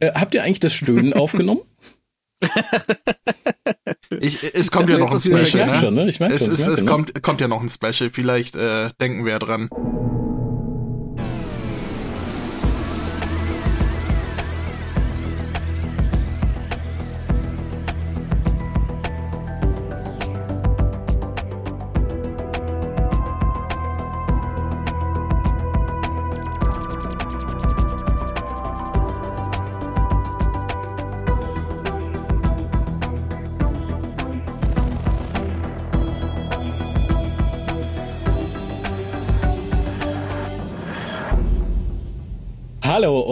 Äh, habt ihr eigentlich das Stöhnen aufgenommen? ich, es kommt ja noch ein Special. Ich merke ne? schon, ne? Ich merke es, es, es kommt, kommt ja noch ein Special. Vielleicht äh, denken wir dran.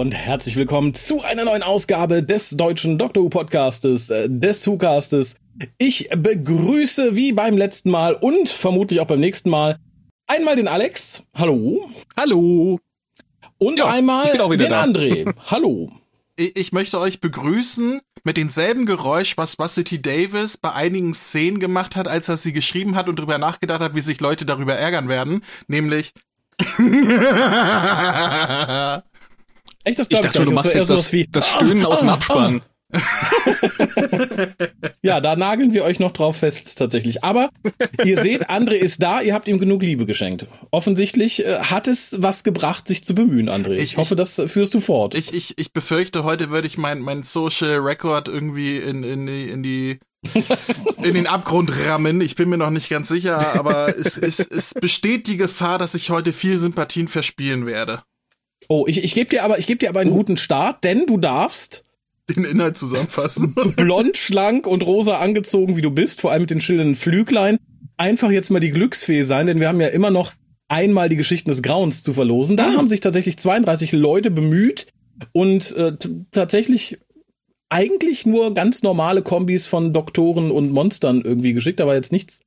Und herzlich willkommen zu einer neuen Ausgabe des deutschen Doctor Who Podcastes, äh, des WhoCastes. Ich begrüße wie beim letzten Mal und vermutlich auch beim nächsten Mal einmal den Alex. Hallo. Hallo. Und ja, einmal den da. André. Hallo. Ich möchte euch begrüßen mit denselben Geräusch, was Vassity Davis bei einigen Szenen gemacht hat, als er sie geschrieben hat und darüber nachgedacht hat, wie sich Leute darüber ärgern werden, nämlich Echt, das ich dachte schon, du machst jetzt das, wie, das Stöhnen aus dem Abspann. ja, da nageln wir euch noch drauf fest, tatsächlich. Aber ihr seht, André ist da, ihr habt ihm genug Liebe geschenkt. Offensichtlich äh, hat es was gebracht, sich zu bemühen, André. Ich, ich hoffe, das führst du fort. Ich, ich, ich befürchte, heute würde ich mein, mein Social Record irgendwie in, in, die, in die in den Abgrund rammen. Ich bin mir noch nicht ganz sicher, aber es, es, es besteht die Gefahr, dass ich heute viel Sympathien verspielen werde. Oh, ich, ich gebe dir aber, ich gebe dir aber einen oh. guten Start, denn du darfst den Inhalt zusammenfassen. Blond, schlank und rosa angezogen, wie du bist, vor allem mit den schillernden Flüglein. Einfach jetzt mal die Glücksfee sein, denn wir haben ja immer noch einmal die Geschichten des Grauens zu verlosen. Da ah. haben sich tatsächlich 32 Leute bemüht und äh, tatsächlich eigentlich nur ganz normale Kombis von Doktoren und Monstern irgendwie geschickt, aber jetzt nichts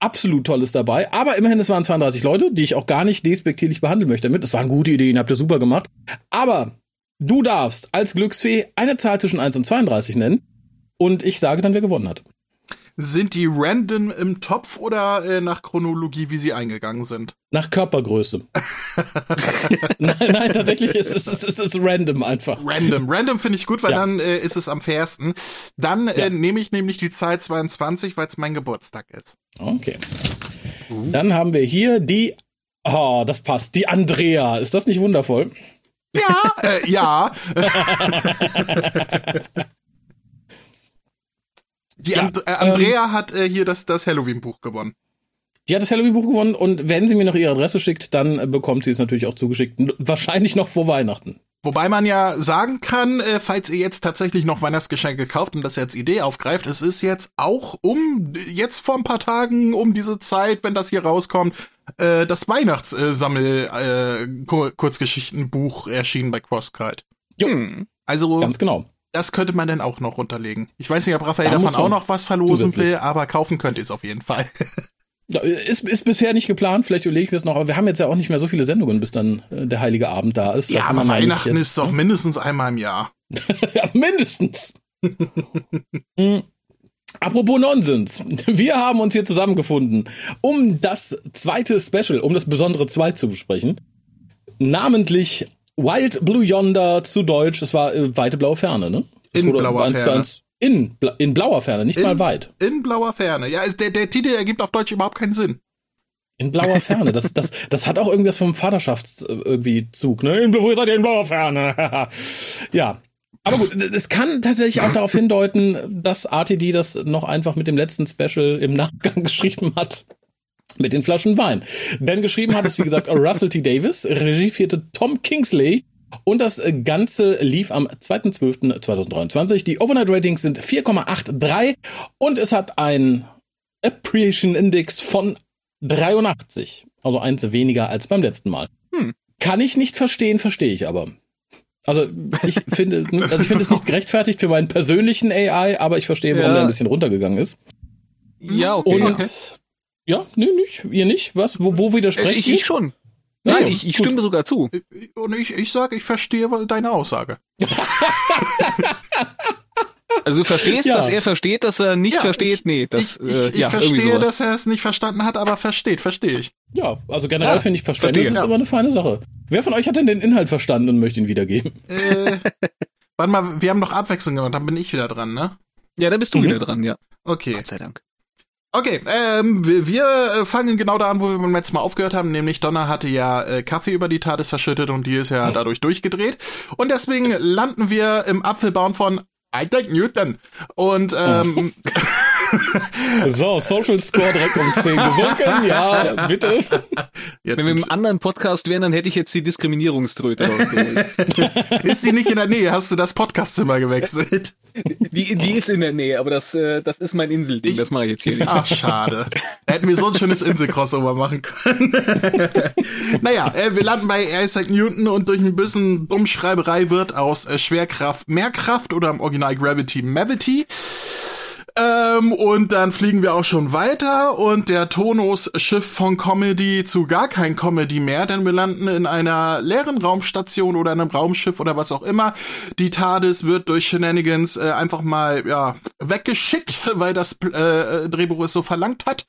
absolut Tolles dabei. Aber immerhin, es waren 32 Leute, die ich auch gar nicht despektierlich behandeln möchte damit. Das waren gute Ideen, habt ihr super gemacht. Aber du darfst als Glücksfee eine Zahl zwischen 1 und 32 nennen. Und ich sage dann, wer gewonnen hat. Sind die random im Topf oder äh, nach Chronologie, wie sie eingegangen sind? Nach Körpergröße. nein, nein, tatsächlich ist es, ist, ist, ist random einfach. Random. Random finde ich gut, weil ja. dann äh, ist es am fairsten. Dann äh, ja. nehme ich nämlich die Zahl 22, weil es mein Geburtstag ist. Okay. Uh. Dann haben wir hier die. Oh, das passt. Die Andrea. Ist das nicht wundervoll? Ja, äh, ja. Die ja, And äh, Andrea ähm, hat äh, hier das, das Halloween-Buch gewonnen. Die hat das Halloween-Buch gewonnen und wenn sie mir noch ihre Adresse schickt, dann äh, bekommt sie es natürlich auch zugeschickt. Wahrscheinlich noch vor Weihnachten. Wobei man ja sagen kann, äh, falls ihr jetzt tatsächlich noch Weihnachtsgeschenke kauft und das jetzt Idee aufgreift, es ist jetzt auch um, jetzt vor ein paar Tagen, um diese Zeit, wenn das hier rauskommt, äh, das Weihnachtssammel äh, Kurzgeschichtenbuch erschienen bei CrossKite. Hm. Also ganz genau das könnte man dann auch noch runterlegen. Ich weiß nicht, ob Raphael da davon auch noch was verlosen will, aber kaufen könnt ihr es auf jeden Fall. Ja, ist, ist bisher nicht geplant, vielleicht überlege ich mir das noch, aber wir haben jetzt ja auch nicht mehr so viele Sendungen, bis dann äh, der heilige Abend da ist. Ja, aber Weihnachten jetzt, ist doch mindestens einmal im Jahr. ja, mindestens. hm. Apropos Nonsens. Wir haben uns hier zusammengefunden, um das zweite Special, um das besondere Zwei zu besprechen. Namentlich Wild Blue Yonder zu Deutsch, es war äh, weite blaue Ferne, ne? Das in blauer Ferne. In, in blauer Ferne, nicht in, mal weit. In blauer Ferne. Ja, der, der Titel ergibt auf Deutsch überhaupt keinen Sinn. In blauer Ferne. Das, das, das hat auch irgendwas vom Vaterschafts äh, ne? In, wo seid ihr in blauer Ferne? ja. Aber gut, es kann tatsächlich auch darauf hindeuten, dass RTD das noch einfach mit dem letzten Special im Nachgang geschrieben hat mit den Flaschen Wein. Denn geschrieben hat es, wie gesagt, Russell T. Davis, Regie führte Tom Kingsley und das Ganze lief am 2.12.2023. Die Overnight Ratings sind 4,83 und es hat ein Appreciation Index von 83. Also eins weniger als beim letzten Mal. Hm. Kann ich nicht verstehen, verstehe ich aber. Also ich finde, also ich finde es nicht gerechtfertigt für meinen persönlichen AI, aber ich verstehe, warum ja. der ein bisschen runtergegangen ist. Ja, okay. Und okay. Ja, nee, nicht. Ihr nicht? Was? Wo, wo widersprecht äh, ich, ich schon. Nein, also, ich, ich stimme sogar zu. Und ich, ich sage, ich verstehe deine Aussage. also du verstehst, ja. dass er versteht, dass er nicht ja, versteht? Ich, nee, das ich, ich, äh, ja, verstehe, dass er es nicht verstanden hat, aber versteht, verstehe ich. Ja, also generell ja, finde ich Verständnis verstehe, ist ja. immer eine feine Sache. Wer von euch hat denn den Inhalt verstanden und möchte ihn wiedergeben? Äh, Warte mal, wir haben noch Abwechslung gemacht, dann bin ich wieder dran, ne? Ja, da bist du mhm. wieder dran, ja. Okay. Gott sei Dank. Okay, ähm, wir, wir äh, fangen genau da an, wo wir beim letzten Mal aufgehört haben, nämlich Donna hatte ja äh, Kaffee über die TARDIS verschüttet und die ist ja dadurch durchgedreht. Und deswegen landen wir im Apfelbaum von Isaac Newton. Und ähm, oh. so, Social Score direkt um 10 gesunken. Ja, bitte. Ja, Wenn wir im anderen Podcast wären, dann hätte ich jetzt die Diskriminierungströte rausgeholt. ist sie nicht in der Nähe? Hast du das Podcastzimmer gewechselt? Die, die ist in der Nähe, aber das, äh, das ist mein Inselding. Ich, das mache ich jetzt hier nicht. Ach, schade. Da hätten wir so ein schönes Insel-Crossover machen können. naja, äh, wir landen bei Isaac Newton und durch ein bisschen Dummschreiberei wird aus äh, Schwerkraft Mehrkraft oder im Original Gravity Mavity. Ähm, und dann fliegen wir auch schon weiter und der Tonus Schiff von Comedy zu gar kein Comedy mehr, denn wir landen in einer leeren Raumstation oder einem Raumschiff oder was auch immer. Die TARDIS wird durch Shenanigans äh, einfach mal ja weggeschickt, weil das äh, Drehbuch es so verlangt hat.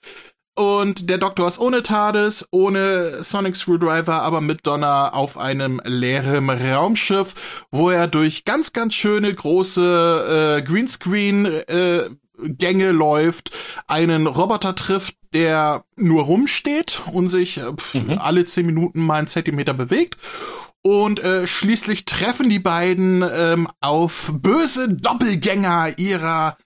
Und der Doktor ist ohne TARDIS, ohne Sonic Screwdriver, aber mit Donner auf einem leeren Raumschiff, wo er durch ganz, ganz schöne große äh, Greenscreen äh, Gänge läuft, einen Roboter trifft, der nur rumsteht und sich äh, mhm. alle zehn Minuten mal einen Zentimeter bewegt. Und äh, schließlich treffen die beiden ähm, auf böse Doppelgänger ihrer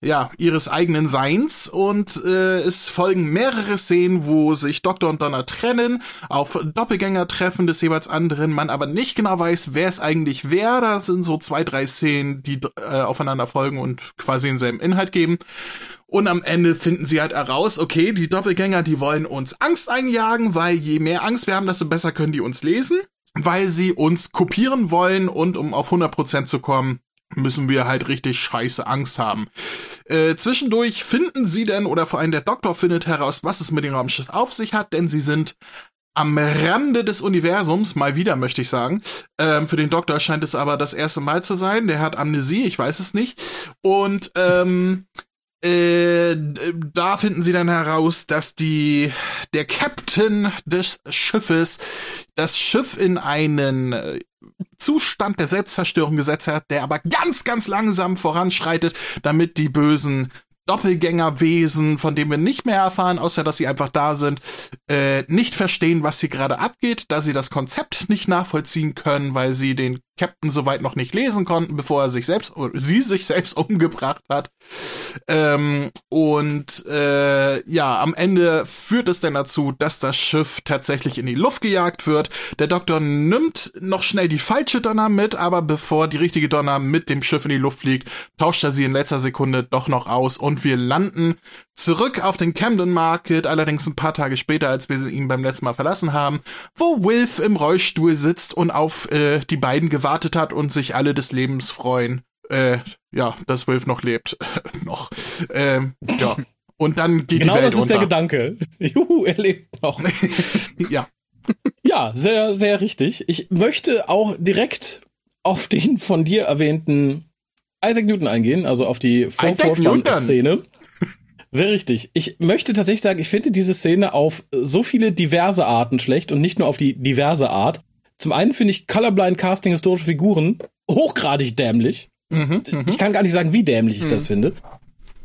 ja, ihres eigenen Seins und äh, es folgen mehrere Szenen, wo sich Doktor und Donner trennen, auf Doppelgänger-Treffen des jeweils anderen, man aber nicht genau weiß, wer es eigentlich wer. Da sind so zwei, drei Szenen, die äh, aufeinander folgen und quasi denselben Inhalt geben. Und am Ende finden sie halt heraus, okay, die Doppelgänger, die wollen uns Angst einjagen, weil je mehr Angst wir haben, desto besser können die uns lesen, weil sie uns kopieren wollen und um auf 100% zu kommen, müssen wir halt richtig scheiße Angst haben. Äh, zwischendurch finden sie denn, oder vor allem der Doktor findet heraus, was es mit dem Raumschiff auf sich hat, denn sie sind am Rande des Universums, mal wieder möchte ich sagen. Ähm, für den Doktor scheint es aber das erste Mal zu sein. Der hat Amnesie, ich weiß es nicht. Und ähm, äh, da finden sie dann heraus, dass die der Captain des Schiffes das Schiff in einen äh, Zustand der Selbstzerstörung gesetzt hat, der aber ganz, ganz langsam voranschreitet, damit die bösen Doppelgängerwesen, von denen wir nicht mehr erfahren, außer dass sie einfach da sind, äh, nicht verstehen, was hier gerade abgeht, da sie das Konzept nicht nachvollziehen können, weil sie den Captain soweit noch nicht lesen konnten, bevor er sich selbst oder sie sich selbst umgebracht hat. Ähm, und äh, ja, am Ende führt es dann dazu, dass das Schiff tatsächlich in die Luft gejagt wird. Der Doktor nimmt noch schnell die falsche Donner mit, aber bevor die richtige Donner mit dem Schiff in die Luft fliegt, tauscht er sie in letzter Sekunde doch noch aus und wir landen zurück auf den Camden Market, allerdings ein paar Tage später, als wir ihn beim letzten Mal verlassen haben, wo Wilf im Rollstuhl sitzt und auf äh, die beiden gewartet hat und sich alle des Lebens freuen. Äh, ja, dass Wilf noch lebt. noch. Ähm, ja. Und dann geht genau die Welt das ist unter. der Gedanke. Juhu, er lebt noch. ja. Ja, sehr, sehr richtig. Ich möchte auch direkt auf den von dir erwähnten Isaac Newton eingehen, also auf die Vorvorspann-Szene. Sehr richtig. Ich möchte tatsächlich sagen, ich finde diese Szene auf so viele diverse Arten schlecht und nicht nur auf die diverse Art. Zum einen finde ich Colorblind Casting historische Figuren hochgradig dämlich. Mhm, mhm, ich kann gar nicht sagen, wie dämlich ich mhm. das finde.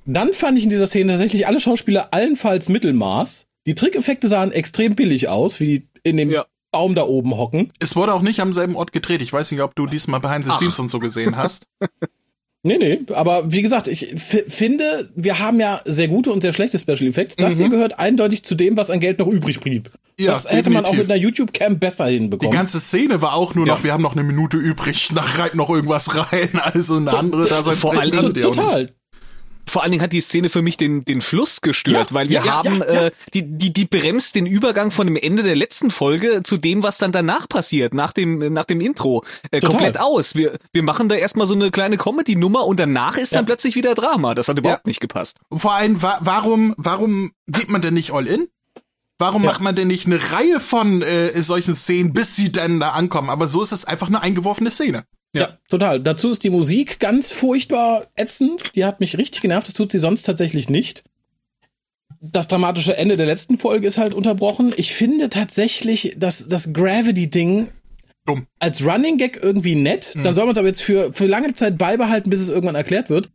Dann fand ich in dieser Szene tatsächlich alle Schauspieler allenfalls Mittelmaß. Die Trickeffekte sahen extrem billig aus, wie die in dem ja. Baum da oben hocken. Es wurde auch nicht am selben Ort gedreht. Ich weiß nicht, ob du diesmal Behind the Scenes Ach. und so gesehen hast. Nee, nee, aber wie gesagt, ich finde, wir haben ja sehr gute und sehr schlechte Special Effects. Das mhm. hier gehört eindeutig zu dem, was an Geld noch übrig blieb. Ja, das hätte definitiv. man auch mit einer YouTube-Cam besser hinbekommen. Die ganze Szene war auch nur noch, ja. wir haben noch eine Minute übrig, da reibt noch irgendwas rein, also eine andere da sein Vor allem total. Vor allen Dingen hat die Szene für mich den, den Fluss gestört, ja, weil wir ja, haben, ja, äh, die, die, die bremst den Übergang von dem Ende der letzten Folge zu dem, was dann danach passiert, nach dem, nach dem Intro, äh, komplett aus. Wir, wir machen da erstmal so eine kleine Comedy-Nummer und danach ist dann plötzlich wieder Drama. Das hat überhaupt nicht gepasst. Vor allem, wa warum, warum geht man denn nicht all in? Warum ja. macht man denn nicht eine Reihe von äh, solchen Szenen, bis sie dann da ankommen? Aber so ist es einfach eine eingeworfene Szene. Ja. ja. total. Dazu ist die Musik ganz furchtbar ätzend. Die hat mich richtig genervt. Das tut sie sonst tatsächlich nicht. Das dramatische Ende der letzten Folge ist halt unterbrochen. Ich finde tatsächlich, dass das Gravity-Ding dumm. Als Running Gag irgendwie nett, mhm. dann soll man es aber jetzt für, für lange Zeit beibehalten, bis es irgendwann erklärt wird.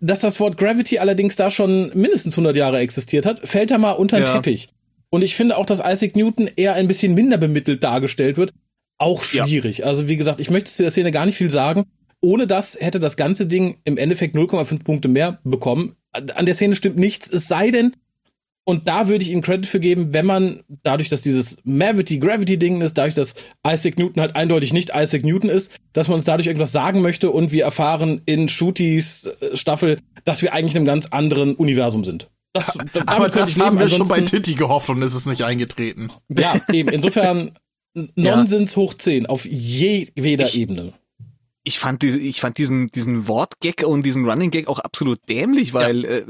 Dass das Wort Gravity allerdings da schon mindestens 100 Jahre existiert hat, fällt da mal unter den ja. Teppich. Und ich finde auch, dass Isaac Newton eher ein bisschen minder bemittelt dargestellt wird. Auch schwierig. Ja. Also wie gesagt, ich möchte zu der Szene gar nicht viel sagen. Ohne das hätte das ganze Ding im Endeffekt 0,5 Punkte mehr bekommen. An der Szene stimmt nichts, es sei denn, und da würde ich ihm Credit für geben, wenn man dadurch, dass dieses Mavity Gravity Ding ist, dadurch, dass Isaac Newton halt eindeutig nicht Isaac Newton ist, dass man uns dadurch irgendwas sagen möchte und wir erfahren in Shooties äh, Staffel, dass wir eigentlich in einem ganz anderen Universum sind. Das, aber das haben wir schon bei Titty gehofft und ist es nicht eingetreten. Ja, eben. Insofern Nonsens ja. hoch 10 auf jeder ich, Ebene. Ich fand, diese, ich fand diesen, diesen Wortgag und diesen Running Gag auch absolut dämlich, weil ja. äh,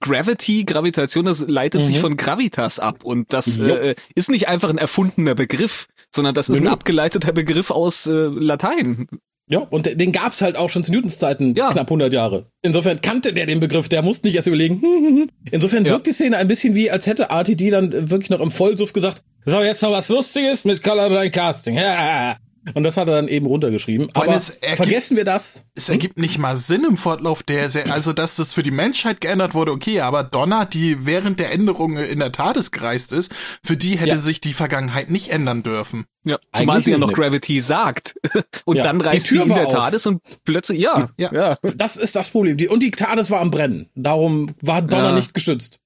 Gravity, Gravitation, das leitet mhm. sich von Gravitas ab und das äh, ist nicht einfach ein erfundener Begriff, sondern das ist ein abgeleiteter Begriff aus äh, Latein. Ja, und den gab's halt auch schon zu Newtons Zeiten ja. knapp 100 Jahre. Insofern kannte der den Begriff, der musste nicht erst überlegen. Insofern ja. wirkt die Szene ein bisschen wie, als hätte RTD dann wirklich noch im Vollsuff gesagt, so, jetzt noch was Lustiges mit Colorblind Casting. Ja. Und das hat er dann eben runtergeschrieben. Vor Aber ergibt, vergessen wir das. Es ergibt nicht mal Sinn im Fortlauf der, also dass das für die Menschheit geändert wurde, okay, aber Donna, die während der Änderung in der TARDIS gereist ist, für die hätte ja. sich die Vergangenheit nicht ändern dürfen. Ja, zumal sie ja noch Gravity sagt. Und ja, dann reißt sie in der TARDIS und plötzlich, ja, ja, ja. Das ist das Problem. Und die TARDIS war am Brennen. Darum war Donna ja. nicht geschützt.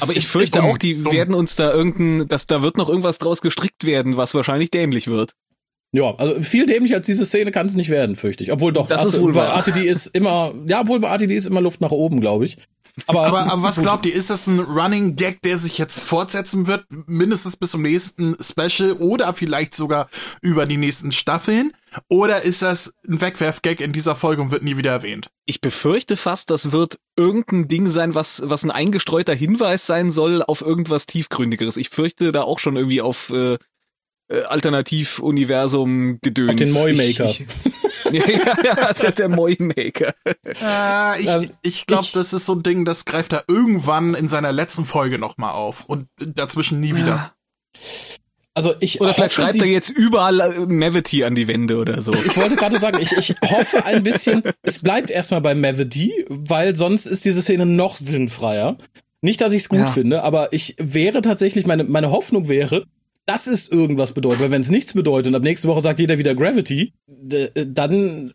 Aber ich fürchte auch, die werden uns da irgendein, dass da wird noch irgendwas draus gestrickt werden, was wahrscheinlich dämlich wird. Ja, also viel dämlich als diese Szene kann es nicht werden, fürchte ich. Obwohl doch, das ist wohl bei RTD ist immer, ja, obwohl bei RTD ist immer Luft nach oben, glaube ich. Aber, aber, aber was glaubt ihr, ist das ein Running Gag, der sich jetzt fortsetzen wird, mindestens bis zum nächsten Special oder vielleicht sogar über die nächsten Staffeln? Oder ist das ein Wegwerf-Gag in dieser Folge und wird nie wieder erwähnt? Ich befürchte fast, das wird irgendein Ding sein, was, was ein eingestreuter Hinweis sein soll auf irgendwas Tiefgründigeres. Ich fürchte da auch schon irgendwie auf äh, äh, Alternativ-Universum-Gedöns. Auf den Moymaker. ja, ja, der, der Moymaker. Äh, ich ähm, ich glaube, das ist so ein Ding, das greift er irgendwann in seiner letzten Folge nochmal auf und dazwischen nie wieder. Also ich oder vielleicht schreibt er jetzt überall äh, Mavity an die Wände oder so. Ich wollte gerade sagen, ich, ich hoffe ein bisschen, es bleibt erstmal bei Mavity, weil sonst ist diese Szene noch sinnfreier. Nicht, dass ich es gut ja. finde, aber ich wäre tatsächlich, meine, meine Hoffnung wäre, dass es irgendwas bedeutet. Weil wenn es nichts bedeutet und ab nächste Woche sagt jeder wieder Gravity, dann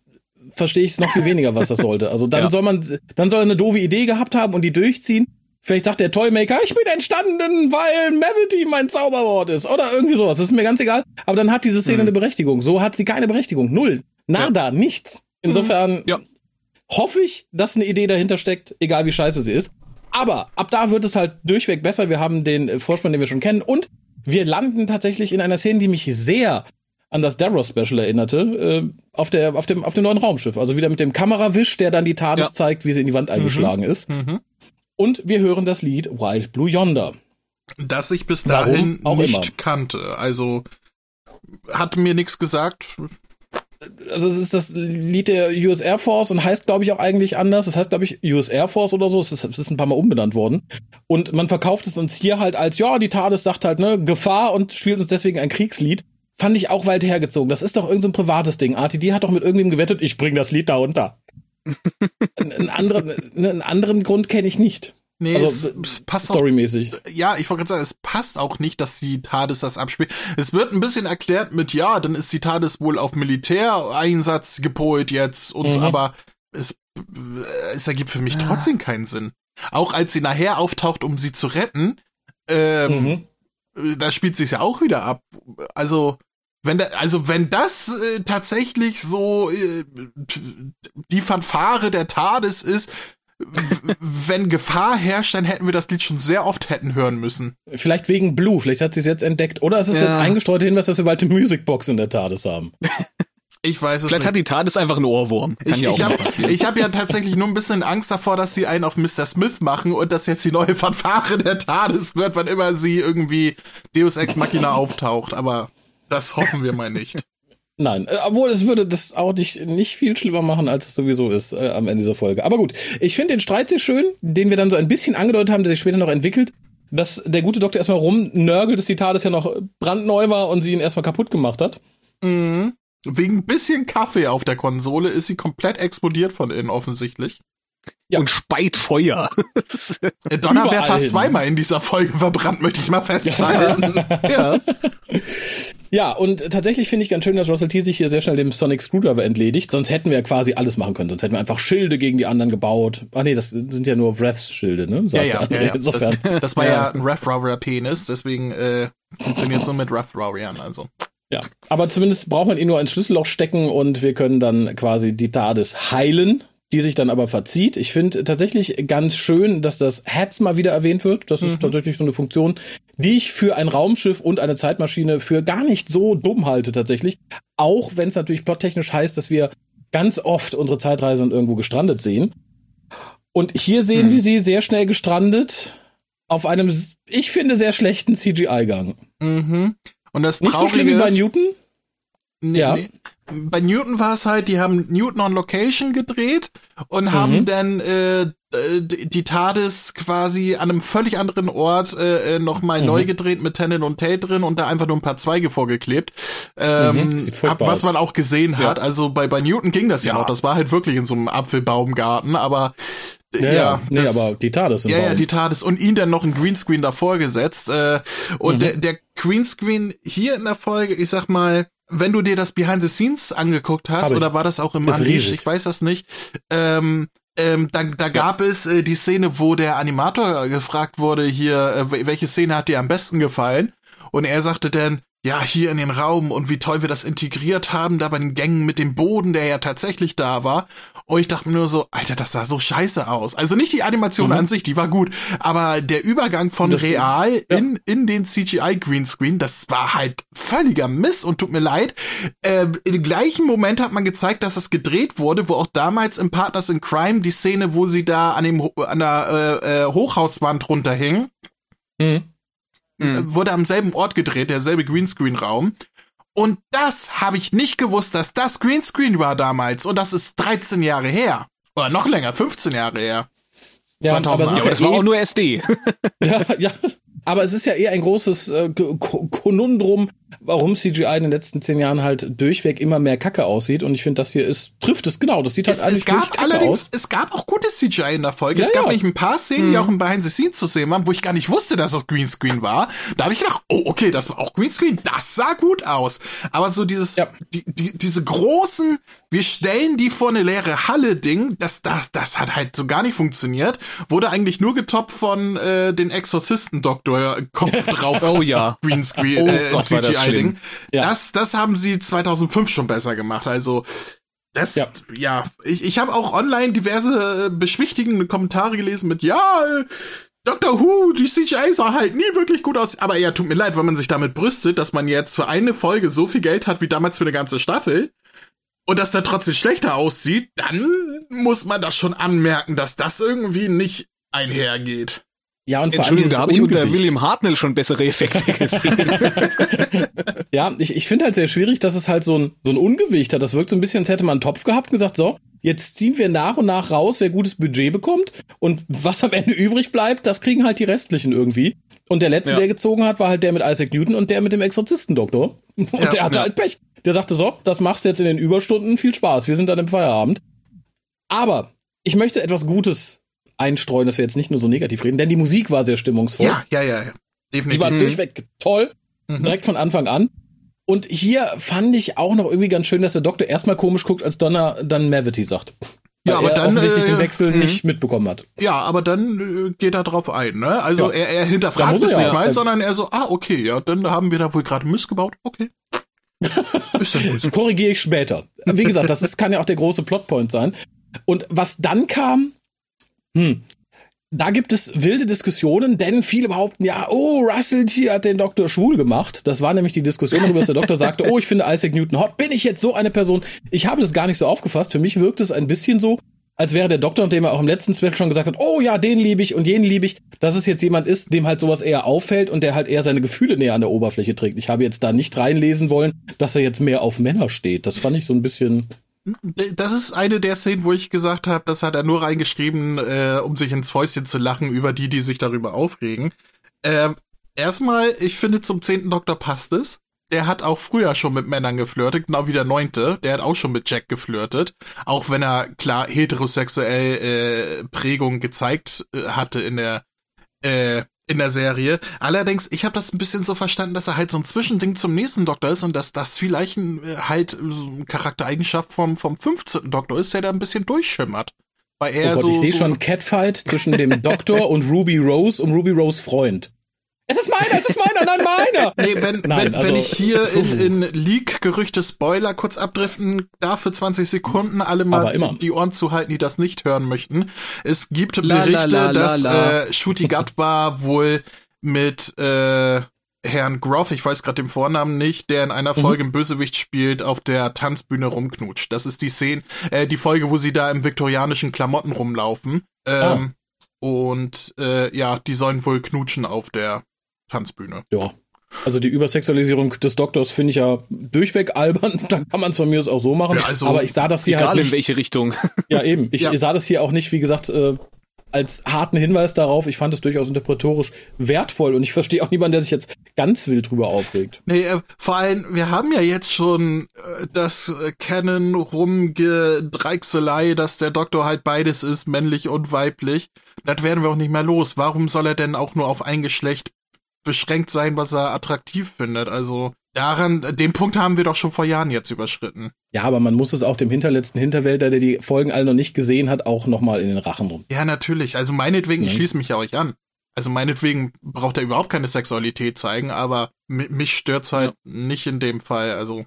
verstehe ich es noch viel weniger, was das sollte. Also dann ja. soll man, dann soll er eine doofe Idee gehabt haben und die durchziehen. Vielleicht sagt der Toymaker, ich bin entstanden, weil Mavity mein Zauberwort ist. Oder irgendwie sowas. Das ist mir ganz egal. Aber dann hat diese Szene mhm. eine Berechtigung. So hat sie keine Berechtigung. Null. Nada. Ja. Nichts. Insofern ja. hoffe ich, dass eine Idee dahinter steckt, egal wie scheiße sie ist. Aber ab da wird es halt durchweg besser. Wir haben den Vorspann, den wir schon kennen. Und wir landen tatsächlich in einer Szene, die mich sehr an das Darrow Special erinnerte, äh, auf der auf dem auf dem neuen Raumschiff. Also wieder mit dem Kamerawisch, der dann die TARDIS ja. zeigt, wie sie in die Wand eingeschlagen mhm. ist. Mhm. Und wir hören das Lied Wild Blue Yonder. Das ich bis dahin nicht immer. kannte. Also hat mir nichts gesagt also es ist das Lied der US Air Force und heißt, glaube ich, auch eigentlich anders. Das heißt, glaube ich, US Air Force oder so. Es ist, es ist ein paar Mal umbenannt worden. Und man verkauft es uns hier halt als, ja, die TARDIS sagt halt, ne, Gefahr und spielt uns deswegen ein Kriegslied. Fand ich auch weit hergezogen. Das ist doch irgendein so privates Ding. RTD hat doch mit irgendwem gewettet, ich bring das Lied da unter. einen, anderen, einen anderen Grund kenne ich nicht. Nee, also, es passt storymäßig. Auch, ja, ich wollte gerade sagen, es passt auch nicht, dass die TARDIS das abspielt. Es wird ein bisschen erklärt mit, ja, dann ist die TARDIS wohl auf Militäreinsatz gepolt jetzt und mhm. so, aber es, es ergibt für mich ja. trotzdem keinen Sinn. Auch als sie nachher auftaucht, um sie zu retten, ähm, mhm. da spielt sie es ja auch wieder ab. Also, wenn da, also wenn das äh, tatsächlich so äh, die Fanfare der TARDIS ist, wenn Gefahr herrscht, dann hätten wir das Lied schon sehr oft hätten hören müssen. Vielleicht wegen Blue, vielleicht hat sie es jetzt entdeckt. Oder es ist ja. das eingestreute Hinweis, dass wir bald eine Musicbox in der TARDIS haben. Ich weiß es Vielleicht nicht. hat die TARDIS einfach einen Ohrwurm. Kann ich, ja auch ich habe hab ja tatsächlich nur ein bisschen Angst davor, dass sie einen auf Mr. Smith machen und dass jetzt die neue Fanfare der TARDIS wird, wann immer sie irgendwie Deus Ex Machina auftaucht. Aber das hoffen wir mal nicht. Nein, äh, obwohl es würde das auch nicht, nicht viel schlimmer machen, als es sowieso ist äh, am Ende dieser Folge. Aber gut, ich finde den Streit sehr schön, den wir dann so ein bisschen angedeutet haben, der sich später noch entwickelt, dass der gute Doktor erstmal rumnörgelt, dass die TARDIS ja noch brandneu war und sie ihn erstmal kaputt gemacht hat. Mhm. Wegen ein bisschen Kaffee auf der Konsole ist sie komplett explodiert von innen offensichtlich. Ja. Und speit Feuer. Äh, Donner wäre fast zweimal in dieser Folge verbrannt, möchte ich mal festhalten. ja. ja, und tatsächlich finde ich ganz schön, dass Russell T sich hier sehr schnell dem Sonic Screwdriver entledigt. Sonst hätten wir ja quasi alles machen können. Sonst hätten wir einfach Schilde gegen die anderen gebaut. Ah nee, das sind ja nur Refs Schilde, ne? Sagt ja, ja, ja, ja. Insofern. Das, das war ja, ja ein Ref Rower Penis, deswegen äh, funktioniert es nur mit Ref Rowerian, also. Ja, aber zumindest braucht man ihn nur ins Schlüsselloch stecken und wir können dann quasi die TARDIS heilen, die sich dann aber verzieht. Ich finde tatsächlich ganz schön, dass das Herz mal wieder erwähnt wird. Das ist mhm. tatsächlich so eine Funktion, die ich für ein Raumschiff und eine Zeitmaschine für gar nicht so dumm halte tatsächlich. Auch wenn es natürlich plottechnisch heißt, dass wir ganz oft unsere Zeitreisen irgendwo gestrandet sehen. Und hier sehen mhm. wir sie sehr schnell gestrandet auf einem, ich finde, sehr schlechten CGI-Gang. Mhm. Und das Nicht so schlimm wie bei Newton? Nee, ja. Nee. Bei Newton war es halt, die haben Newton on Location gedreht und mhm. haben dann äh, die TARDIS quasi an einem völlig anderen Ort äh, äh nochmal mhm. neu gedreht mit Tennant und Tate drin und da einfach nur ein paar Zweige vorgeklebt. Ähm, mhm, was man auch gesehen hat. Ja. Also bei, bei Newton ging das ja, ja noch. Das war halt wirklich in so einem Apfelbaumgarten, aber ja, ja, nee, das, aber die TARDIS im Ja, Baum. ja, die TARDIS und ihn dann noch ein Greenscreen davor gesetzt. Äh, und mhm. der, der Greenscreen hier in der Folge, ich sag mal, wenn du dir das Behind the Scenes angeguckt hast, oder war das auch im Unleash, ich weiß das nicht, ähm, ähm, da, da gab ja. es äh, die Szene, wo der Animator gefragt wurde, hier, äh, welche Szene hat dir am besten gefallen? Und er sagte dann, ja, hier in den Raum und wie toll wir das integriert haben, da bei den Gängen mit dem Boden, der ja tatsächlich da war. Und ich dachte mir nur so, Alter, das sah so scheiße aus. Also nicht die Animation mhm. an sich, die war gut, aber der Übergang von das real ja. in, in den CGI Greenscreen, das war halt völliger Mist und tut mir leid. Äh, Im gleichen Moment hat man gezeigt, dass es gedreht wurde, wo auch damals im Partners in Crime die Szene, wo sie da an dem an der äh, äh, Hochhauswand runterhingen. Mhm mhm. wurde am selben Ort gedreht, derselbe Greenscreen-Raum. Und das habe ich nicht gewusst, dass das Greenscreen war damals. Und das ist 13 Jahre her. Oder noch länger, 15 Jahre her. Ja, 2008. aber das, ja, war auch nur SD. ja, ja. Aber es ist ja eher ein großes äh, Konundrum, warum CGI in den letzten zehn Jahren halt durchweg immer mehr Kacke aussieht. Und ich finde, das hier ist, trifft es genau. Das sieht halt es, eigentlich es gab allerdings, aus. Es gab auch gutes CGI in der Folge. Ja, es gab ja. nämlich ein paar Szenen, hm. die auch im Behind the Scenes zu sehen waren, wo ich gar nicht wusste, dass das Greenscreen war. Da habe ich gedacht, oh, okay, das war auch Greenscreen. Das sah gut aus. Aber so dieses, ja. die, die, diese großen, wir stellen die vor eine leere Halle Ding, das, das, das hat halt so gar nicht funktioniert. Wurde eigentlich nur getoppt von äh, den Exorzisten-Doktor Kopf drauf. oh ja. Greenscreen, oh, äh, CGI-Ding. Ja. Das, das haben sie 2005 schon besser gemacht. Also, das, ja, ja ich, ich habe auch online diverse äh, beschwichtigende Kommentare gelesen mit, ja, äh, Doctor Who, die CGI sah halt nie wirklich gut aus. Aber ja, tut mir leid, wenn man sich damit brüstet, dass man jetzt für eine Folge so viel Geld hat wie damals für eine ganze Staffel und dass der trotzdem schlechter aussieht, dann muss man das schon anmerken, dass das irgendwie nicht einhergeht. Ja, und vor allem da habe ich unter William Hartnell schon bessere Effekte gesehen. ja, ich, ich finde halt sehr schwierig, dass es halt so ein, so ein Ungewicht hat. Das wirkt so ein bisschen, als hätte man einen Topf gehabt und gesagt, so, jetzt ziehen wir nach und nach raus, wer gutes Budget bekommt. Und was am Ende übrig bleibt, das kriegen halt die restlichen irgendwie. Und der letzte, ja. der gezogen hat, war halt der mit Isaac Newton und der mit dem Exorzistendoktor. Und ja, der hatte ja. halt Pech. Der sagte, so, das machst du jetzt in den Überstunden, viel Spaß, wir sind dann im Feierabend. Aber ich möchte etwas Gutes einstreuen, dass wir jetzt nicht nur so negativ reden, denn die Musik war sehr stimmungsvoll. Ja, ja, ja, ja. Definitiv. Die war durchweg toll, mhm. direkt von Anfang an. Und hier fand ich auch noch irgendwie ganz schön, dass der Doktor erstmal komisch guckt, als Donner dann Mavity sagt. Ja, aber dann offensichtlich äh, den Wechsel mh. nicht mitbekommen hat. Ja, aber dann äh, geht er drauf ein, ne? Also ja. er, er hinterfragt es ja, nicht mal, sondern er so, ah, okay, ja, dann haben wir da wohl gerade Mist gebaut. Okay. Ist ja gut. Korrigiere ich später. Wie gesagt, das ist, kann ja auch der große Plotpoint sein. Und was dann kam, hm. Da gibt es wilde Diskussionen, denn viele behaupten ja, oh, Russell T hat den Doktor schwul gemacht. Das war nämlich die Diskussion, darüber, dass der Doktor sagte, oh, ich finde Isaac Newton hot. Bin ich jetzt so eine Person? Ich habe das gar nicht so aufgefasst. Für mich wirkt es ein bisschen so, als wäre der Doktor, dem er auch im letzten Special schon gesagt hat, oh ja, den liebe ich und jenen liebe ich, dass es jetzt jemand ist, dem halt sowas eher auffällt und der halt eher seine Gefühle näher an der Oberfläche trägt. Ich habe jetzt da nicht reinlesen wollen, dass er jetzt mehr auf Männer steht. Das fand ich so ein bisschen das ist eine der Szenen, wo ich gesagt habe, das hat er nur reingeschrieben, äh, um sich ins Fäustchen zu lachen über die, die sich darüber aufregen. Ähm, erstmal, ich finde, zum zehnten Doktor passt es. der hat auch früher schon mit Männern geflirtet, genau wie der Neunte. Der hat auch schon mit Jack geflirtet. Auch wenn er klar heterosexuell äh, Prägung gezeigt äh, hatte in der äh, in der Serie. Allerdings, ich habe das ein bisschen so verstanden, dass er halt so ein Zwischending zum nächsten Doktor ist und dass das vielleicht ein, äh, halt so eine Charaktereigenschaft vom, vom 15. Doktor ist, der da ein bisschen durchschimmert. Weil er oh Gott, so, ich sehe so schon Catfight zwischen dem Doktor und Ruby Rose und Ruby Rose Freund. Es ist meiner, es ist meiner, nein, meiner. Nee, wenn, nein, wenn, also, wenn ich hier in, in Leak-Gerüchte Spoiler kurz abdriften darf für 20 Sekunden, alle mal die Ohren zu halten, die das nicht hören möchten. Es gibt la, Berichte, la, la, dass äh, Shooty Gatbar wohl mit äh, Herrn Groff, ich weiß gerade den Vornamen nicht, der in einer mhm. Folge mhm. im Bösewicht spielt, auf der Tanzbühne rumknutscht. Das ist die Szene, äh, die Folge, wo sie da im viktorianischen Klamotten rumlaufen. Ähm, oh. Und äh, ja, die sollen wohl knutschen auf der Tanzbühne. Ja. Also die Übersexualisierung des Doktors finde ich ja durchweg albern. Dann kann man es von mir aus auch so machen. Ja, also Aber ich sah das hier egal halt nicht, in welche Richtung. Ja, eben. Ich ja. sah das hier auch nicht, wie gesagt, äh, als harten Hinweis darauf. Ich fand es durchaus interpretorisch wertvoll und ich verstehe auch niemanden, der sich jetzt ganz wild drüber aufregt. Nee, äh, vor allem, wir haben ja jetzt schon äh, das äh, Kennen rumgedreichselei, dass der Doktor halt beides ist, männlich und weiblich. Das werden wir auch nicht mehr los. Warum soll er denn auch nur auf ein Geschlecht beschränkt sein, was er attraktiv findet. Also daran, den Punkt haben wir doch schon vor Jahren jetzt überschritten. Ja, aber man muss es auch dem hinterletzten Hinterwälder, der die Folgen alle noch nicht gesehen hat, auch nochmal in den Rachen rum. Ja, natürlich. Also meinetwegen, ich schließe mich ja euch an. Also meinetwegen braucht er überhaupt keine Sexualität zeigen, aber mich stört's halt ja. nicht in dem Fall. Also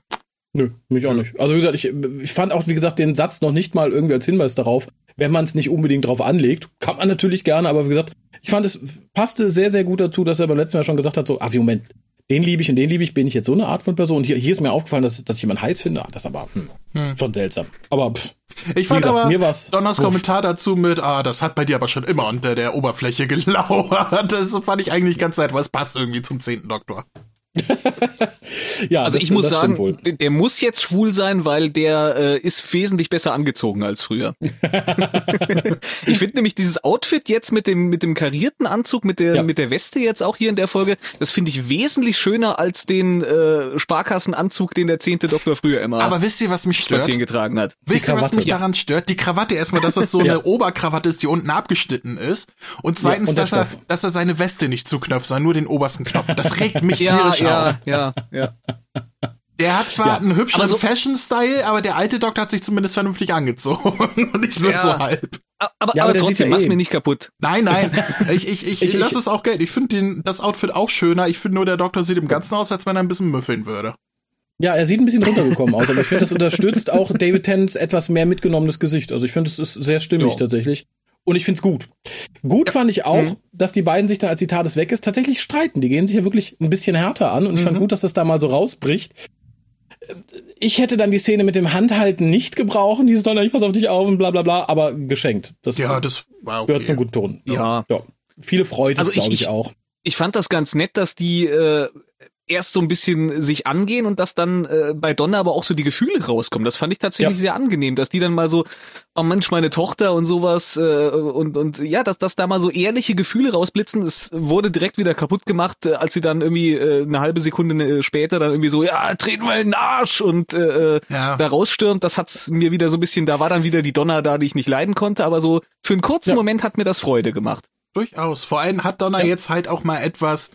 Nö, mich auch nicht. Also wie gesagt, ich, ich fand auch, wie gesagt, den Satz noch nicht mal irgendwie als Hinweis darauf. Wenn man es nicht unbedingt drauf anlegt, kann man natürlich gerne, aber wie gesagt, ich fand es passte sehr, sehr gut dazu, dass er beim letzten Mal schon gesagt hat, so, ah, wie Moment, den liebe ich und den liebe ich, bin ich jetzt so eine Art von Person. Hier, hier ist mir aufgefallen, dass, dass ich jemanden heiß finde. Ah, das ist aber hm, hm. schon seltsam. Aber pff, ich fand gesagt, aber mir war's Donners wurscht. Kommentar dazu mit, ah, das hat bei dir aber schon immer unter der Oberfläche gelauert. Das fand ich eigentlich ganz nett, weil es passt irgendwie zum zehnten Doktor. Ja, also das, ich muss sagen, der muss jetzt schwul sein, weil der äh, ist wesentlich besser angezogen als früher. ich finde nämlich dieses Outfit jetzt mit dem mit dem karierten Anzug, mit der ja. mit der Weste jetzt auch hier in der Folge, das finde ich wesentlich schöner als den äh, Sparkassenanzug, den der zehnte Doktor früher immer. Aber wisst ihr, was mich stört? getragen hat. Wisst ihr, was mich ja. daran stört? Die Krawatte erstmal, dass das so ja. eine Oberkrawatte ist, die unten abgeschnitten ist, und zweitens, dass er dass er seine Weste nicht zuknöpft, sondern nur den obersten Knopf. Das regt mich tierisch ja, auf. Ja, ja. Der hat zwar ja, einen hübschen so, Fashion-Style, aber der alte Doktor hat sich zumindest vernünftig angezogen und nicht nur ja. so halb. Aber, ja, aber, aber trotzdem, mach's mir nicht kaputt. Nein, nein. Ich, ich, ich, ich lass es auch Geld. Ich finde das Outfit auch schöner. Ich finde nur, der Doktor sieht im Ganzen aus, als wenn er ein bisschen müffeln würde. Ja, er sieht ein bisschen runtergekommen aus, aber ich finde, das unterstützt auch David Tennants etwas mehr mitgenommenes Gesicht. Also ich finde, es ist sehr stimmig ja. tatsächlich. Und ich find's gut. Gut fand ich auch, mhm. dass die beiden sich dann, als die TARDIS weg ist, tatsächlich streiten. Die gehen sich ja wirklich ein bisschen härter an. Und ich mhm. fand gut, dass das da mal so rausbricht. Ich hätte dann die Szene mit dem Handhalten nicht gebrauchen, dieses Donner, ich pass auf dich auf und bla bla bla, aber geschenkt. Das, ja, das war okay. gehört zum guten Ton. Ja. ja. Viele Freude, also glaube ich, ich, auch. Ich fand das ganz nett, dass die äh, erst so ein bisschen sich angehen und dass dann äh, bei Donna aber auch so die Gefühle rauskommen. Das fand ich tatsächlich ja. sehr angenehm, dass die dann mal so, oh Mensch, meine Tochter und sowas äh, und und ja, dass dass da mal so ehrliche Gefühle rausblitzen. Es wurde direkt wieder kaputt gemacht, äh, als sie dann irgendwie äh, eine halbe Sekunde äh, später dann irgendwie so, ja, treten wir in den Arsch und äh, äh, ja. da rausstürmt. Das hat's mir wieder so ein bisschen, da war dann wieder die Donna da, die ich nicht leiden konnte, aber so für einen kurzen ja. Moment hat mir das Freude gemacht. Durchaus. Vor allem hat Donna ja. jetzt halt auch mal etwas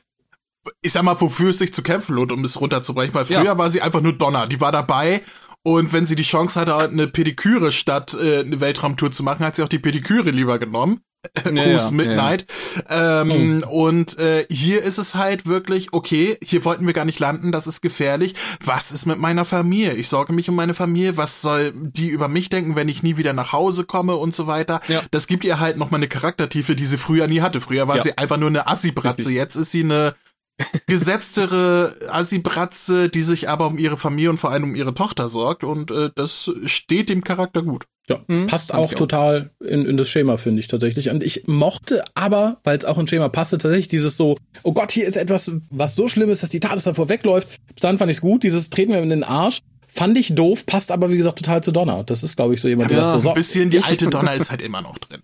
ich sag mal, wofür es sich zu kämpfen lohnt, um es runterzubrechen. Weil früher ja. war sie einfach nur Donner. Die war dabei und wenn sie die Chance hatte, eine Pediküre statt äh, eine Weltraumtour zu machen, hat sie auch die Pediküre lieber genommen. Ja, Gruß Midnight. Ja. Ähm, hm. Und äh, hier ist es halt wirklich, okay, hier wollten wir gar nicht landen, das ist gefährlich. Was ist mit meiner Familie? Ich sorge mich um meine Familie. Was soll die über mich denken, wenn ich nie wieder nach Hause komme und so weiter? Ja. Das gibt ihr halt nochmal eine Charaktertiefe, die sie früher nie hatte. Früher war ja. sie einfach nur eine Assi-Bratze. Jetzt ist sie eine gesetztere Assi-Bratze, die sich aber um ihre Familie und vor allem um ihre Tochter sorgt und äh, das steht dem Charakter gut. Ja, mhm, passt auch, auch total in, in das Schema, finde ich tatsächlich. Und ich mochte aber, weil es auch ein Schema passte, tatsächlich dieses so, oh Gott, hier ist etwas, was so schlimm ist, dass die Tat davor wegläuft. Bis dann fand ich es gut, dieses treten wir in den Arsch. Fand ich doof, passt aber wie gesagt total zu Donner. Das ist, glaube ich, so jemand, ja, der sagt, so, ein bisschen die alte Donner ist halt immer noch drin.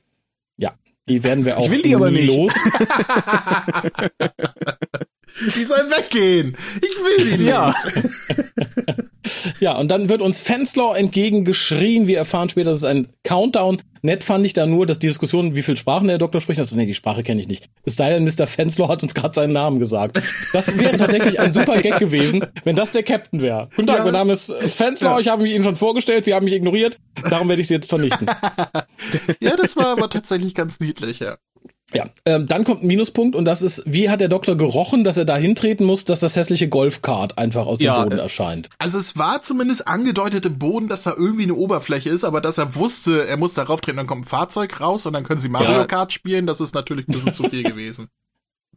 Ja, die werden wir auch ich will die aber nicht. los. Die soll weggehen. Ich will nicht. Ja. ja, und dann wird uns Fenslaw entgegengeschrien. Wir erfahren später, dass es ein Countdown. Nett fand ich da nur, dass die Diskussion, wie viel Sprachen der Doktor spricht, also nee, die Sprache kenne ich nicht. Es sei denn, Mr. Fenslaw hat uns gerade seinen Namen gesagt. Das wäre tatsächlich ein super Gag gewesen, wenn das der Captain wäre. Guten Tag, ja. mein Name ist Fenslaw, ja. ich habe mich Ihnen schon vorgestellt, Sie haben mich ignoriert, darum werde ich Sie jetzt vernichten. ja, das war aber tatsächlich ganz niedlich, ja. Ja, ähm, dann kommt ein Minuspunkt und das ist, wie hat der Doktor gerochen, dass er da hintreten muss, dass das hässliche Golfkart einfach aus ja, dem Boden äh, erscheint? Also es war zumindest angedeutet im Boden, dass da irgendwie eine Oberfläche ist, aber dass er wusste, er muss darauf treten, dann kommt ein Fahrzeug raus und dann können sie Mario ja. Kart spielen, das ist natürlich ein bisschen zu viel gewesen.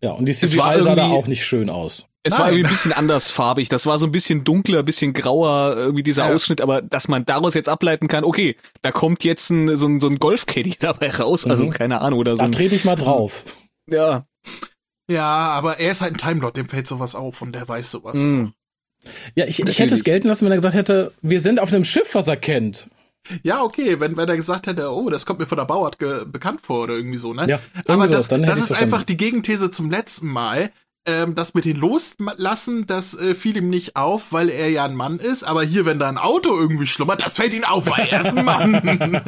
Ja, und die CGI sah da auch nicht schön aus. Es Nein. war irgendwie ein bisschen andersfarbig. Das war so ein bisschen dunkler, ein bisschen grauer, irgendwie dieser ja. Ausschnitt, aber dass man daraus jetzt ableiten kann, okay, da kommt jetzt ein, so ein, so ein Golfcaddy dabei raus, also mhm. keine Ahnung, oder so. Da trete ich mal drauf. Ja. Ja, aber er ist halt ein Timelord, dem fällt sowas auf und der weiß sowas. Mhm. Ja, ich, ich hätte es gelten lassen, wenn er gesagt hätte, wir sind auf einem Schiff, was er kennt. Ja, okay, wenn, wenn er gesagt hätte, oh, das kommt mir von der Bauart bekannt vor oder irgendwie so, ne? Ja, aber das, das ist einfach die Gegenthese zum letzten Mal ähm, das mit den Loslassen, das äh, fiel ihm nicht auf, weil er ja ein Mann ist. Aber hier, wenn da ein Auto irgendwie schlummert, das fällt ihm auf, weil er ist ein Mann.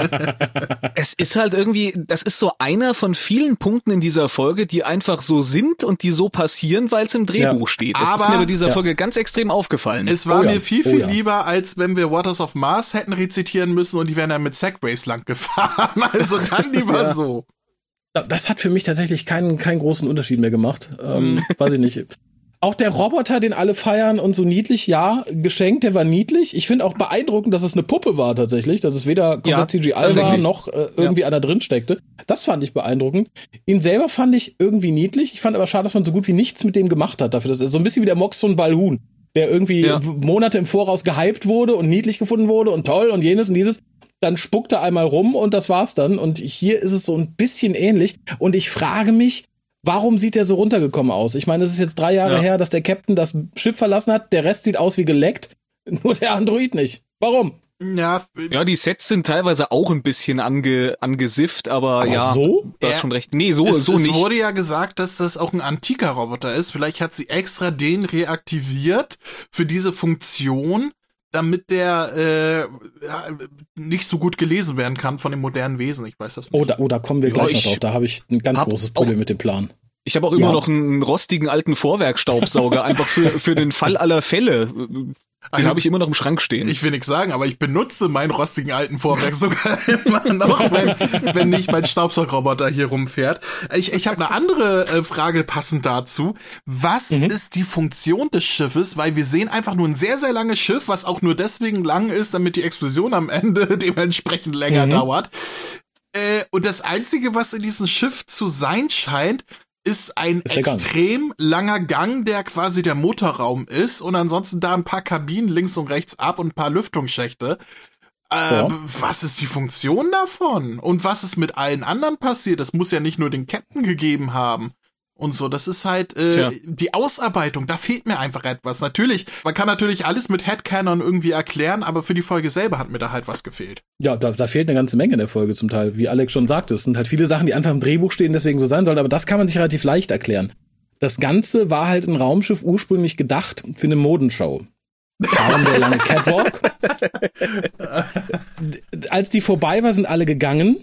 es ist halt irgendwie, das ist so einer von vielen Punkten in dieser Folge, die einfach so sind und die so passieren, weil es im Drehbuch ja. steht. Das aber, ist mir bei dieser ja. Folge ganz extrem aufgefallen. Es war oh ja. mir viel, viel oh lieber, als wenn wir Waters of Mars hätten rezitieren müssen und die wären dann mit Segways lang gefahren. Also dann lieber so das hat für mich tatsächlich keinen, keinen großen Unterschied mehr gemacht. Ähm, mhm. weiß ich nicht. Auch der Roboter, den alle feiern und so niedlich, ja, geschenkt, der war niedlich. Ich finde auch beeindruckend, dass es eine Puppe war tatsächlich, dass es weder komplett ja, CGI war noch äh, irgendwie ja. einer drin steckte. Das fand ich beeindruckend. Ihn selber fand ich irgendwie niedlich. Ich fand aber schade, dass man so gut wie nichts mit dem gemacht hat. Dafür, dass er so ein bisschen wie der Mox von Balhoon, der irgendwie ja. Monate im Voraus gehypt wurde und niedlich gefunden wurde und toll und jenes und dieses dann spuckt er einmal rum und das war's dann. Und hier ist es so ein bisschen ähnlich. Und ich frage mich, warum sieht er so runtergekommen aus? Ich meine, es ist jetzt drei Jahre ja. her, dass der Captain das Schiff verlassen hat. Der Rest sieht aus wie geleckt. Nur der Android nicht. Warum? Ja, ja, die Sets sind teilweise auch ein bisschen ange, angesifft, aber, aber ja, so? du hast schon recht. Nee, so, es, so es nicht. Es wurde ja gesagt, dass das auch ein antiker Roboter ist. Vielleicht hat sie extra den reaktiviert für diese Funktion, damit der äh, ja, nicht so gut gelesen werden kann von den modernen Wesen. Ich weiß das nicht. Oh, da, oh, da kommen wir gleich ja, noch drauf. Da habe ich ein ganz großes Problem mit dem Plan. Ich habe auch immer ja. noch einen rostigen alten Vorwerkstaubsauger, einfach für, für den Fall aller Fälle. Den also, habe ich immer noch im Schrank stehen. Ich will nichts sagen, aber ich benutze meinen rostigen alten Vorwerk sogar immer noch, wenn, wenn nicht mein Staubsaugroboter hier rumfährt. Ich, ich habe eine andere äh, Frage passend dazu. Was mhm. ist die Funktion des Schiffes? Weil wir sehen einfach nur ein sehr, sehr langes Schiff, was auch nur deswegen lang ist, damit die Explosion am Ende dementsprechend länger mhm. dauert. Äh, und das Einzige, was in diesem Schiff zu sein scheint, ist ein ist extrem langer Gang, der quasi der Motorraum ist und ansonsten da ein paar Kabinen links und rechts ab und ein paar Lüftungsschächte. Äh, ja. Was ist die Funktion davon? Und was ist mit allen anderen passiert? Das muss ja nicht nur den Captain gegeben haben und so. Das ist halt äh, die Ausarbeitung, da fehlt mir einfach etwas. Natürlich, man kann natürlich alles mit Headcanon irgendwie erklären, aber für die Folge selber hat mir da halt was gefehlt. Ja, da, da fehlt eine ganze Menge in der Folge zum Teil. Wie Alex schon sagte, es sind halt viele Sachen, die einfach im Drehbuch stehen, deswegen so sein sollen, aber das kann man sich relativ leicht erklären. Das Ganze war halt ein Raumschiff ursprünglich gedacht für eine Modenshow. Darum der lange Catwalk. Als die vorbei war, sind alle gegangen.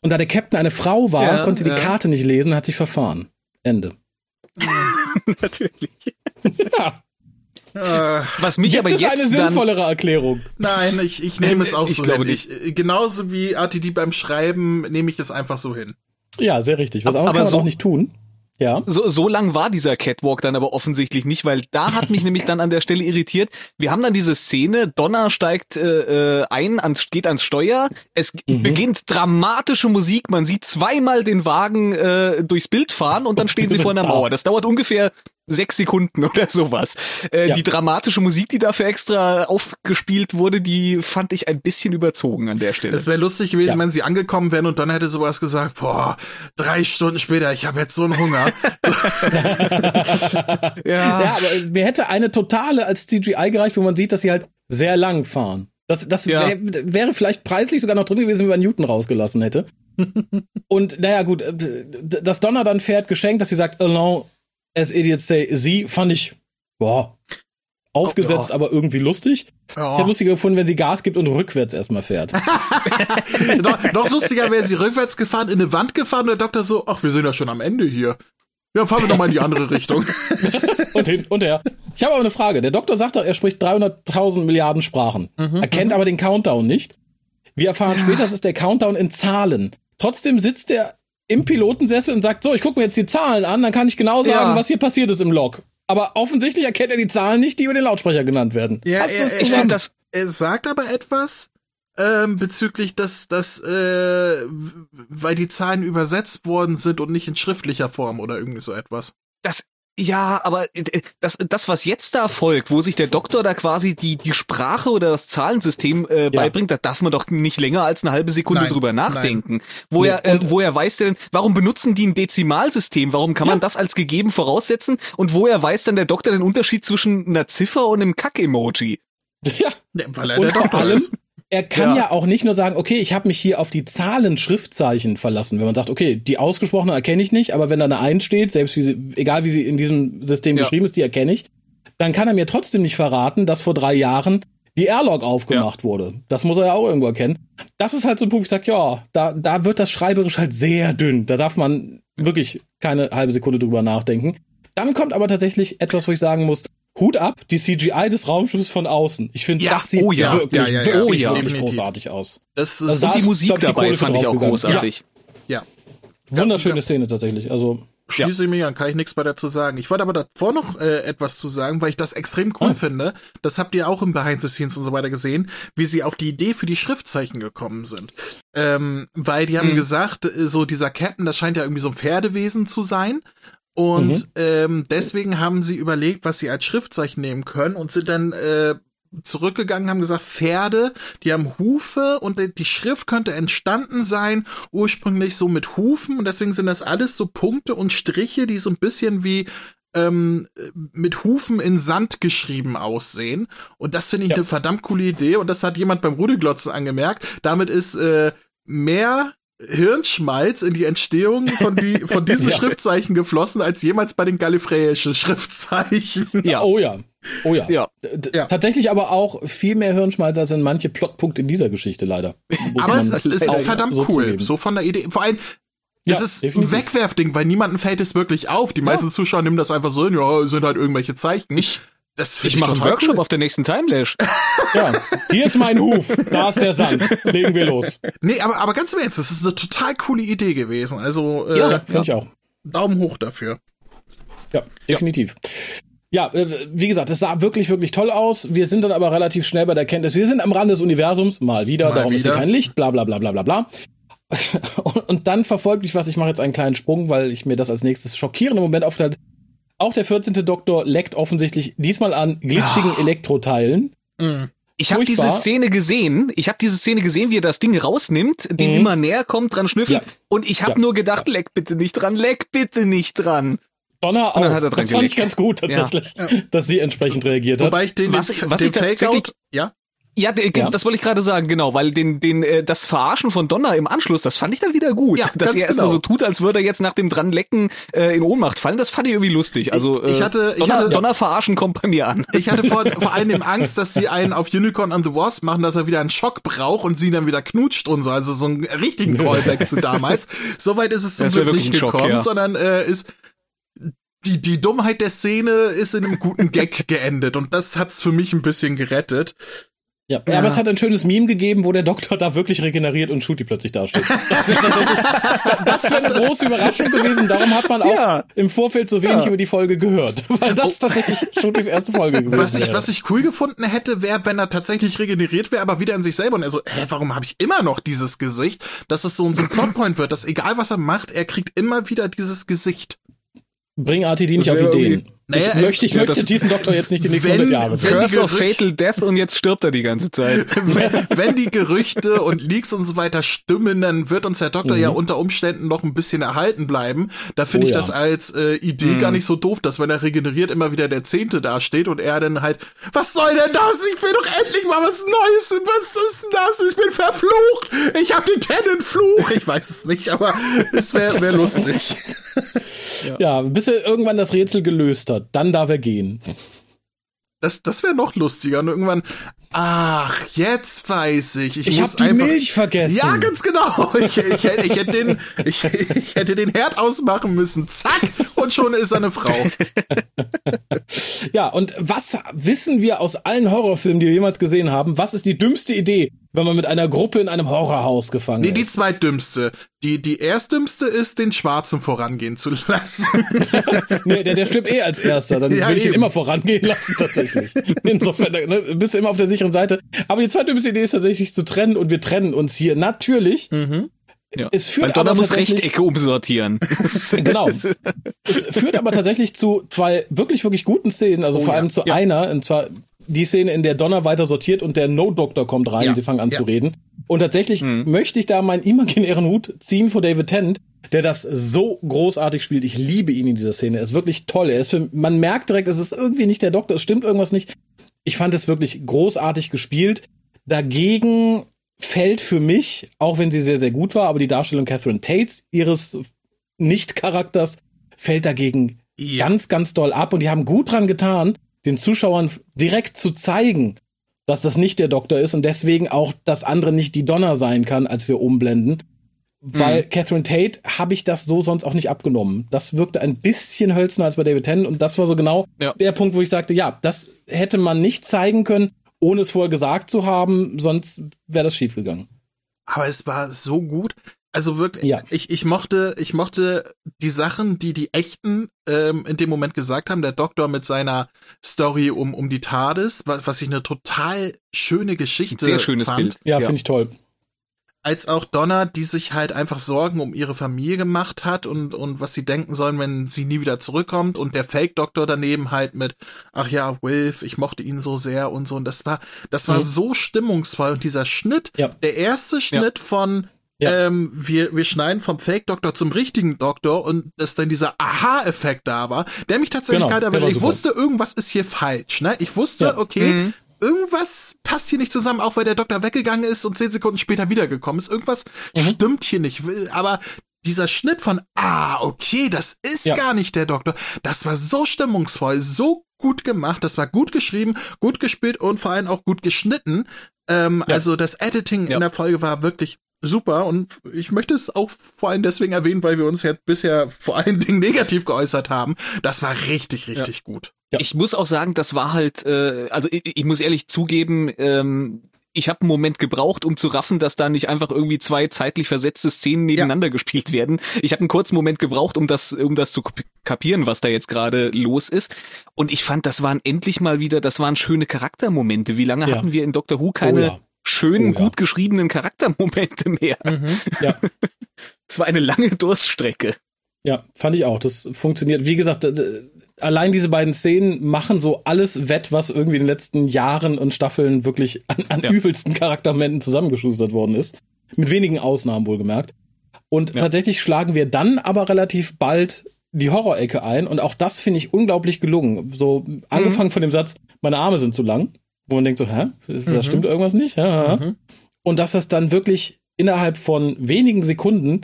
Und da der Captain eine Frau war, ja, konnte die ja. Karte nicht lesen, hat sich verfahren. Ende. Natürlich. ja. Äh, Was mich Gibt aber es jetzt eine sinnvollere Erklärung? Nein, ich, ich nehme es auch ich so glaube hin. Nicht. Ich, genauso wie RTD beim Schreiben nehme ich es einfach so hin. Ja, sehr richtig. Was anderes aber kann man so, auch nicht tun. Ja. So, so lang war dieser Catwalk dann aber offensichtlich nicht, weil da hat mich nämlich dann an der Stelle irritiert. Wir haben dann diese Szene, Donner steigt äh, äh ein, ans, geht ans Steuer, es mhm. beginnt dramatische Musik, man sieht zweimal den Wagen äh, durchs Bild fahren und dann stehen sie vor einer Mauer. Das dauert ungefähr sechs Sekunden oder sowas. Äh, ja. Die dramatische Musik, die dafür extra aufgespielt wurde, die fand ich ein bisschen überzogen an der Stelle. Es wäre lustig gewesen, ja. wenn sie angekommen wären und dann hätte sowas gesagt, boah, drei Stunden später, ich habe jetzt so einen Hunger. ja. ja, aber mir hätte eine totale als CGI gereicht, wo man sieht, dass sie halt sehr lang fahren. Das, das ja. wär, wäre vielleicht preislich sogar noch drin gewesen, wenn man Newton rausgelassen hätte. und naja, gut, äh, das Donner dann fährt geschenkt, dass sie sagt, alone As Idiots Say Sie fand ich, boah, aufgesetzt, oh, ja. aber irgendwie lustig. Ja. Ich hätte lustiger gefunden, wenn sie Gas gibt und rückwärts erstmal fährt. noch, noch, lustiger wäre sie rückwärts gefahren, in eine Wand gefahren und der Doktor so, ach, wir sind ja schon am Ende hier. Ja, fahren wir doch mal in die andere Richtung. und hin und her. Ich habe aber eine Frage. Der Doktor sagt doch, er spricht 300.000 Milliarden Sprachen. Mhm, erkennt mhm. aber den Countdown nicht. Wir erfahren ja. später, das ist der Countdown in Zahlen. Trotzdem sitzt er im Pilotensessel und sagt, so, ich gucke mir jetzt die Zahlen an, dann kann ich genau sagen, ja. was hier passiert ist im Log. Aber offensichtlich erkennt er die Zahlen nicht, die über den Lautsprecher genannt werden. Ja, er, er, ich finde das. Er sagt aber etwas ähm, bezüglich, dass dass äh, weil die Zahlen übersetzt worden sind und nicht in schriftlicher Form oder irgendwie so etwas. Das ja, aber äh, das, das, was jetzt da folgt, wo sich der Doktor da quasi die, die Sprache oder das Zahlensystem äh, ja. beibringt, da darf man doch nicht länger als eine halbe Sekunde nein, drüber nachdenken. Nein. Wo nee. er, äh, wo er weiß denn, warum benutzen die ein Dezimalsystem? Warum kann ja. man das als gegeben voraussetzen? Und wo er weiß dann der Doktor den Unterschied zwischen einer Ziffer und einem Kack-Emoji? Ja, weil er und der Doktor allem, ist er kann ja. ja, auch nicht nur sagen, okay, ich habe mich hier auf die Zahlen Schriftzeichen verlassen. Wenn man sagt, okay, die ausgesprochene erkenne ich nicht, aber wenn da eine 1 steht, selbst wie sie, egal wie sie in diesem System ja. geschrieben ist, die erkenne ich, dann kann er mir trotzdem nicht verraten, dass vor drei Jahren die Airlog aufgemacht ja. wurde. Das muss er ja auch irgendwo erkennen. Das ist halt so ein Punkt, ich sag, ja, da, da wird das schreiberisch halt sehr dünn. Da darf man wirklich keine halbe Sekunde drüber nachdenken. Dann kommt aber tatsächlich etwas, wo ich sagen muss, Hut ab, die CGI des Raumschiffes von außen. Ich finde, ja, das sieht oh ja, wirklich, ja, ja, ja, wirklich, wirklich großartig aus. Das ist, also und die Musik dabei fand ich auch großartig. Ja. Wunderschöne Szene tatsächlich. Also Schließe ich mich an, kann ich nichts mehr dazu sagen. Ich wollte aber davor noch äh, etwas zu sagen, weil ich das extrem cool ah. finde. Das habt ihr auch im Behind the Scenes und so weiter gesehen, wie sie auf die Idee für die Schriftzeichen gekommen sind. Ähm, weil die haben mhm. gesagt, äh, so dieser Captain, das scheint ja irgendwie so ein Pferdewesen zu sein. Und mhm. ähm, deswegen haben sie überlegt, was sie als Schriftzeichen nehmen können und sind dann äh, zurückgegangen, haben gesagt, Pferde, die haben Hufe und die Schrift könnte entstanden sein, ursprünglich so mit Hufen und deswegen sind das alles so Punkte und Striche, die so ein bisschen wie ähm, mit Hufen in Sand geschrieben aussehen. Und das finde ich ja. eine verdammt coole Idee und das hat jemand beim Rudelglotzen angemerkt. Damit ist äh, mehr Hirnschmalz in die Entstehung von, die, von diesen ja. Schriftzeichen geflossen, als jemals bei den gallifreyischen Schriftzeichen. Ja, oh ja. Oh ja. ja. ja. Tatsächlich aber auch viel mehr Hirnschmalz als in manche Plotpunkte in dieser Geschichte leider. aber es, es ist verdammt so cool. So von der Idee. Vor allem, ja, es ist definitiv. ein Wegwerfding, weil niemandem fällt es wirklich auf. Die meisten Zuschauer nehmen das einfach so hin, ja, sind halt irgendwelche Zeichen. Ich, das ich, ich mache einen Workshop cool. auf der nächsten Timelash. ja, hier ist mein Huf, da ist der Sand. Legen wir los. Nee, aber, aber ganz im Ernst, das ist eine total coole Idee gewesen. Also, äh, ja, finde ja. ich auch. Daumen hoch dafür. Ja, definitiv. Ja. ja, äh, wie gesagt, es sah wirklich, wirklich toll aus. Wir sind dann aber relativ schnell bei der Kenntnis. Wir sind am Rand des Universums, mal wieder, mal darum wieder. ist hier kein Licht, bla bla bla bla bla bla. Und dann verfolgt mich was, ich mache jetzt einen kleinen Sprung, weil ich mir das als nächstes schockierende Moment aufgeteilt auch der 14. Doktor leckt offensichtlich diesmal an glitschigen oh. Elektroteilen. Mhm. Ich habe diese Szene gesehen. Ich habe diese Szene gesehen, wie er das Ding rausnimmt, dem mhm. immer näher kommt, dran schnüffelt. Ja. Und ich habe ja. nur gedacht, ja. leck bitte nicht dran, leck bitte nicht dran. Donner auch. das gelegt. fand ich ganz gut tatsächlich, dass sie entsprechend reagiert hat. Wobei ich den, was, den, was den ich Fake-Out, ja? Ja, ja, das wollte ich gerade sagen, genau, weil den, den, äh, das Verarschen von Donner im Anschluss, das fand ich dann wieder gut. Ja, dass er erstmal genau. so tut, als würde er jetzt nach dem dranlecken äh, in Ohnmacht fallen, das fand ich irgendwie lustig. Also ich, ich hatte, ich Donner, hatte, Donner verarschen kommt bei mir an. Ich hatte vor, vor allem Angst, dass sie einen auf Unicorn and the Wasp machen, dass er wieder einen Schock braucht und sie dann wieder knutscht und so, also so einen richtigen Callback zu damals. Soweit ist es zum Glück nicht gekommen, Schock, ja. sondern äh, ist die, die Dummheit der Szene ist in einem guten Gag geendet und das hat's für mich ein bisschen gerettet. Ja. ja, aber es hat ein schönes Meme gegeben, wo der Doktor da wirklich regeneriert und Shooty plötzlich dasteht. Das wäre das wär eine große Überraschung gewesen. Darum hat man auch ja. im Vorfeld so wenig ja. über die Folge gehört, weil das oh. tatsächlich Shootys erste Folge gewesen was ich, wäre. Was ich cool gefunden hätte, wäre, wenn er tatsächlich regeneriert wäre, aber wieder in sich selber und er so, hä, warum habe ich immer noch dieses Gesicht? Dass es so ein, Plotpoint wird, dass egal was er macht, er kriegt immer wieder dieses Gesicht. Bring RTD nicht auf Ideen. Naja, ich möchte, ich ja, möchte diesen Doktor jetzt nicht die nächsten wenn, 100 Jahre. Curse of Fatal Death und jetzt stirbt er die ganze Zeit. wenn, wenn die Gerüchte und Leaks und so weiter stimmen, dann wird uns der Doktor mhm. ja unter Umständen noch ein bisschen erhalten bleiben. Da finde oh, ich ja. das als äh, Idee mhm. gar nicht so doof, dass wenn er regeneriert immer wieder der Zehnte dasteht und er dann halt, was soll denn das? Ich will doch endlich mal was Neues. Was ist denn das? Ich bin verflucht. Ich habe den Tennant-Fluch. Ich weiß es nicht, aber es wäre wär lustig. ja. ja, bis er irgendwann das Rätsel gelöst hat, dann darf er gehen. Das, das wäre noch lustiger. Und irgendwann, ach, jetzt weiß ich. Ich, ich muss hab die einfach, Milch vergessen. Ja, ganz genau. Ich, ich, ich, ich, hätte den, ich, ich hätte den Herd ausmachen müssen. Zack, und schon ist er eine Frau. ja, und was wissen wir aus allen Horrorfilmen, die wir jemals gesehen haben? Was ist die dümmste Idee, wenn man mit einer Gruppe in einem Horrorhaus gefangen nee, ist? Nee, die zweitdümmste. Die, die erstdümmste ist, den Schwarzen vorangehen zu lassen. nee, der, der stirbt eh als erster. Dann ja, würde ich ihn immer vorangehen lassen, tatsächlich. Insofern ne, bist du immer auf der sicheren Seite. Aber die zweitdümmste Idee ist tatsächlich, sich zu trennen und wir trennen uns hier natürlich. Mhm. Ja. Es führt Weil Donner aber muss Rechtecke umsortieren. genau. Es führt aber tatsächlich zu zwei wirklich, wirklich guten Szenen, also oh, vor allem zu ja. einer, und zwar die Szene, in der Donner weiter sortiert und der No-Doktor kommt rein, ja. die fangen an zu reden. Und tatsächlich mhm. möchte ich da meinen imaginären Hut ziehen vor David Tennant, der das so großartig spielt. Ich liebe ihn in dieser Szene. Er ist wirklich toll. Er ist für, man merkt direkt, es ist irgendwie nicht der Doktor, es stimmt irgendwas nicht. Ich fand es wirklich großartig gespielt. Dagegen fällt für mich, auch wenn sie sehr, sehr gut war, aber die Darstellung Catherine Tates, ihres Nicht-Charakters, fällt dagegen ja. ganz, ganz doll ab. Und die haben gut dran getan, den Zuschauern direkt zu zeigen, dass das nicht der Doktor ist und deswegen auch das andere nicht die Donner sein kann, als wir umblenden. Weil mhm. Catherine Tate habe ich das so sonst auch nicht abgenommen. Das wirkte ein bisschen hölzner als bei David Tennant und das war so genau ja. der Punkt, wo ich sagte, ja, das hätte man nicht zeigen können ohne es vorher gesagt zu haben, sonst wäre das schiefgegangen. Aber es war so gut. Also wirklich, ja. ich, ich mochte, ich mochte die Sachen, die die echten ähm, in dem Moment gesagt haben. Der Doktor mit seiner Story um um die TARDIS, was, was ich eine total schöne Geschichte Sehr schönes fand. Bild. Ja, ja. finde ich toll als auch Donna, die sich halt einfach Sorgen um ihre Familie gemacht hat und, und was sie denken sollen, wenn sie nie wieder zurückkommt und der Fake-Doktor daneben halt mit, ach ja, Wilf, ich mochte ihn so sehr und so und das war, das war mhm. so stimmungsvoll und dieser Schnitt, ja. der erste Schnitt ja. von ja. Ähm, wir, wir schneiden vom Fake-Doktor zum richtigen Doktor und dass dann dieser Aha-Effekt da war, der mich tatsächlich genau, kalt erwischt. Ich wusste, irgendwas ist hier falsch. Ne? Ich wusste, ja. okay, mhm irgendwas passt hier nicht zusammen, auch weil der Doktor weggegangen ist und zehn Sekunden später wiedergekommen ist. Irgendwas mhm. stimmt hier nicht. Aber dieser Schnitt von, ah, okay, das ist ja. gar nicht der Doktor, das war so stimmungsvoll, so gut gemacht, das war gut geschrieben, gut gespielt und vor allem auch gut geschnitten. Ähm, ja. Also das Editing ja. in der Folge war wirklich super und ich möchte es auch vor allem deswegen erwähnen, weil wir uns ja bisher vor allen Dingen negativ geäußert haben. Das war richtig, richtig gut. Ja. Ich muss auch sagen, das war halt, äh, also ich, ich muss ehrlich zugeben, ähm, ich habe einen Moment gebraucht, um zu raffen, dass da nicht einfach irgendwie zwei zeitlich versetzte Szenen nebeneinander ja. gespielt werden. Ich habe einen kurzen Moment gebraucht, um das, um das zu kapieren, was da jetzt gerade los ist. Und ich fand, das waren endlich mal wieder, das waren schöne Charaktermomente. Wie lange ja. hatten wir in Doctor Who keine oh ja. Schönen, oh gut geschriebenen Charaktermomente mehr? Mhm. Ja. Es war eine lange Durststrecke. Ja, fand ich auch. Das funktioniert. Wie gesagt, allein diese beiden Szenen machen so alles wett, was irgendwie in den letzten Jahren und Staffeln wirklich an, an ja. übelsten Charaktermomenten zusammengeschustert worden ist. Mit wenigen Ausnahmen wohlgemerkt. Und ja. tatsächlich schlagen wir dann aber relativ bald die Horrorecke ein und auch das finde ich unglaublich gelungen. So angefangen mhm. von dem Satz, meine Arme sind zu lang, wo man denkt so, hä, das mhm. stimmt irgendwas nicht? Ja, mhm. Und dass das dann wirklich innerhalb von wenigen Sekunden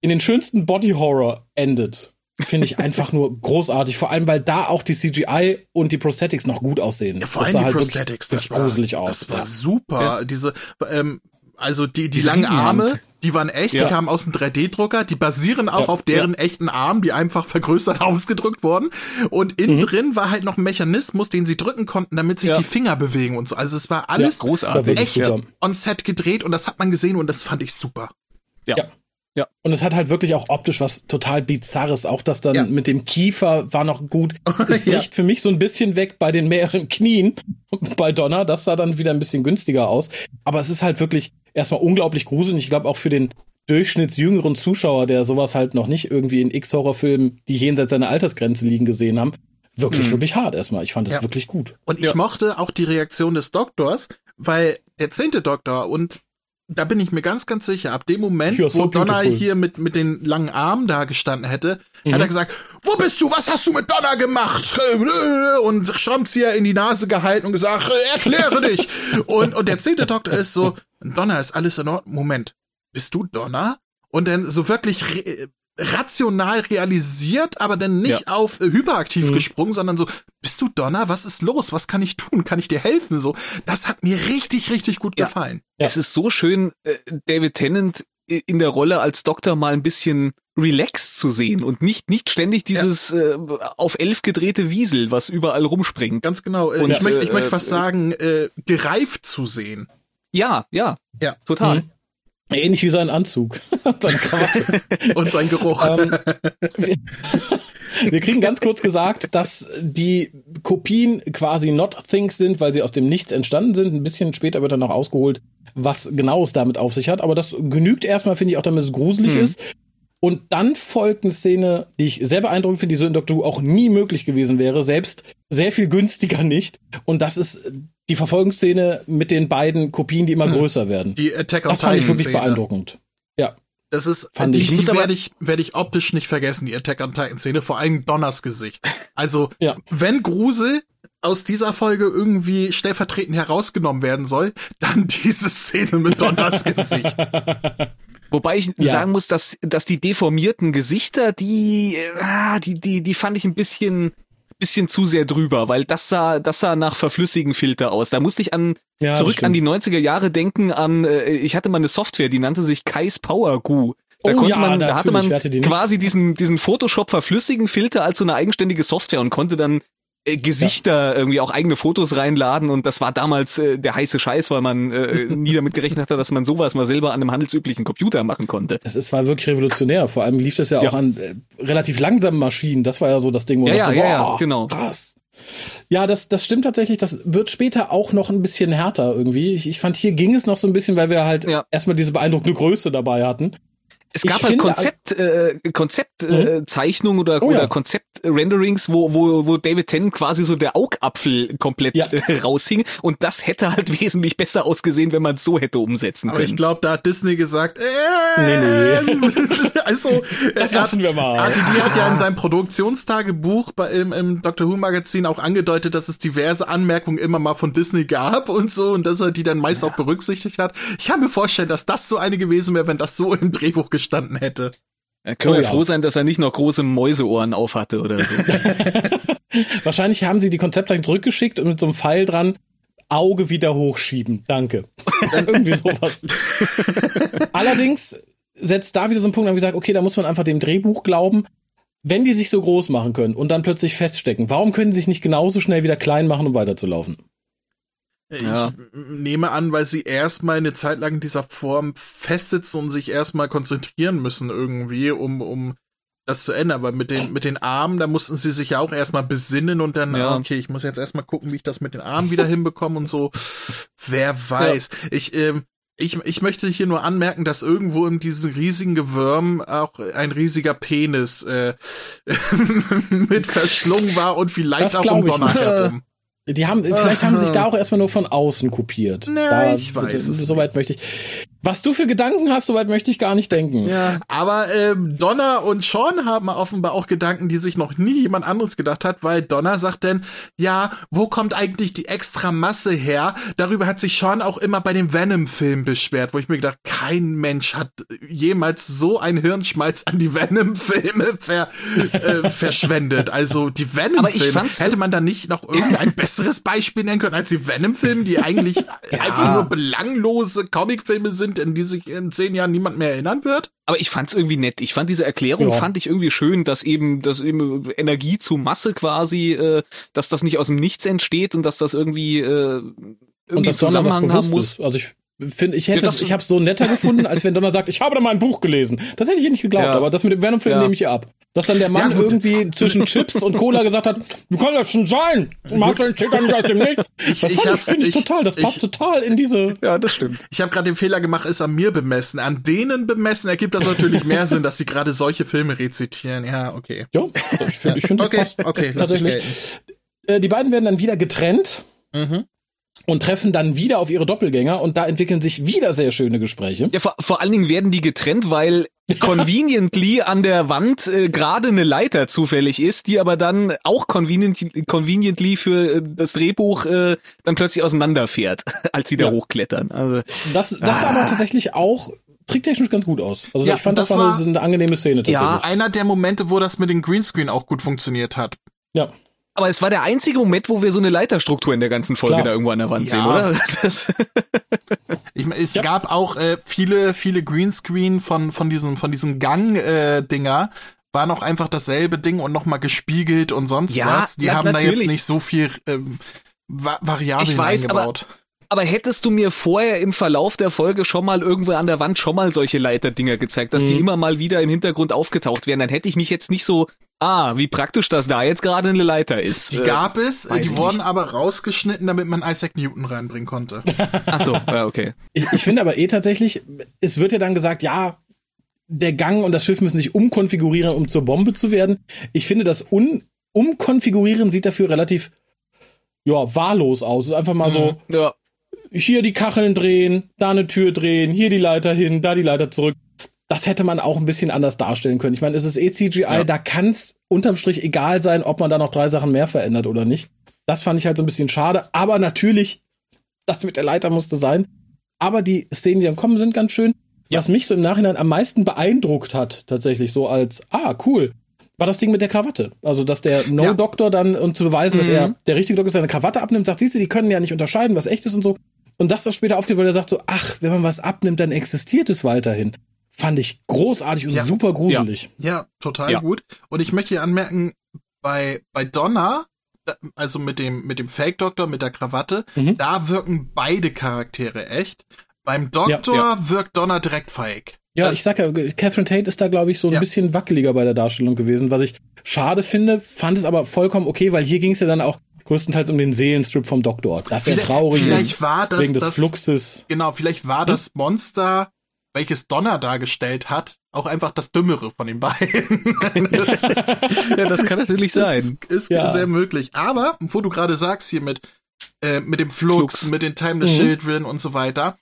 in den schönsten Body Horror endet finde ich einfach nur großartig. Vor allem, weil da auch die CGI und die Prosthetics noch gut aussehen. Ja, vor allem die halt Prosthetics, das war gruselig aus. Das war ja. super. Ja. Diese, ähm, also die, die, die langen Arme, die waren echt, ja. die kamen aus dem 3D-Drucker, die basieren auch auf deren echten Armen, die einfach vergrößert ausgedrückt wurden. Und innen mhm. drin war halt noch ein Mechanismus, den sie drücken konnten, damit sich die Finger bewegen und so. Also es war alles großartig. echt on set gedreht und das hat man gesehen und das fand ich super. Ja. Ja. Und es hat halt wirklich auch optisch was total bizarres. Auch das dann ja. mit dem Kiefer war noch gut. Das bricht ja. für mich so ein bisschen weg bei den mehreren Knien bei Donner. Das sah dann wieder ein bisschen günstiger aus. Aber es ist halt wirklich erstmal unglaublich gruselig. Ich glaube auch für den durchschnittsjüngeren Zuschauer, der sowas halt noch nicht irgendwie in X-Horrorfilmen, die jenseits seiner Altersgrenze liegen, gesehen haben, wirklich, mhm. wirklich hart erstmal. Ich fand das ja. wirklich gut. Und ich mochte auch die Reaktion des Doktors, weil der zehnte Doktor und da bin ich mir ganz, ganz sicher, ab dem Moment, so wo Donna hier mit, mit den langen Armen da gestanden hätte, mhm. hat er gesagt, wo bist du, was hast du mit Donna gemacht? Und Schrammzieher in die Nase gehalten und gesagt, erkläre dich. und, und der zehnte Doktor ist so, Donna ist alles in Ordnung. Moment, bist du Donna? Und dann so wirklich rational realisiert, aber dann nicht ja. auf äh, hyperaktiv mhm. gesprungen, sondern so, bist du Donner? Was ist los? Was kann ich tun? Kann ich dir helfen? So, das hat mir richtig, richtig gut ja. gefallen. Ja. Es ist so schön, äh, David Tennant in der Rolle als Doktor mal ein bisschen relaxed zu sehen und nicht nicht ständig dieses ja. äh, auf elf gedrehte Wiesel, was überall rumspringt. Ganz genau. Äh, und, ich, möchte, ich möchte fast sagen, äh, gereift zu sehen. Ja, ja, ja, total. Mhm. Ähnlich wie sein Anzug. und sein Geruch. Ähm, wir, wir, kriegen ganz kurz gesagt, dass die Kopien quasi not things sind, weil sie aus dem Nichts entstanden sind. Ein bisschen später wird dann noch ausgeholt, was genau es damit auf sich hat. Aber das genügt erstmal, finde ich, auch damit es gruselig hm. ist. Und dann folgt eine Szene, die ich sehr beeindruckend finde, die so in Doctor Who auch nie möglich gewesen wäre, selbst sehr viel günstiger nicht. Und das ist die Verfolgungsszene mit den beiden Kopien, die immer hm. größer werden. Die Attack on Das fand ich wirklich beeindruckend. Ja. Das ist, fand die, ich. die werde ich, werde ich optisch nicht vergessen, die Attack on Titan Szene, vor allem Donners Gesicht. Also, ja. wenn Grusel aus dieser Folge irgendwie stellvertretend herausgenommen werden soll, dann diese Szene mit Donners Gesicht. Wobei ich ja. sagen muss, dass, dass die deformierten Gesichter, die, ah, die, die, die fand ich ein bisschen, bisschen zu sehr drüber, weil das sah, das sah nach verflüssigen Filter aus. Da musste ich an, ja, zurück an die 90er Jahre denken, an, äh, ich hatte mal eine Software, die nannte sich Kais Power Goo. Da oh, konnte ja, man, da hatte man quasi diesen, diesen Photoshop verflüssigen Filter als so eine eigenständige Software und konnte dann Gesichter, ja. irgendwie auch eigene Fotos reinladen und das war damals äh, der heiße Scheiß, weil man äh, nie damit gerechnet hatte, dass man sowas mal selber an einem handelsüblichen Computer machen konnte. Es, es war wirklich revolutionär. Vor allem lief das ja, ja. auch an äh, relativ langsamen Maschinen. Das war ja so das Ding, wo ja, man ja, dachte, ja, genau. krass. Ja, das, das stimmt tatsächlich. Das wird später auch noch ein bisschen härter irgendwie. Ich, ich fand, hier ging es noch so ein bisschen, weil wir halt ja. erstmal diese beeindruckende Größe dabei hatten. Es gab halt Konzept, äh, Konzeptzeichnungen mhm. äh, oder, oh, oder ja. Konzeptrenderings, wo, wo, wo David Tennant quasi so der Augapfel komplett ja. äh, raushing und das hätte halt wesentlich besser ausgesehen, wenn man es so hätte umsetzen können. Aber ich glaube, da hat Disney gesagt, äh, nee, nee. also das lassen wir mal. RTD hat ja in seinem Produktionstagebuch bei, im, im Doctor Who Magazin auch angedeutet, dass es diverse Anmerkungen immer mal von Disney gab und so und dass er die dann meist ja. auch berücksichtigt hat. Ich kann mir vorstellen, dass das so eine gewesen wäre, wenn das so im Drehbuch gestanden hätte. Da können oh, wir ja. froh sein, dass er nicht noch große Mäuseohren auf hatte oder so. Wahrscheinlich haben sie die Konzeptzeichnung zurückgeschickt und mit so einem Pfeil dran Auge wieder hochschieben. Danke. Irgendwie sowas. Allerdings setzt da wieder so ein Punkt, habe ich gesagt, okay, da muss man einfach dem Drehbuch glauben. Wenn die sich so groß machen können und dann plötzlich feststecken, warum können sie sich nicht genauso schnell wieder klein machen, um weiterzulaufen? Ich ja. nehme an, weil sie erstmal eine Zeit lang in dieser Form festsitzen und sich erstmal konzentrieren müssen irgendwie, um, um das zu ändern. Aber mit den, mit den Armen, da mussten sie sich ja auch erstmal besinnen und dann, ja. okay, ich muss jetzt erstmal gucken, wie ich das mit den Armen wieder hinbekomme und so. Wer weiß. Ja. Ich, ähm, ich, ich möchte hier nur anmerken, dass irgendwo in diesem riesigen Gewürm auch ein riesiger Penis äh, mit verschlungen war und vielleicht das auch ein Donnerketten. Die haben, vielleicht haben sie sich da auch erstmal nur von außen kopiert. Nee, da, ich weiß Soweit möchte ich. Was du für Gedanken hast, soweit möchte ich gar nicht denken. Ja, aber ähm, Donna und Sean haben offenbar auch Gedanken, die sich noch nie jemand anderes gedacht hat, weil Donna sagt denn, ja, wo kommt eigentlich die extra Masse her? Darüber hat sich Sean auch immer bei dem Venom-Film beschwert, wo ich mir gedacht, kein Mensch hat jemals so ein Hirnschmalz an die Venom-Filme ver, äh, verschwendet. Also die Venom-Filme hätte man da nicht noch irgendein besseres Beispiel nennen können als die Venom-Filme, die eigentlich ja. einfach nur belanglose Comic-Filme sind sind, in die sich in zehn Jahren niemand mehr erinnern wird. Aber ich fand's irgendwie nett. Ich fand diese Erklärung, ja. fand ich irgendwie schön, dass eben, dass eben Energie zu Masse quasi, äh, dass das nicht aus dem Nichts entsteht und dass das irgendwie äh, irgendwie Zusammenhang haben muss. Ist. Also ich finde, ich hätte, ja, ich habe so netter gefunden, als wenn Donner sagt, ich habe da mal ein Buch gelesen. Das hätte ich nicht geglaubt, ja. aber das mit dem Venom-Film ja. nehme ich ihr ab. Dass dann der Mann irgendwie zwischen Chips und Cola gesagt hat, wie kann das schon sein? Du machst deinen Ticker nicht aus dem Nichts. Ich, das ich, ich finde ich, total, das passt total in diese. Ja, das stimmt. Ich habe gerade den Fehler gemacht, ist an mir bemessen. An denen bemessen ergibt das natürlich mehr Sinn, dass sie gerade solche Filme rezitieren. Ja, okay. Ja, ich finde, ich find, das okay, passt. Okay, tatsächlich. Äh, die beiden werden dann wieder getrennt. Mhm und treffen dann wieder auf ihre Doppelgänger und da entwickeln sich wieder sehr schöne Gespräche. Ja, vor, vor allen Dingen werden die getrennt, weil conveniently an der Wand äh, gerade eine Leiter zufällig ist, die aber dann auch convenient, conveniently für äh, das Drehbuch äh, dann plötzlich auseinanderfährt, als sie da hochklettern. Also das, das ah. aber tatsächlich auch tricktechnisch ganz gut aus. Also ja, ich fand, das, das war, eine, eine, angenehme Szene tatsächlich. Ja, einer der Momente, wo das mit dem Greenscreen auch gut funktioniert hat. Ja. Aber es war der einzige Moment, wo wir so eine Leiterstruktur in der ganzen Folge Klar. da irgendwo an der Wand ja. sehen, oder? Das ich meine, es ja. gab auch äh, viele, viele Greenscreen von von diesen von diesen Gang-Dinger. Äh, war noch einfach dasselbe Ding und nochmal gespiegelt und sonst ja, was. Die haben natürlich. da jetzt nicht so viel ähm, Va Variablen ich weiß, eingebaut. Aber aber hättest du mir vorher im Verlauf der Folge schon mal irgendwo an der Wand schon mal solche Leiterdinger gezeigt, dass mhm. die immer mal wieder im Hintergrund aufgetaucht wären, dann hätte ich mich jetzt nicht so, ah, wie praktisch, dass da jetzt gerade eine Leiter ist. Die äh, gab es, die wurden nicht. aber rausgeschnitten, damit man Isaac Newton reinbringen konnte. Ach so, ja, okay. Ich, ich finde aber eh tatsächlich, es wird ja dann gesagt, ja, der Gang und das Schiff müssen sich umkonfigurieren, um zur Bombe zu werden. Ich finde, das Un Umkonfigurieren sieht dafür relativ ja, wahllos aus. Es ist einfach mal mhm. so, ja hier die Kacheln drehen, da eine Tür drehen, hier die Leiter hin, da die Leiter zurück. Das hätte man auch ein bisschen anders darstellen können. Ich meine, es ist eh CGI, ja. da kann es unterm Strich egal sein, ob man da noch drei Sachen mehr verändert oder nicht. Das fand ich halt so ein bisschen schade. Aber natürlich, das mit der Leiter musste sein. Aber die Szenen, die dann kommen, sind ganz schön. Ja. Was mich so im Nachhinein am meisten beeindruckt hat, tatsächlich so als, ah, cool, war das Ding mit der Krawatte. Also, dass der No-Doktor dann, um zu beweisen, mhm. dass er der richtige Doktor seine Krawatte abnimmt, sagt, siehst du, die können ja nicht unterscheiden, was echt ist und so. Und das, was später aufgeht, weil er sagt so, ach, wenn man was abnimmt, dann existiert es weiterhin. Fand ich großartig und ja. super gruselig. Ja, ja total ja. gut. Und ich möchte hier anmerken, bei, bei Donna, also mit dem, mit dem Fake-Doktor, mit der Krawatte, mhm. da wirken beide Charaktere echt. Beim Doktor wirkt Donna direkt fake. Ja, das ich sag ja, Catherine Tate ist da, glaube ich, so ein ja. bisschen wackeliger bei der Darstellung gewesen, was ich schade finde, fand es aber vollkommen okay, weil hier ging es ja dann auch größtenteils um den Seelenstrip vom Doktor. Dass vielleicht, er traurig vielleicht ist war das, wegen des das, Fluxes. Genau, vielleicht war hm? das Monster, welches Donner dargestellt hat, auch einfach das Dümmere von den beiden. das, ja, das kann natürlich sein. Ist, ist ja. sehr möglich. Aber, wo du gerade sagst hier mit, äh, mit dem Flux, Flux. mit den Timeless mhm. Children und so weiter,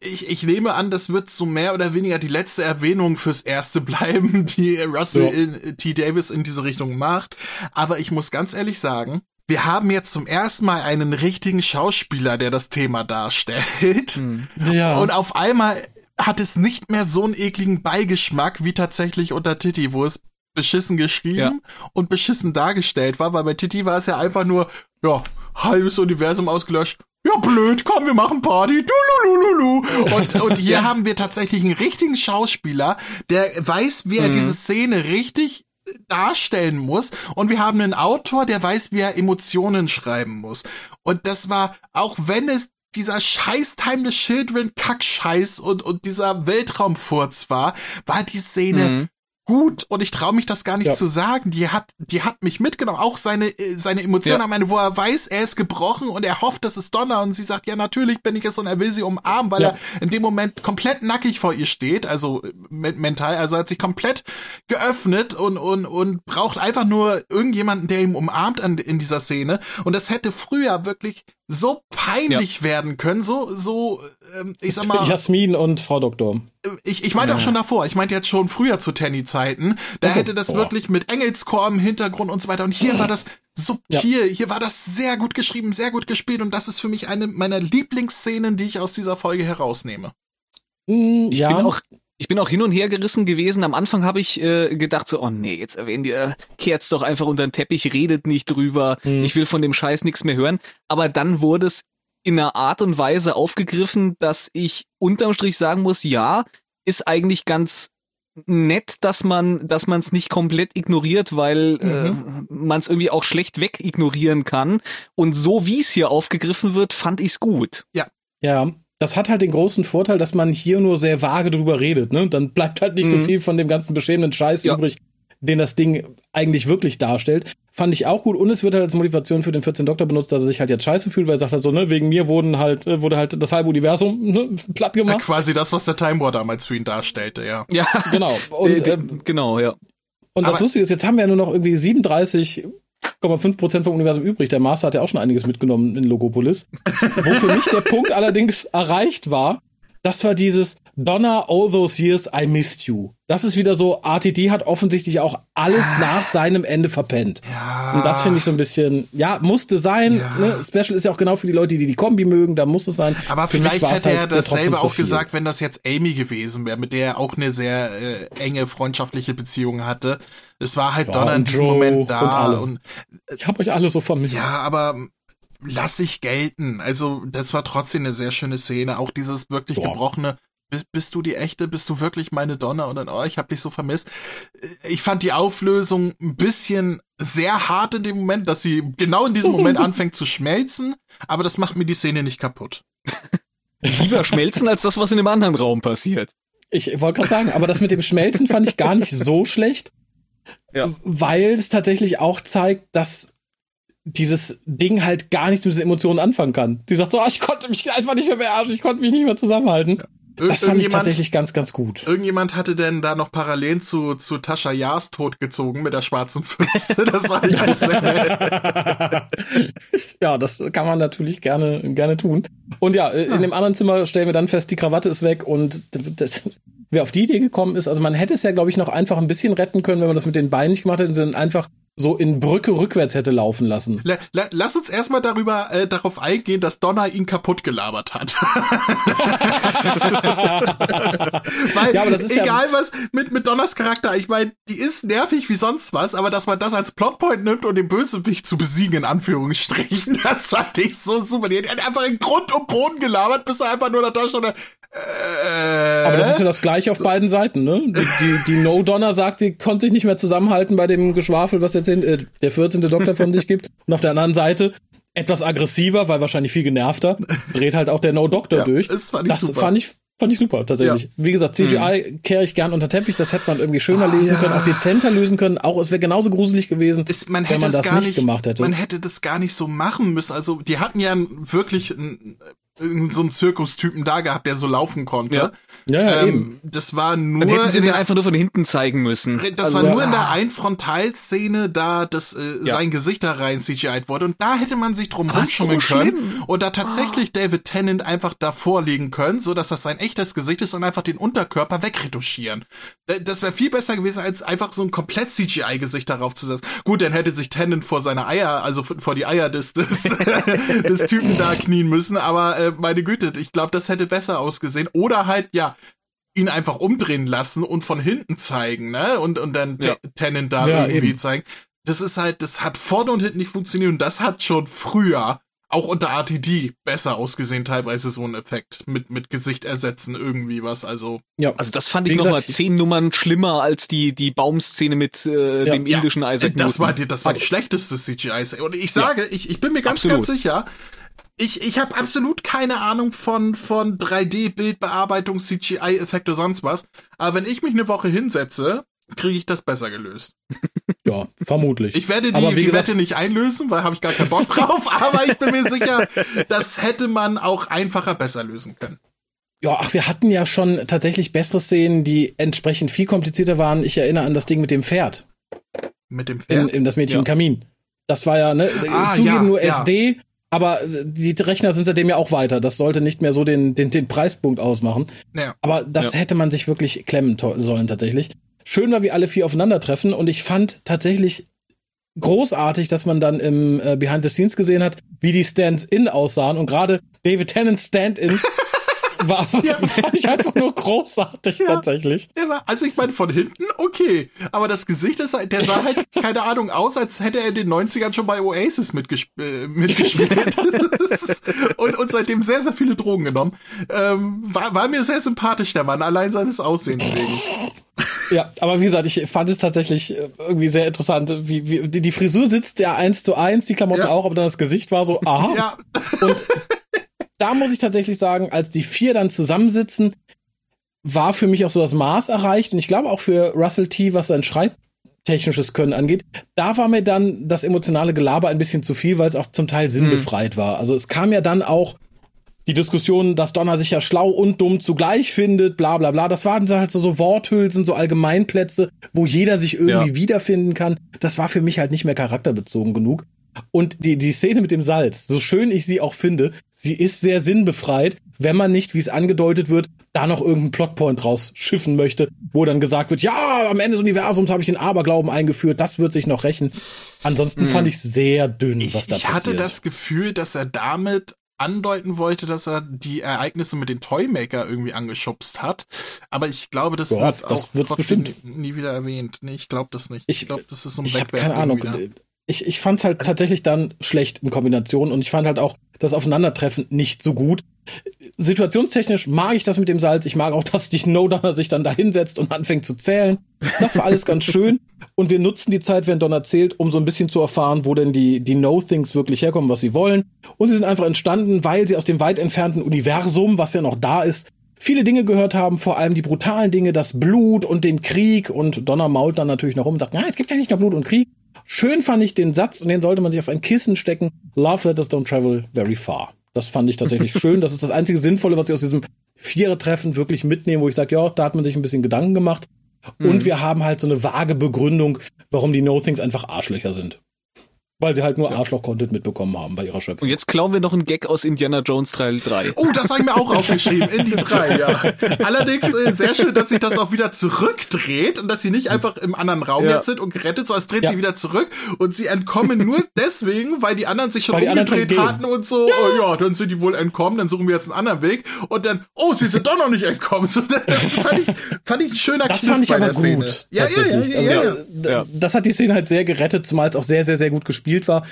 ich, ich nehme an, das wird so mehr oder weniger die letzte Erwähnung fürs Erste bleiben, die Russell ja. in, T. Davis in diese Richtung macht. Aber ich muss ganz ehrlich sagen, wir haben jetzt zum ersten Mal einen richtigen Schauspieler, der das Thema darstellt. Hm. Ja. Und auf einmal hat es nicht mehr so einen ekligen Beigeschmack wie tatsächlich unter Titi, wo es beschissen geschrieben ja. und beschissen dargestellt war, weil bei Titi war es ja einfach nur, ja, halbes Universum ausgelöscht. Ja, blöd, komm, wir machen Party. Du, Und, und hier ja. haben wir tatsächlich einen richtigen Schauspieler, der weiß, wie er mhm. diese Szene richtig darstellen muss. Und wir haben einen Autor, der weiß, wie er Emotionen schreiben muss. Und das war, auch wenn es dieser scheiß Timeless Children Kackscheiß und, und dieser Weltraumfurz war, war die Szene mhm gut und ich traue mich das gar nicht ja. zu sagen. Die hat, die hat mich mitgenommen. Auch seine, äh, seine Emotionen, ja. meine, wo er weiß, er ist gebrochen und er hofft, das ist Donner und sie sagt, ja, natürlich bin ich es und er will sie umarmen, weil ja. er in dem Moment komplett nackig vor ihr steht, also mental, also hat sich komplett geöffnet und, und, und braucht einfach nur irgendjemanden, der ihn umarmt an, in dieser Szene. Und das hätte früher wirklich so peinlich ja. werden können, so, so, ähm, ich sag mal. Jasmin und Frau Doktor. Ich, ich meinte ja. auch schon davor, ich meinte jetzt schon früher zu Tenny-Zeiten. Da also, hätte das boah. wirklich mit Engelschor im Hintergrund und so weiter. Und hier war das subtil, ja. hier war das sehr gut geschrieben, sehr gut gespielt. Und das ist für mich eine meiner Lieblingsszenen, die ich aus dieser Folge herausnehme. Mm, ich bin auch ich bin auch hin und her gerissen gewesen. Am Anfang habe ich äh, gedacht so, oh nee, jetzt erwähnen die, äh, kehrt's doch einfach unter den Teppich, redet nicht drüber. Mhm. Ich will von dem Scheiß nichts mehr hören. Aber dann wurde es in einer Art und Weise aufgegriffen, dass ich unterm Strich sagen muss, ja, ist eigentlich ganz nett, dass man, dass man es nicht komplett ignoriert, weil äh, mhm. äh, man es irgendwie auch schlecht weg ignorieren kann. Und so wie es hier aufgegriffen wird, fand ich's gut. Ja. Ja, das hat halt den großen Vorteil, dass man hier nur sehr vage drüber redet, ne? Dann bleibt halt nicht mhm. so viel von dem ganzen beschämenden Scheiß ja. übrig, den das Ding eigentlich wirklich darstellt. Fand ich auch gut und es wird halt als Motivation für den 14 Doktor benutzt, dass er sich halt jetzt scheiße fühlt, weil er sagt halt so, ne, wegen mir wurden halt, äh, wurde halt das halbe Universum ne, platt gemacht. Ja, quasi das, was der Time War damals für ihn darstellte, ja. Ja, genau. Und, ähm, genau, ja. Und das Lustige ist, jetzt haben wir ja nur noch irgendwie 37 Prozent vom Universum übrig. Der Master hat ja auch schon einiges mitgenommen in Logopolis. Wo für mich der Punkt allerdings erreicht war, das war dieses Donna, all those years I missed you. Das ist wieder so, RTD hat offensichtlich auch alles ah. nach seinem Ende verpennt. Ja. Und das finde ich so ein bisschen, ja, musste sein. Ja. Ne? Special ist ja auch genau für die Leute, die die Kombi mögen, da muss es sein. Aber für vielleicht hätte halt er dasselbe auch gesagt, wenn das jetzt Amy gewesen wäre, mit der er auch eine sehr äh, enge freundschaftliche Beziehung hatte. Es war halt ja, Donna in diesem Moment da. Und, und ich habe euch alle so vermisst. Ja, aber lass ich gelten. Also, das war trotzdem eine sehr schöne Szene. Auch dieses wirklich Boah. gebrochene, bist du die echte, bist du wirklich meine Donner? Und dann, oh, ich hab dich so vermisst. Ich fand die Auflösung ein bisschen sehr hart in dem Moment, dass sie genau in diesem Moment anfängt zu schmelzen, aber das macht mir die Szene nicht kaputt. Lieber schmelzen als das, was in dem anderen Raum passiert. Ich wollte gerade sagen, aber das mit dem Schmelzen fand ich gar nicht so schlecht, ja. weil es tatsächlich auch zeigt, dass dieses Ding halt gar nichts mit diesen Emotionen anfangen kann. Die sagt so, ah, ich konnte mich einfach nicht mehr beherrschen, ich konnte mich nicht mehr zusammenhalten. Ja. Das fand ich tatsächlich ganz, ganz gut. Irgendjemand hatte denn da noch Parallelen zu, zu Tascha Jars Tod gezogen mit der schwarzen Füße. Das war alles sehr nett. ja, das kann man natürlich gerne, gerne tun. Und ja, in ah. dem anderen Zimmer stellen wir dann fest, die Krawatte ist weg und das, wer auf die Idee gekommen ist, also man hätte es ja, glaube ich, noch einfach ein bisschen retten können, wenn man das mit den Beinen nicht gemacht hätte, sondern einfach so in Brücke rückwärts hätte laufen lassen. La, la, lass uns erstmal darüber äh, darauf eingehen, dass Donner ihn kaputt gelabert hat. Weil ja, egal ja was mit mit Donners Charakter, ich meine, die ist nervig wie sonst was, aber dass man das als Plotpoint nimmt und den Bösewicht zu besiegen in Anführungsstrichen, das fand ich so super. Die hat einfach in Grund und Boden gelabert, bis er einfach nur da stand. Äh, aber das ist ja das gleiche auf beiden Seiten, ne? Die, die, die No Donner sagt, sie konnte sich nicht mehr zusammenhalten bei dem Geschwafel, was jetzt äh, der 14. Doktor von sich gibt. Und auf der anderen Seite etwas aggressiver, weil wahrscheinlich viel genervter, dreht halt auch der No Doctor ja, durch. Das fand ich das super. Fand ich, fand ich super, tatsächlich. Ja. Wie gesagt, CGI mhm. kehre ich gern unter Teppich, das hätte man irgendwie schöner ah, lösen ja. können, auch dezenter lösen können. Auch es wäre genauso gruselig gewesen, es, man wenn man das nicht, nicht gemacht hätte. Man hätte das gar nicht so machen müssen. Also, die hatten ja wirklich ein, so einen Zirkustypen da gehabt, der so laufen konnte. Ja. Ja, ja ähm, eben. Das war nur. Dann hätten sie den einfach nur von hinten zeigen müssen. Das also, war nur in der Einfrontalszene, da das äh, ja. sein Gesicht da rein CGI wurde und da hätte man sich drum rumschummeln so können und da tatsächlich oh. David Tennant einfach davor liegen können, so dass das sein echtes Gesicht ist und einfach den Unterkörper wegretuschieren. Das wäre viel besser gewesen, als einfach so ein komplett CGI-Gesicht darauf zu setzen. Gut, dann hätte sich Tennant vor seine Eier, also vor die Eier des, des, des Typen da knien müssen, aber äh, meine Güte, ich glaube, das hätte besser ausgesehen. Oder halt, ja, ihn einfach umdrehen lassen und von hinten zeigen, ne? Und, und dann ja. Tennant da ja, irgendwie eben. zeigen. Das ist halt, das hat vorne und hinten nicht funktioniert und das hat schon früher auch unter RTD besser ausgesehen, teilweise so ein Effekt mit, mit Gesicht ersetzen, irgendwie was, also. Ja, also das fand ich nochmal zehn Nummern schlimmer als die, die Baumszene mit äh, ja, dem indischen ja, Isaac Das Newton. war die, das war die schlechteste CGI. Und ich sage, ja, ich, ich bin mir ganz, absolut. ganz sicher, ich, ich habe absolut keine Ahnung von, von 3D-Bildbearbeitung, CGI-Effekte, sonst was. Aber wenn ich mich eine Woche hinsetze, kriege ich das besser gelöst. Ja, vermutlich. Ich werde die, die gesagt, Wette nicht einlösen, weil habe ich gar keinen Bock drauf. aber ich bin mir sicher, das hätte man auch einfacher besser lösen können. Ja, ach, wir hatten ja schon tatsächlich bessere Szenen, die entsprechend viel komplizierter waren. Ich erinnere an das Ding mit dem Pferd. Mit dem Pferd? In, in das Mädchen ja. im Kamin. Das war ja, ne, ah, zugeben ja, nur ja. SD, aber die Rechner sind seitdem ja auch weiter. Das sollte nicht mehr so den, den, den Preispunkt ausmachen. Ja. Aber das ja. hätte man sich wirklich klemmen sollen tatsächlich. Schön war, wie alle vier aufeinandertreffen und ich fand tatsächlich großartig, dass man dann im äh, Behind the Scenes gesehen hat, wie die Stands-In aussahen und gerade David Tennant's Stand-In war, ja. fand ich einfach nur großartig ja. tatsächlich. Ja, also ich meine, von hinten okay, aber das Gesicht ist, der sah halt, keine Ahnung, aus, als hätte er in den 90ern schon bei Oasis mitgesp äh, mitgespielt. und, und seitdem sehr, sehr viele Drogen genommen. Ähm, war, war mir sehr sympathisch, der Mann, allein seines Aussehens wegen. Ja, aber wie gesagt, ich fand es tatsächlich äh, irgendwie sehr interessant. Wie, wie, die Frisur sitzt ja eins zu eins, die Klamotten ja. auch, aber dann das Gesicht war so, aha. Ja. Und da muss ich tatsächlich sagen, als die vier dann zusammensitzen, war für mich auch so das Maß erreicht. Und ich glaube auch für Russell T., was sein schreibtechnisches Können angeht, da war mir dann das emotionale Gelaber ein bisschen zu viel, weil es auch zum Teil sinnbefreit mhm. war. Also es kam ja dann auch die Diskussion, dass Donner sich ja schlau und dumm zugleich findet, bla bla bla. Das waren halt so, so Worthülsen, so Allgemeinplätze, wo jeder sich irgendwie ja. wiederfinden kann. Das war für mich halt nicht mehr charakterbezogen genug. Und die, die Szene mit dem Salz, so schön ich sie auch finde, sie ist sehr sinnbefreit, wenn man nicht, wie es angedeutet wird, da noch irgendeinen Plotpoint rausschiffen möchte, wo dann gesagt wird, ja, am Ende des Universums habe ich den Aberglauben eingeführt, das wird sich noch rächen. Ansonsten hm. fand ich sehr dünn, ich, was da ich passiert. Ich hatte das Gefühl, dass er damit andeuten wollte, dass er die Ereignisse mit den Toymaker irgendwie angeschubst hat. Aber ich glaube, das ja, wird das auch wird trotzdem bestimmt. nie wieder erwähnt. Nee, ich glaube das nicht. Ich, ich glaube, das ist so ein Ich habe keine Ahnung. Wieder. Ich, ich fand es halt tatsächlich dann schlecht in Kombination und ich fand halt auch das Aufeinandertreffen nicht so gut. Situationstechnisch mag ich das mit dem Salz. Ich mag auch, dass die Snowdowner sich dann da hinsetzt und anfängt zu zählen. Das war alles ganz schön. Und wir nutzen die Zeit, wenn Don erzählt, um so ein bisschen zu erfahren, wo denn die, die No-Things wirklich herkommen, was sie wollen. Und sie sind einfach entstanden, weil sie aus dem weit entfernten Universum, was ja noch da ist, viele Dinge gehört haben, vor allem die brutalen Dinge, das Blut und den Krieg. Und Donner mault dann natürlich noch rum und sagt, na, es gibt ja nicht nur Blut und Krieg. Schön fand ich den Satz und den sollte man sich auf ein Kissen stecken. Love letters don't travel very far. Das fand ich tatsächlich schön. Das ist das einzige Sinnvolle, was ich aus diesem Vierer-Treffen wirklich mitnehme, wo ich sage, ja, da hat man sich ein bisschen Gedanken gemacht. Mhm. Und wir haben halt so eine vage Begründung, warum die No-Things einfach Arschlöcher sind. Weil sie halt nur ja. Arschloch-Content mitbekommen haben bei ihrer Schöpfung. Und jetzt klauen wir noch einen Gag aus Indiana Jones Teil 3. Oh, das habe ich mir auch aufgeschrieben. Indie 3, ja. Allerdings äh, sehr schön, dass sich das auch wieder zurückdreht und dass sie nicht einfach im anderen Raum ja. jetzt sind und gerettet, sondern es dreht ja. sie wieder zurück und sie entkommen nur deswegen, weil die anderen sich schon weil umgedreht hatten und so, ja. Oh, ja, dann sind die wohl entkommen, dann suchen wir jetzt einen anderen Weg und dann, oh, sie sind doch noch nicht entkommen. So, das, das fand, ich, fand ich ein schöner Das Kniff fand ich aber gut. Ja, ja, ja, ja, also, ja, Das hat die Szene halt sehr gerettet, zumal es auch sehr, sehr, sehr gut gespielt gespielt war,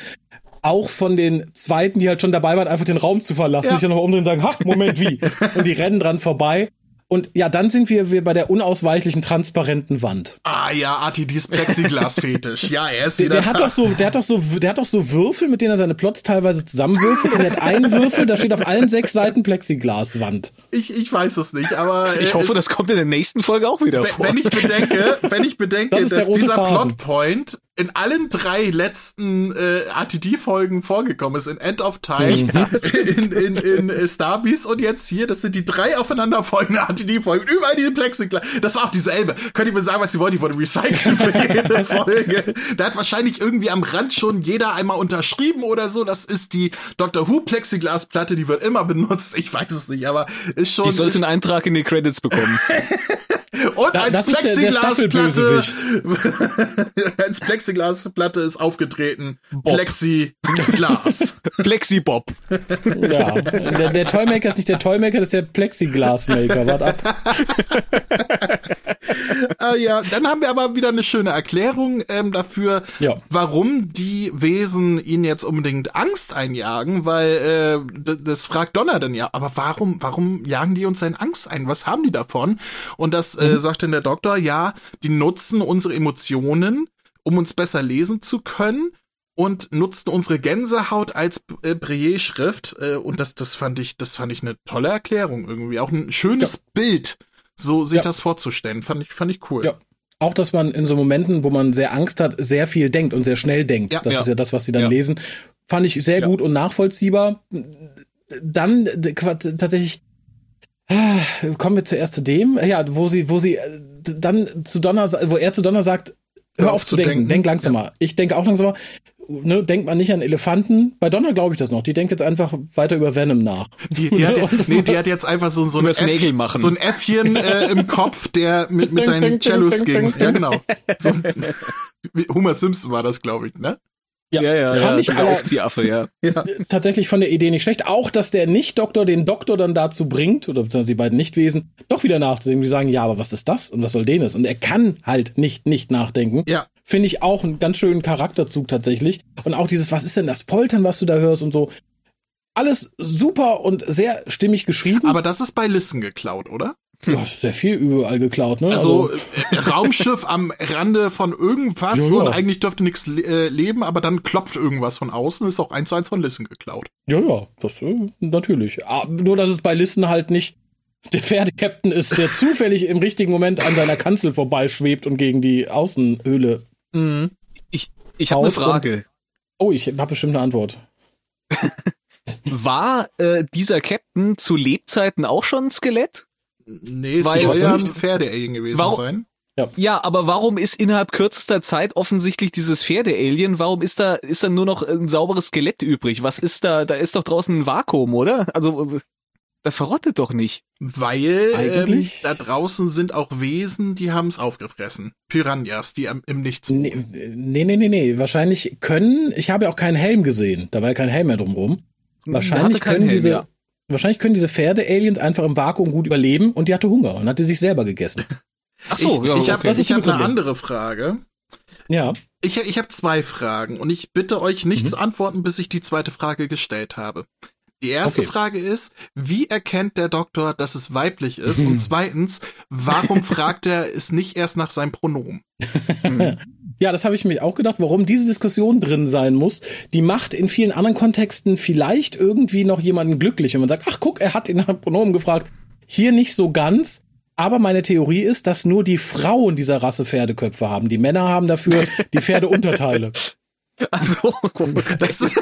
auch von den Zweiten, die halt schon dabei waren, einfach den Raum zu verlassen, ja. sich ja nochmal umdrehen und sagen, ha, Moment, wie? und die rennen dran vorbei. Und ja, dann sind wir, wir bei der unausweichlichen transparenten Wand. Ah ja, Artidis Plexiglas-Fetisch. Ja, er ist wieder. Der, der hat doch so, der hat doch so, der hat doch so Würfel, mit denen er seine Plots teilweise zusammenwürfelt. und er hat einen Würfel, da steht auf allen sechs Seiten Plexiglaswand. Ich, ich weiß es nicht, aber. Ich hoffe, das kommt in der nächsten Folge auch wieder vor. Wenn ich bedenke, wenn ich bedenke, das dass dieser Plotpoint in allen drei letzten äh, RTD-Folgen vorgekommen ist. In End of Time, in, in, in, in Starbeast und jetzt hier. Das sind die drei aufeinanderfolgenden RTD-Folgen. Überall die Plexiglas. Das war auch dieselbe. Könnt ihr mir sagen, was sie wollen? Die wurde recycelt für jede Folge. Da hat wahrscheinlich irgendwie am Rand schon jeder einmal unterschrieben oder so. Das ist die Doctor Who Plexiglas-Platte. Die wird immer benutzt. Ich weiß es nicht, aber ist schon... Die sollte einen Eintrag in die Credits bekommen. und da, als Plexiglasplatte... als Plexiglas Plexiglasplatte ist aufgetreten. Bob. Plexiglas. Plexibob. Ja, der, der Toymaker ist nicht der Toymaker, das ist der Plexiglasmaker. Wart ab. äh, ja, dann haben wir aber wieder eine schöne Erklärung ähm, dafür, ja. warum die Wesen ihnen jetzt unbedingt Angst einjagen, weil äh, das fragt Donner dann ja, aber warum, warum jagen die uns denn Angst ein? Was haben die davon? Und das äh, mhm. sagt dann der Doktor, ja, die nutzen unsere Emotionen, um uns besser lesen zu können und nutzten unsere Gänsehaut als äh, Breyer-Schrift äh, und das das fand ich das fand ich eine tolle Erklärung irgendwie auch ein schönes ja. Bild so sich ja. das vorzustellen fand ich fand ich cool. Ja. Auch dass man in so Momenten wo man sehr Angst hat sehr viel denkt und sehr schnell denkt. Das ist ja das was sie dann lesen. Fand ich sehr gut und nachvollziehbar. Dann tatsächlich ah, kommen wir zuerst zu dem. Ja wo sie wo sie äh, dann zu Donner wo er zu Donner sagt hör auf zu denken, denken. denk langsamer. Ja. Ich denke auch langsamer. Ne, denkt man nicht an Elefanten. Bei Donner glaube ich das noch. Die denkt jetzt einfach weiter über Venom nach. Die, die, hat, nee, die hat jetzt einfach so, so, ein, Äff, machen. so ein Äffchen äh, im Kopf, der mit, mit seinen Cellos ging. Ja, genau. So, Homer Simpson war das, glaube ich, ne? Ja, ja, ja, fand ja, ich aber Aufziehaffe, ja. ja. Tatsächlich von der Idee nicht schlecht. Auch, dass der Nicht-Doktor den Doktor dann dazu bringt, oder beziehungsweise die beiden Nichtwesen, doch wieder nachzudenken. Die sagen, ja, aber was ist das und was soll denes? Und er kann halt nicht nicht nachdenken. Ja. Finde ich auch einen ganz schönen Charakterzug tatsächlich. Und auch dieses, was ist denn das Poltern, was du da hörst und so. Alles super und sehr stimmig geschrieben. Aber das ist bei Listen geklaut, oder? Ja, ist sehr viel überall geklaut, ne? Also, also äh, Raumschiff am Rande von irgendwas ja, ja. und eigentlich dürfte nichts äh, leben, aber dann klopft irgendwas von außen, ist auch eins zu eins von Listen geklaut. Ja, ja, das äh, natürlich. Ah, nur, dass es bei Listen halt nicht der Pferdekapitän ist, der zufällig im richtigen Moment an seiner Kanzel vorbeischwebt und gegen die Außenhöhle. Mhm. Ich, ich habe eine Frage. oh, ich habe bestimmt eine Antwort. War äh, dieser Captain zu Lebzeiten auch schon ein Skelett? Nee, es Weil, soll ja ein Pferde-Alien gewesen warum, sein. Ja. ja, aber warum ist innerhalb kürzester Zeit offensichtlich dieses Pferde-Alien, warum ist da, ist da nur noch ein sauberes Skelett übrig? Was ist da, da ist doch draußen ein Vakuum, oder? Also, das verrottet doch nicht. Weil ähm, da draußen sind auch Wesen, die haben es aufgefressen. Piranhas, die am, im Nichts nee, nee, nee, nee, nee. Wahrscheinlich können, ich habe ja auch keinen Helm gesehen, da war ja kein Helm mehr drumrum. Wahrscheinlich können Helm, diese, ja. Wahrscheinlich können diese Pferde-Aliens einfach im Vakuum gut überleben und die hatte Hunger und hatte sich selber gegessen. Ach so, ich, ja, ich habe okay. hab eine andere Frage. Ja. Ich, ich habe zwei Fragen und ich bitte euch nicht mhm. zu antworten, bis ich die zweite Frage gestellt habe. Die erste okay. Frage ist, wie erkennt der Doktor, dass es weiblich ist? Und zweitens, warum fragt er es nicht erst nach seinem Pronomen? ja, das habe ich mir auch gedacht, warum diese Diskussion drin sein muss. Die macht in vielen anderen Kontexten vielleicht irgendwie noch jemanden glücklich, wenn man sagt, ach guck, er hat dem Pronomen gefragt. Hier nicht so ganz. Aber meine Theorie ist, dass nur die Frauen dieser Rasse Pferdeköpfe haben. Die Männer haben dafür die Pferdeunterteile. Also, das,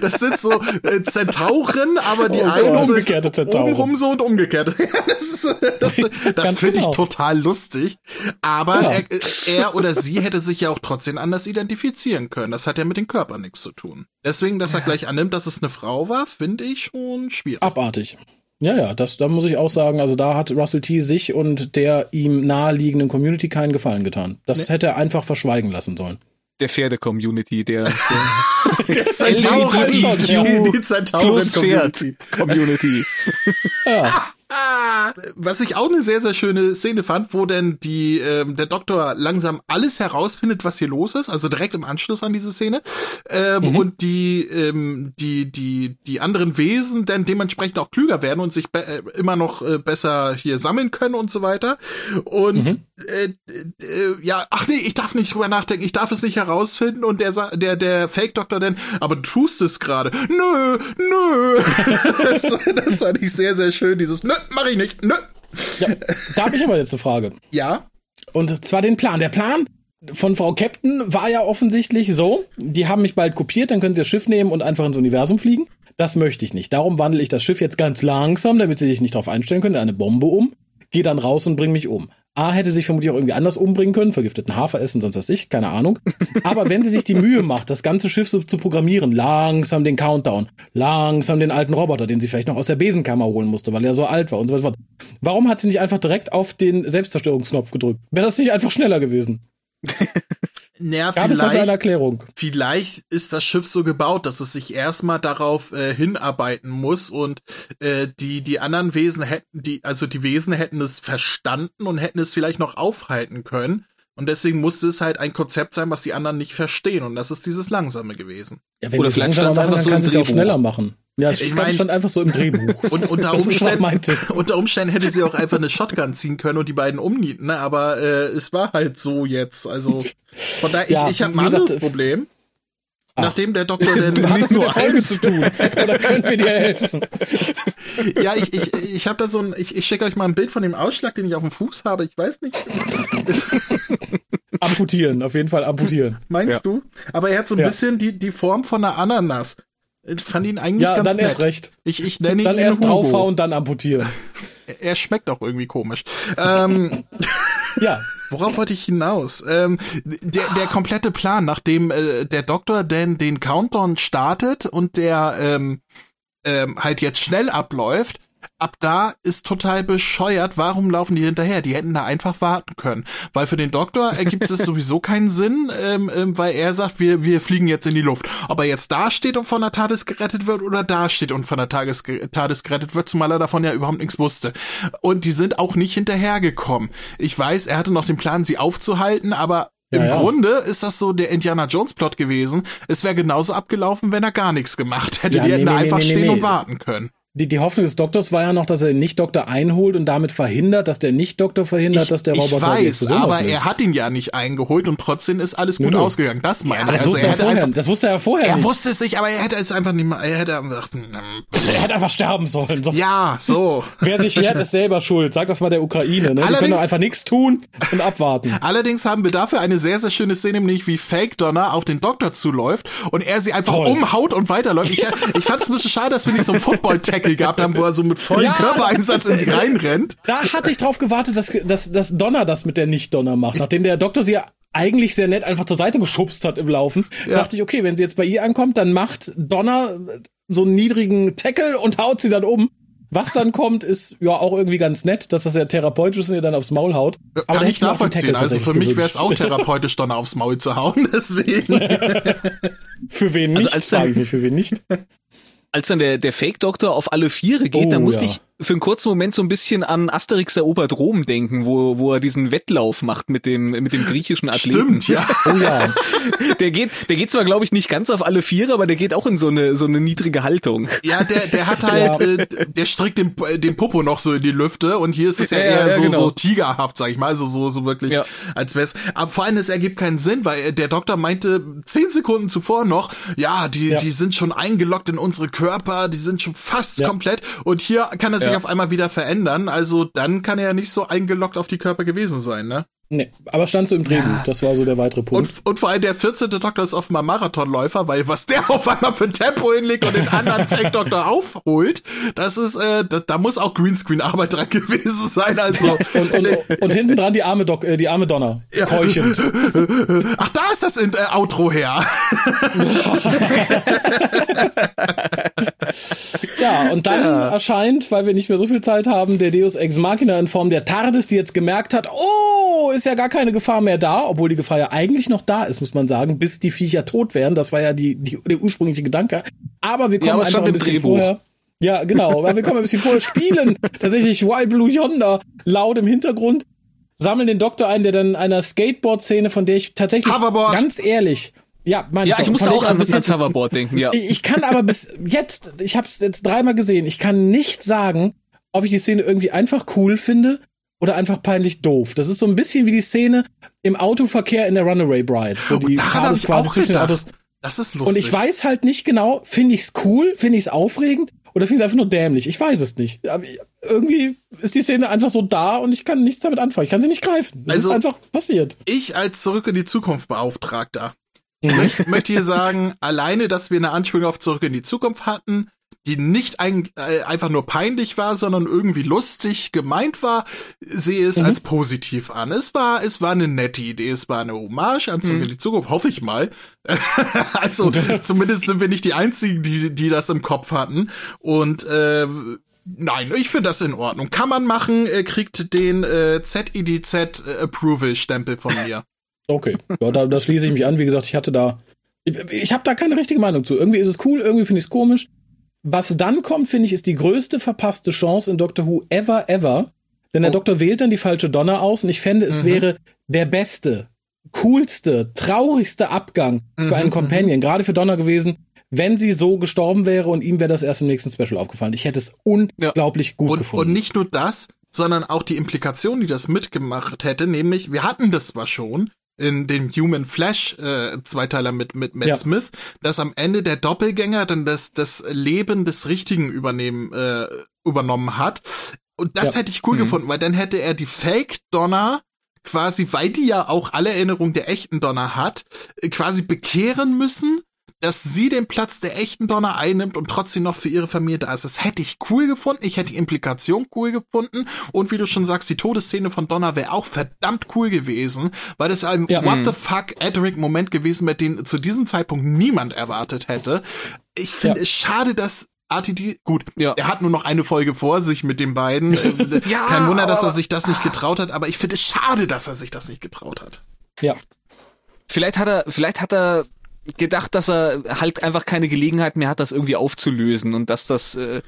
das sind so äh, Zentauren, aber die oh, einen umgekehrte Zentauren. Obenrum so und umgekehrt. das das, das finde genau. ich total lustig. Aber ja. er, er oder sie hätte sich ja auch trotzdem anders identifizieren können. Das hat ja mit dem Körper nichts zu tun. Deswegen, dass er gleich annimmt, dass es eine Frau war, finde ich schon schwierig. Abartig. Ja, ja, das, da muss ich auch sagen, also da hat Russell T. sich und der ihm naheliegenden Community keinen Gefallen getan. Das nee. hätte er einfach verschweigen lassen sollen. Der Pferde-Community, der, der LGBT plus Pferd-Community. ja. Was ich auch eine sehr, sehr schöne Szene fand, wo denn die, ähm, der Doktor langsam alles herausfindet, was hier los ist, also direkt im Anschluss an diese Szene, ähm, mhm. und die, ähm, die, die, die anderen Wesen dann dementsprechend auch klüger werden und sich äh, immer noch äh, besser hier sammeln können und so weiter. Und mhm. äh, äh, ja, ach nee, ich darf nicht drüber nachdenken, ich darf es nicht herausfinden und der, der, der Fake-Doktor dann, aber du tust es gerade. Nö, nö. das, das fand ich sehr, sehr schön, dieses Nö, mach ich nicht. Nö. Ja, da habe ich aber jetzt eine Frage. Ja. Und zwar den Plan. Der Plan von Frau Captain war ja offensichtlich so, die haben mich bald kopiert, dann können sie das Schiff nehmen und einfach ins Universum fliegen. Das möchte ich nicht. Darum wandle ich das Schiff jetzt ganz langsam, damit sie sich nicht darauf einstellen können, eine Bombe um, gehe dann raus und bring mich um. A hätte sich vermutlich auch irgendwie anders umbringen können, vergifteten Hafer essen, sonst was ich, keine Ahnung. Aber wenn sie sich die Mühe macht, das ganze Schiff so zu programmieren, langsam den Countdown, langsam den alten Roboter, den sie vielleicht noch aus der Besenkammer holen musste, weil er so alt war und so weiter. Warum hat sie nicht einfach direkt auf den Selbstzerstörungsknopf gedrückt? Wäre das nicht einfach schneller gewesen? Naja, Gab vielleicht, es dafür eine Erklärung? Vielleicht ist das Schiff so gebaut, dass es sich erstmal darauf äh, hinarbeiten muss und äh, die die anderen Wesen hätten die also die Wesen hätten es verstanden und hätten es vielleicht noch aufhalten können und deswegen musste es halt ein Konzept sein, was die anderen nicht verstehen und das ist dieses langsame gewesen. Ja, wenn Oder vielleicht stand es einfach so kann es auch schneller machen. Ja, ich meine, stand einfach so im Drehbuch. Und unter Umständen, unter Umständen hätte sie auch einfach eine Shotgun ziehen können und die beiden umnieten, ne? aber äh, es war halt so jetzt. Also von daher, ja, ich, ich habe ein anderes gesagt, Problem. Ach. Nachdem der Doktor denn du mit der Folge zu tun. Oder können wir dir helfen? ja, ich, ich, ich habe da so ein, ich, ich schicke euch mal ein Bild von dem Ausschlag, den ich auf dem Fuß habe. Ich weiß nicht. amputieren, auf jeden Fall amputieren. Meinst ja. du? Aber er hat so ein ja. bisschen die, die Form von einer Ananas. Ich fand ihn eigentlich ja, ganz dann nett. erst recht. Ich, ich nenne dann ihn erst draufhauen, dann amputieren. Er schmeckt auch irgendwie komisch. ähm, ja. Worauf wollte ich hinaus? Ähm, der, der komplette Plan, nachdem äh, der Doktor denn den Countdown startet und der ähm, ähm, halt jetzt schnell abläuft, ab da ist total bescheuert. Warum laufen die hinterher? Die hätten da einfach warten können. Weil für den Doktor ergibt es sowieso keinen Sinn, ähm, ähm, weil er sagt, wir, wir fliegen jetzt in die Luft. Ob er jetzt da steht und von der TARDIS gerettet wird oder da steht und von der Tages TARDIS gerettet wird, zumal er davon ja überhaupt nichts wusste. Und die sind auch nicht hinterhergekommen. Ich weiß, er hatte noch den Plan, sie aufzuhalten, aber im ja, ja. Grunde ist das so der Indiana Jones Plot gewesen. Es wäre genauso abgelaufen, wenn er gar nichts gemacht hätte. Ja, die nee, hätten nee, einfach nee, stehen und warten können die, die Hoffnung des Doktors war ja noch, dass er den Nicht-Doktor einholt und damit verhindert, dass der Nicht-Doktor verhindert, ich, dass der Roboter Ich weiß, aber auslöst. er hat ihn ja nicht eingeholt und trotzdem ist alles gut Nö. ausgegangen. Das meine ja, ich. Das, also wusste er vorher, einfach, das wusste er vorher Er nicht. wusste es nicht, aber er hätte es einfach nicht mal, er hätte gesagt, hm, er hätte einfach sterben sollen. So. Ja, so. Wer sich wehrt, ist selber schuld. Sag das mal der Ukraine. Ne? Die können doch einfach nichts tun und abwarten. Allerdings haben wir dafür eine sehr, sehr schöne Szene, nämlich wie Fake Donner auf den Doktor zuläuft und er sie einfach Toll. umhaut und weiterläuft. Ich, ich fand es ein bisschen schade, dass wir nicht so einen Football-Tackle Tackle gehabt haben, wo er so mit vollem ja, Körpereinsatz in sie reinrennt. Da hatte ich drauf gewartet, dass, dass, dass Donner das mit der Nicht-Donner macht. Nachdem der Doktor sie eigentlich sehr nett einfach zur Seite geschubst hat im Laufen, ja. dachte ich, okay, wenn sie jetzt bei ihr ankommt, dann macht Donner so einen niedrigen Tackle und haut sie dann um. Was dann kommt, ist ja auch irgendwie ganz nett, dass das ja therapeutisch ist und ihr dann aufs Maul haut. Aber Kann ich nachvollziehen. Also für mich wäre es auch therapeutisch, dann aufs Maul zu hauen, deswegen. für wen also nicht? Also als dann, für wen nicht? Als dann der, der Fake-Doktor auf alle Viere geht, oh, dann musste ja. ich für einen kurzen Moment so ein bisschen an Asterix erobert Rom denken, wo, wo er diesen Wettlauf macht mit dem, mit dem griechischen Athleten. Stimmt, ja. Oh ja. Der geht, der geht zwar, glaube ich, nicht ganz auf alle Viere, aber der geht auch in so eine, so eine niedrige Haltung. Ja, der, der hat halt, ja. äh, der streckt den, den Popo noch so in die Lüfte und hier ist es ja, ja eher ja, so, genau. so tigerhaft, sag ich mal, also so, so wirklich, als wär's. Aber vor allem, es ergibt keinen Sinn, weil der Doktor meinte zehn Sekunden zuvor noch, ja, die, die sind schon eingeloggt in unsere Körper, die sind schon fast komplett und hier kann er sich auf einmal wieder verändern. Also dann kann er ja nicht so eingeloggt auf die Körper gewesen sein, ne? Nee, aber stand so im Drehbuch, ja. das war so der weitere Punkt. Und, und vor allem der 14. Doktor ist offenbar Marathonläufer, weil was der auf einmal für ein Tempo hinlegt und den anderen Fake-Doktor aufholt, das ist, äh, da, da muss auch Greenscreen-Arbeit dran gewesen sein, also. und, und, und hinten dran die arme Doc, äh, die arme Donner, ja. keuchend. Ach, da ist das in, äh, Outro her. ja, und dann ja. erscheint, weil wir nicht mehr so viel Zeit haben, der Deus Ex Machina in Form der TARDIS, die jetzt gemerkt hat, oh, ist ja gar keine Gefahr mehr da, obwohl die Gefahr ja eigentlich noch da ist, muss man sagen, bis die Viecher tot wären. Das war ja die, die der ursprüngliche Gedanke. Aber wir kommen ja, aber einfach ein bisschen Drehbuch. vorher. Ja, genau, weil wir kommen ein bisschen vorher spielen. Tatsächlich Wild Blue Yonder laut im Hintergrund sammeln den Doktor ein, der dann einer Skateboard-Szene, von der ich tatsächlich Hoverboard. ganz ehrlich, ja, meine ja, ich, ich musste auch an das Hoverboard denken, ja. Ich kann aber bis jetzt, ich habe es jetzt dreimal gesehen, ich kann nicht sagen, ob ich die Szene irgendwie einfach cool finde oder einfach peinlich doof. Das ist so ein bisschen wie die Szene im Autoverkehr in der Runaway Bride, wo die Fahrt quasi zwischen den Autos. Das ist lustig. Und ich weiß halt nicht genau, finde ich's cool, finde ich's aufregend oder finde ich einfach nur dämlich. Ich weiß es nicht. Aber irgendwie ist die Szene einfach so da und ich kann nichts damit anfangen. Ich kann sie nicht greifen. Das also, ist einfach passiert. Ich als Zurück in die Zukunft Beauftragter möchte, möchte hier sagen, alleine, dass wir eine Anspielung auf Zurück in die Zukunft hatten, die nicht ein, äh, einfach nur peinlich war, sondern irgendwie lustig gemeint war, sehe es mhm. als positiv an. Es war, es war eine nette Idee, es war eine Hommage an Zurück mhm. in die Zukunft, hoffe ich mal. also zumindest sind wir nicht die einzigen, die, die das im Kopf hatten. Und äh, Nein, ich finde das in Ordnung. Kann man machen, äh, kriegt den äh, ZEDZ äh, Approval Stempel von mir. Okay, ja, da, da schließe ich mich an. Wie gesagt, ich hatte da, ich, ich habe da keine richtige Meinung zu. Irgendwie ist es cool, irgendwie finde ich es komisch. Was dann kommt, finde ich, ist die größte verpasste Chance in Doctor Who ever, ever. Denn der oh. Doktor wählt dann die falsche Donner aus und ich fände, es mhm. wäre der beste, coolste, traurigste Abgang für einen mhm, Companion, mhm. gerade für Donner gewesen, wenn sie so gestorben wäre und ihm wäre das erst im nächsten Special aufgefallen. Ich hätte es unglaublich ja. gut und, gefunden. Und nicht nur das, sondern auch die Implikation, die das mitgemacht hätte, nämlich, wir hatten das zwar schon, in dem Human Flash äh, Zweiteiler mit mit Matt ja. Smith, dass am Ende der Doppelgänger dann das das Leben des Richtigen übernehmen äh, übernommen hat und das ja. hätte ich cool mhm. gefunden, weil dann hätte er die Fake Donner quasi, weil die ja auch alle Erinnerungen der echten Donner hat, äh, quasi bekehren müssen dass sie den Platz der echten Donner einnimmt und trotzdem noch für ihre Familie da ist. Das hätte ich cool gefunden. Ich hätte die Implikation cool gefunden. Und wie du schon sagst, die Todesszene von Donner wäre auch verdammt cool gewesen, weil das ein ja. What the mhm. fuck Edric Moment gewesen, mit dem zu diesem Zeitpunkt niemand erwartet hätte. Ich finde ja. es schade, dass RTD, gut, ja. er hat nur noch eine Folge vor sich mit den beiden. ja, Kein Wunder, dass er sich das nicht getraut hat, aber ich finde es schade, dass er sich das nicht getraut hat. Ja. Vielleicht hat er, vielleicht hat er gedacht, dass er halt einfach keine Gelegenheit mehr hat, das irgendwie aufzulösen und dass das, äh,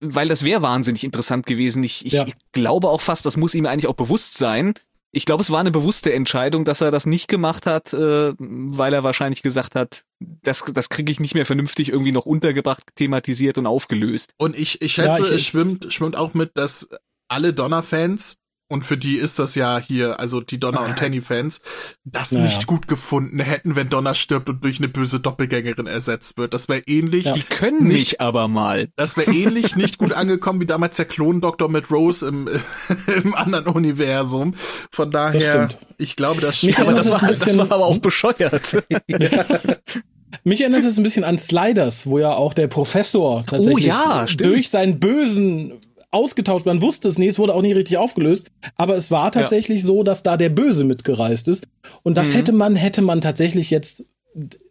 weil das wäre wahnsinnig interessant gewesen. Ich, ich ja. glaube auch fast, das muss ihm eigentlich auch bewusst sein. Ich glaube, es war eine bewusste Entscheidung, dass er das nicht gemacht hat, äh, weil er wahrscheinlich gesagt hat, das, das kriege ich nicht mehr vernünftig irgendwie noch untergebracht, thematisiert und aufgelöst. Und ich, ich schätze, ja, ich, es schwimmt, schwimmt auch mit, dass alle Donner-Fans und für die ist das ja hier, also die Donner und Tenny-Fans, das naja. nicht gut gefunden hätten, wenn Donner stirbt und durch eine böse Doppelgängerin ersetzt wird. Das wäre ähnlich. Ja. Die können nicht, mich aber mal. Das wäre ähnlich nicht gut angekommen wie damals der Klondoktor mit Rose im, im anderen Universum. Von daher, ich glaube, das stimmt. Aber das, war, das war aber auch bescheuert. ja. Mich erinnert es ein bisschen an Sliders, wo ja auch der Professor tatsächlich oh ja, durch seinen Bösen ausgetauscht. Man wusste es nie, es wurde auch nie richtig aufgelöst. Aber es war tatsächlich ja. so, dass da der Böse mitgereist ist. Und das mhm. hätte man, hätte man tatsächlich jetzt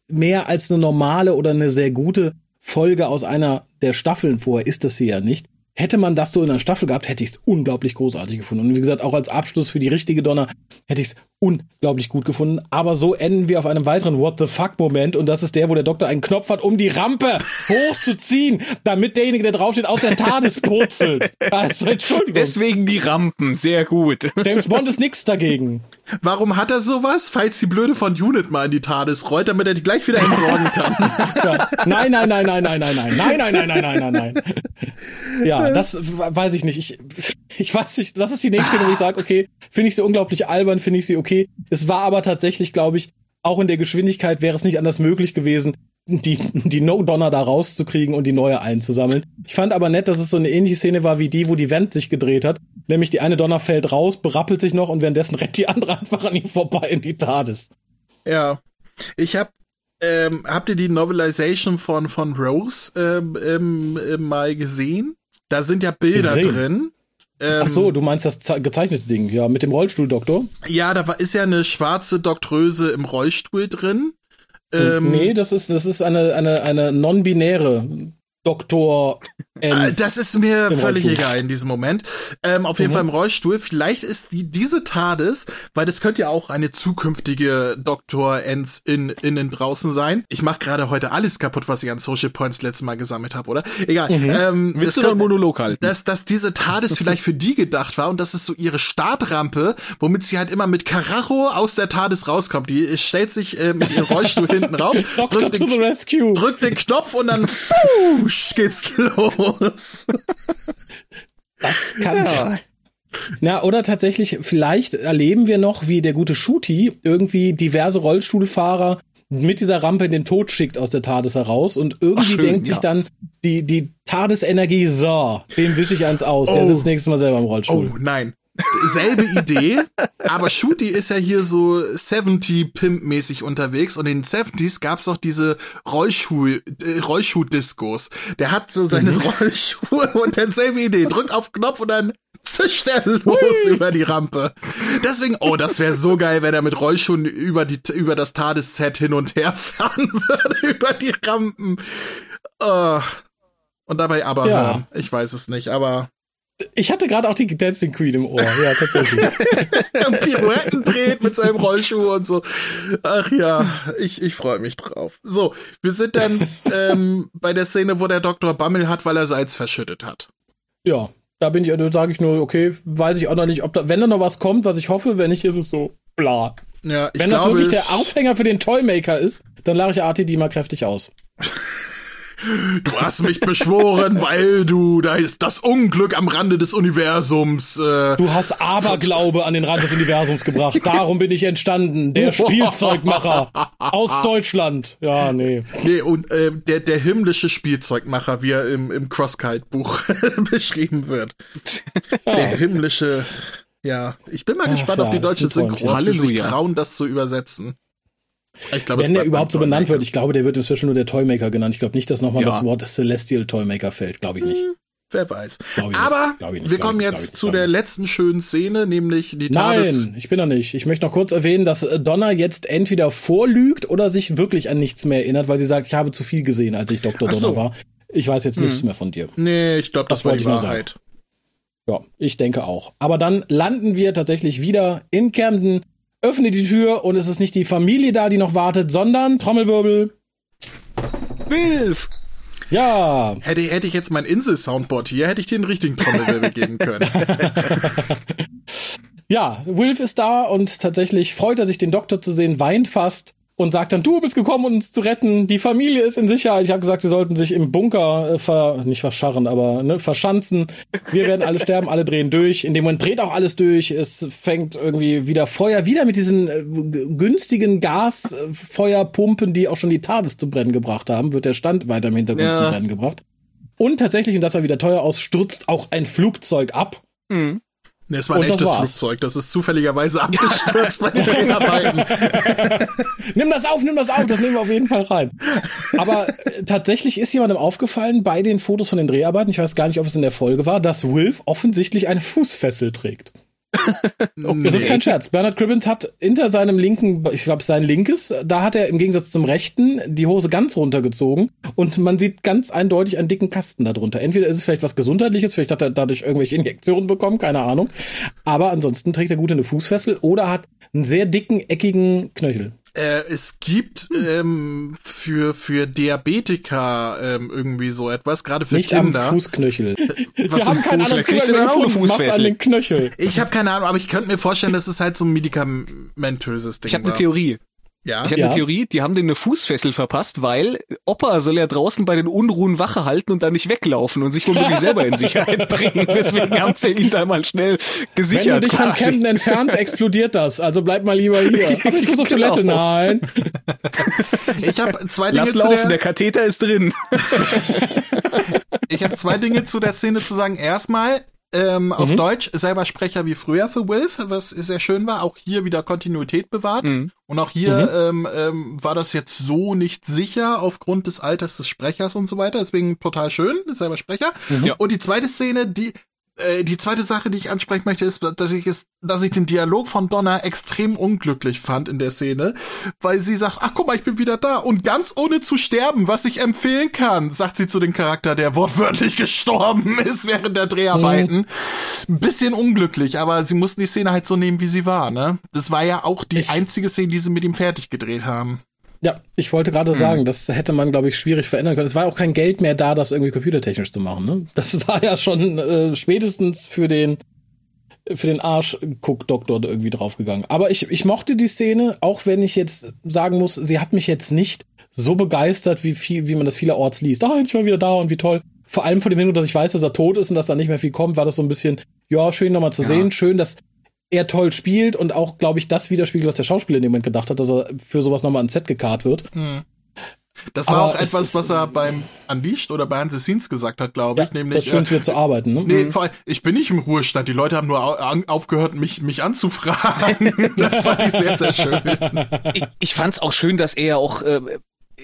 mehr als eine normale oder eine sehr gute Folge aus einer der Staffeln vorher, ist das hier ja nicht. Hätte man das so in einer Staffel gehabt, hätte ich es unglaublich großartig gefunden. Und wie gesagt, auch als Abschluss für die richtige Donner hätte ich es unglaublich gut gefunden. Aber so enden wir auf einem weiteren What the fuck Moment. Und das ist der, wo der Doktor einen Knopf hat, um die Rampe hochzuziehen, damit derjenige, der draufsteht, aus der TARDIS purzelt. Also, Entschuldigung. Deswegen die Rampen. Sehr gut. James Bond ist nichts dagegen. Warum hat er sowas? Falls die Blöde von Unit mal in die TARDIS rollt, damit er die gleich wieder entsorgen kann. Ja. Nein, nein, nein, nein, nein, nein, nein, nein, nein, nein, nein, nein, nein, nein. Ja, das weiß ich nicht. Ich, ich weiß nicht, das ist die nächste, wo ich sage, okay, finde ich sie unglaublich albern, finde ich sie okay. Es war aber tatsächlich, glaube ich, auch in der Geschwindigkeit wäre es nicht anders möglich gewesen, die, die No-Donner da rauszukriegen und die neue einzusammeln. Ich fand aber nett, dass es so eine ähnliche Szene war wie die, wo die Wand sich gedreht hat. Nämlich die eine Donner fällt raus, berappelt sich noch und währenddessen rennt die andere einfach an ihm vorbei in die TARDIS. Ja. Ich hab ähm, habt ihr die Novelization von, von Rose ähm, ähm, äh, mal gesehen? Da sind ja Bilder gesehen. drin. Ähm, Ach so, du meinst das gezeichnete Ding, ja, mit dem Rollstuhl-Doktor? Ja, da war, ist ja eine schwarze Doktröse im Rollstuhl drin. Ähm, nee, das ist, das ist eine, eine, eine non-binäre Doktor Ends Das ist mir völlig Rollstuhl. egal in diesem Moment. Ähm, auf jeden mhm. Fall im Rollstuhl. Vielleicht ist die, diese TARDIS, weil das könnte ja auch eine zukünftige Doktor Ends in, innen draußen sein. Ich mache gerade heute alles kaputt, was ich an Social Points letztes Mal gesammelt habe, oder? Egal. Mhm. Ähm, Willst du noch einen Monolog halten? Dass, dass diese TARDIS vielleicht für die gedacht war und das ist so ihre Startrampe, womit sie halt immer mit Karacho aus der TARDIS rauskommt. Die stellt sich äh, mit ihrem Rollstuhl hinten rauf, Doctor to the rescue. drückt den Knopf und dann pfuh, geht's los. Das kann. Ja. Na, oder tatsächlich, vielleicht erleben wir noch, wie der gute Shuti irgendwie diverse Rollstuhlfahrer mit dieser Rampe in den Tod schickt aus der TARDIS heraus und irgendwie schön, denkt ja. sich dann die, die TARDIS-Energie, so, den wische ich eins aus, oh. der sitzt nächstes Mal selber im Rollstuhl. Oh, nein selbe Idee, aber Shooty ist ja hier so 70-Pimp-mäßig unterwegs und in den 70s gab's auch diese Rollschuh, äh, Rollschuh-Diskos. Der hat so seine mhm. Rollschuhe und dann selbe Idee, drückt auf Knopf und dann zischt er los Hui. über die Rampe. Deswegen, oh, das wäre so geil, wenn er mit Rollschuhen über die, über das TARDIS-Set hin und her fahren würde, über die Rampen. Uh. Und dabei aber ja. hören. Ich weiß es nicht, aber ich hatte gerade auch die Dancing Queen im Ohr, ja, tatsächlich. Pirouetten dreht mit seinem Rollschuh und so. Ach ja, ich, ich freue mich drauf. So, wir sind dann ähm, bei der Szene, wo der Doktor Bammel hat, weil er Salz verschüttet hat. Ja, da bin ich, da sage ich nur, okay, weiß ich auch noch nicht, ob da, wenn da noch was kommt, was ich hoffe, wenn nicht, ist es so bla. Ja, ich wenn das wirklich der Aufhänger für den Toymaker ist, dann lache ich RTD mal kräftig aus. Du hast mich beschworen, weil du da ist das Unglück am Rande des Universums. Äh, du hast Aberglaube an den Rand des Universums gebracht. Darum bin ich entstanden. Der Spielzeugmacher aus Deutschland. Ja, nee. Nee, und äh, der, der himmlische Spielzeugmacher, wie er im, im Crosskite-Buch beschrieben wird. Ja. Der himmlische. Ja, ich bin mal Ach, gespannt ja, auf die deutsche Synchro, sie sich trauen, das zu übersetzen. Ich glaub, Wenn der überhaupt so benannt wird, ich glaube, der wird inzwischen nur der Toymaker genannt. Ich glaube nicht, dass nochmal ja. das Wort Celestial Toymaker fällt. Glaube ich nicht. Hm, wer weiß. Aber nicht, wir kommen jetzt nicht, zu der letzten schönen Szene, nämlich die TARDIS. Nein, ich bin noch nicht. Ich möchte noch kurz erwähnen, dass Donna jetzt entweder vorlügt oder sich wirklich an nichts mehr erinnert, weil sie sagt, ich habe zu viel gesehen, als ich Dr. Donner so. war. Ich weiß jetzt nichts hm. mehr von dir. Nee, ich glaube, das, das war die Wahrheit. Ja, ich denke auch. Aber dann landen wir tatsächlich wieder in Camden öffne die Tür und es ist nicht die Familie da, die noch wartet, sondern Trommelwirbel. Wilf! Ja. Hätte, hätte ich jetzt mein Insel-Soundboard hier, hätte ich dir den richtigen Trommelwirbel geben können. ja, Wilf ist da und tatsächlich freut er sich, den Doktor zu sehen, weint fast und sagt dann, du bist gekommen, um uns zu retten. Die Familie ist in Sicherheit. Ich habe gesagt, sie sollten sich im Bunker äh, ver, nicht verscharren, aber ne, verschanzen. Wir werden alle sterben, alle drehen durch. In dem Moment dreht auch alles durch. Es fängt irgendwie wieder Feuer, wieder mit diesen äh, günstigen Gasfeuerpumpen, die auch schon die TARDIS zu brennen gebracht haben, wird der Stand weiter im Hintergrund ja. zum Brennen gebracht. Und tatsächlich, und das sah wieder teuer aus, stürzt auch ein Flugzeug ab. Mhm. Nee, es war ein echtes Flugzeug, das ist zufälligerweise abgestürzt bei den Dreharbeiten. nimm das auf, nimm das auf, das nehmen wir auf jeden Fall rein. Aber äh, tatsächlich ist jemandem aufgefallen bei den Fotos von den Dreharbeiten, ich weiß gar nicht, ob es in der Folge war, dass Wilf offensichtlich eine Fußfessel trägt. Das ist kein Scherz. Bernard Cribbins hat hinter seinem linken, ich glaube sein linkes, da hat er im Gegensatz zum rechten die Hose ganz runtergezogen und man sieht ganz eindeutig einen dicken Kasten darunter. Entweder ist es vielleicht was Gesundheitliches, vielleicht hat er dadurch irgendwelche Injektionen bekommen, keine Ahnung. Aber ansonsten trägt er gut eine Fußfessel oder hat einen sehr dicken, eckigen Knöchel. Äh, es gibt ähm, für für Diabetiker ähm, irgendwie so etwas, gerade für Nicht Kinder. Am Fußknöchel. Was Wir haben keine Ahnung, kriegst du dann auch an den Knöchel. Ich habe keine Ahnung, aber ich könnte mir vorstellen, dass es halt so ein medikamentöses Ding Ich habe eine. Theorie. Ja. Ich habe Ja. eine Theorie, die haben dem eine Fußfessel verpasst, weil Opa soll ja draußen bei den Unruhen Wache halten und dann nicht weglaufen und sich womöglich selber in Sicherheit bringen. Deswegen haben sie ihn da mal schnell gesichert. Wenn du dich von quasi. Camden entfernst, explodiert das. Also bleib mal lieber hier. Aber ich muss auf Genau. Toilette. Nein. Ich habe zwei Dinge Lass zu laufen, der, der Katheter ist drin. ich habe zwei Dinge zu der Szene zu sagen. Erstmal ähm, auf Deutsch selber Sprecher wie früher für Wilf, was sehr schön war. Auch hier wieder Kontinuität bewahrt. Mhm. Und auch hier ähm, ähm, war das jetzt so nicht sicher aufgrund des Alters des Sprechers und so weiter. Deswegen total schön, selber Sprecher. Ja. Und die zweite Szene, die äh, die zweite Sache, die ich ansprechen möchte, ist, dass ich es, dass ich den Dialog von Donna extrem unglücklich fand in der Szene, weil sie sagt, ach guck mal, ich bin wieder da und ganz ohne zu sterben, was ich empfehlen kann, sagt sie zu dem Charakter, der wortwörtlich gestorben ist während der Dreharbeiten. Ein bisschen unglücklich, aber sie mussten die Szene halt so nehmen, wie sie war, ne? Das war ja auch die Ich- einzige Szene, die sie mit ihm fertig gedreht haben. Ja, ich wollte Hm. gerade sagen, das hätte man, glaube ich, schwierig verändern können. Es war auch kein Geld mehr da, das irgendwie computertechnisch zu machen. Ne? Das war ja schon äh, spätestens für den für den Arsch guck Doktor irgendwie draufgegangen. Aber ich, ich mochte die Szene, auch wenn ich jetzt sagen muss, sie hat mich jetzt nicht so begeistert, wie viel, wie man das vielerorts liest. Ah, ich war wieder da und wie toll. Vor allem vor dem Hintergrund, dass ich weiß, dass er tot ist und dass da nicht mehr viel kommt, war das so ein bisschen, ja, schön nochmal zu Ja. sehen, schön, dass er toll spielt und auch, glaube ich, das widerspiegelt, was der Schauspieler in dem Moment gedacht hat, dass er für sowas nochmal ans Set gekarrt wird. Das war Aber auch es etwas, was er beim Unleashed oder bei the Scenes gesagt hat, glaube ich, nämlich das Schönste äh, wird zu arbeiten, ne? Nee, vor allem, ich bin nicht im Ruhestand. Die Leute haben nur aufgehört, mich, mich anzufragen. das fand ich sehr, sehr schön. ich, ich fand's auch schön, dass er auch, äh,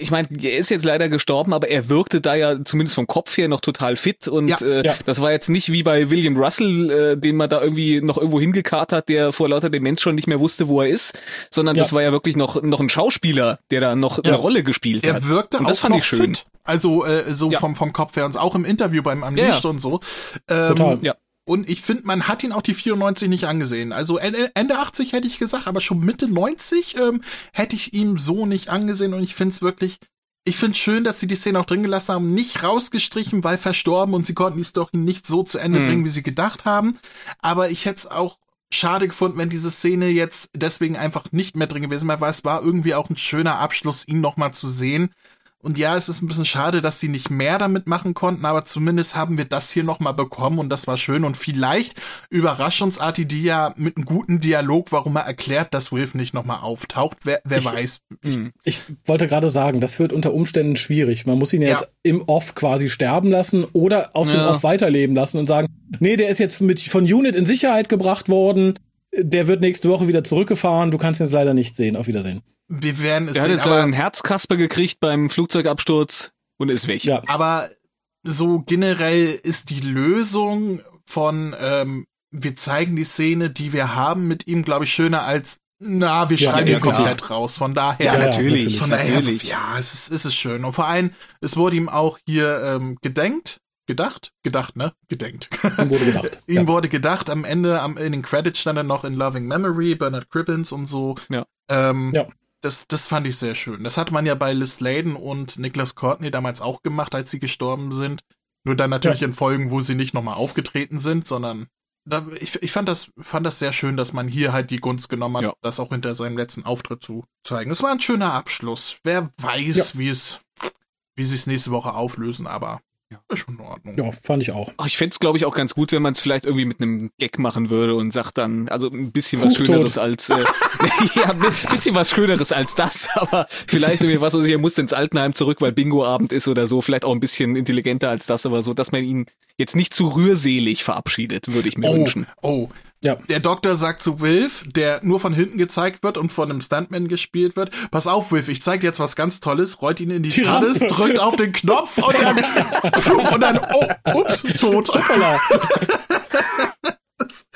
ich meine, er ist jetzt leider gestorben, aber er wirkte da ja zumindest vom Kopf her noch total fit und Ja, äh, ja. das war jetzt nicht wie bei William Russell, äh, den man da irgendwie noch irgendwo hingekarrt hat, der vor lauter Demenz schon nicht mehr wusste, wo er ist, sondern Ja. das war ja wirklich noch noch ein Schauspieler, der da noch eine Rolle gespielt hat. Er wirkte und das auch fand noch ich schön. fit. Also äh, so Ja. vom, vom Kopf her und auch im Interview beim Unleashed Ja. und so. Ähm, Total. Ja. Und ich finde, man hat ihn auch die 94 nicht angesehen. Also Ende Ende 80 hätte ich gesagt, aber schon Mitte 90 ähm, hätte ich ihm so nicht angesehen. Und ich finde es wirklich, ich finde schön, dass sie die Szene auch drin gelassen haben, nicht rausgestrichen, weil verstorben und sie konnten die Story nicht so zu Ende Mhm. bringen, wie sie gedacht haben. Aber ich hätte es auch schade gefunden, wenn diese Szene jetzt deswegen einfach nicht mehr drin gewesen wäre, weil es war irgendwie auch ein schöner Abschluss, ihn nochmal zu sehen. Und ja, es ist ein bisschen schade, dass sie nicht mehr damit machen konnten, aber zumindest haben wir das hier nochmal bekommen und das war schön. Und vielleicht überrascht uns RTD ja mit einem guten Dialog, warum er erklärt, dass Wilf nicht nochmal auftaucht. Wer, wer Ich- weiß. Mhm. Ich wollte gerade sagen, das wird unter Umständen schwierig. Man muss ihn ja Ja. jetzt im Off quasi sterben lassen oder aus dem Ja. Off weiterleben lassen und sagen, nee, der ist jetzt mit von Unit in Sicherheit gebracht worden. Der wird nächste Woche wieder zurückgefahren. Du kannst ihn jetzt leider nicht sehen. Auf Wiedersehen. Wir werden es Er hat jetzt aber, einen Herzkasper gekriegt beim Flugzeugabsturz und ist weg. Ja. aber so generell ist die Lösung von ähm, wir zeigen die Szene, die wir haben mit ihm, glaube ich, schöner als na, wir Ja, schreiben ja, komplett raus. Von daher, Ja, natürlich. Von daher, natürlich. ja, es ist, es ist schön. Und vor allem, es wurde ihm auch hier ähm, gedenkt, gedacht, gedacht, ne? Gedenkt. Ihm wurde gedacht. ihm ja. wurde gedacht, am Ende, am, in den Credits stand er noch in Loving Memory, Bernard Cribbins und so. Ja. Ähm, Ja. Das, das fand ich sehr schön. Das hatte man ja bei Liz Sladen und Nicholas Courtney damals auch gemacht, als sie gestorben sind. Nur dann natürlich Ja. in Folgen, wo sie nicht nochmal aufgetreten sind, sondern da, ich, ich fand das, fand das sehr schön, dass man hier halt die Gunst genommen hat, Ja. das auch hinter seinem letzten Auftritt zu zeigen. Es war ein schöner Abschluss. Wer weiß, wie es, wie sie es nächste Woche auflösen, aber Ja. ist schon in Ordnung. Ja, fand ich auch. Ach, ich fänd's, glaube ich, auch ganz gut, wenn man es vielleicht irgendwie mit einem Gag machen würde und sagt dann, also ein bisschen was Huch, Schöneres tot. als, äh, ja, ein bisschen was Schöneres als das, aber vielleicht irgendwie was, was ich, er muss ins Altenheim zurück, weil Bingo-Abend ist oder so, vielleicht auch ein bisschen intelligenter als das, aber so, dass man ihn jetzt nicht zu rührselig verabschiedet, würde ich mir oh, wünschen. Oh, ja. Der Doktor sagt zu Wilf, der nur von hinten gezeigt wird und von einem Stuntman gespielt wird, pass auf, Wilf, ich zeig dir jetzt was ganz Tolles, rollt ihn in die, TARDIS, drückt auf den Knopf und dann, und dann, oh, ups, tot. das,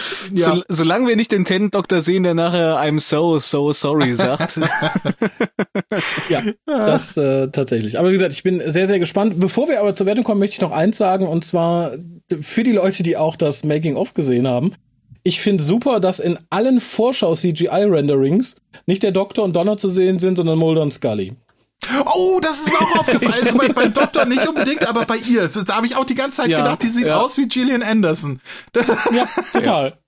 ja. so, solange wir nicht den Ten-Doktor sehen, der nachher I'm so, so sorry sagt. ja, das äh, tatsächlich. Aber wie gesagt, ich bin sehr, sehr gespannt. Bevor wir aber zur Wertung kommen, möchte ich noch eins sagen, und zwar für die Leute, die auch das Making-of gesehen haben. Ich finde super, dass in allen Vorschau-CGI-Renderings nicht der Doktor und Donner zu sehen sind, sondern Mulder und Scully. Oh, das ist mir auch aufgefallen. Also bei, beim Doktor nicht unbedingt, aber bei ihr. Da habe ich auch die ganze Zeit ja, gedacht, die sieht ja. aus wie Gillian Anderson. ja, total.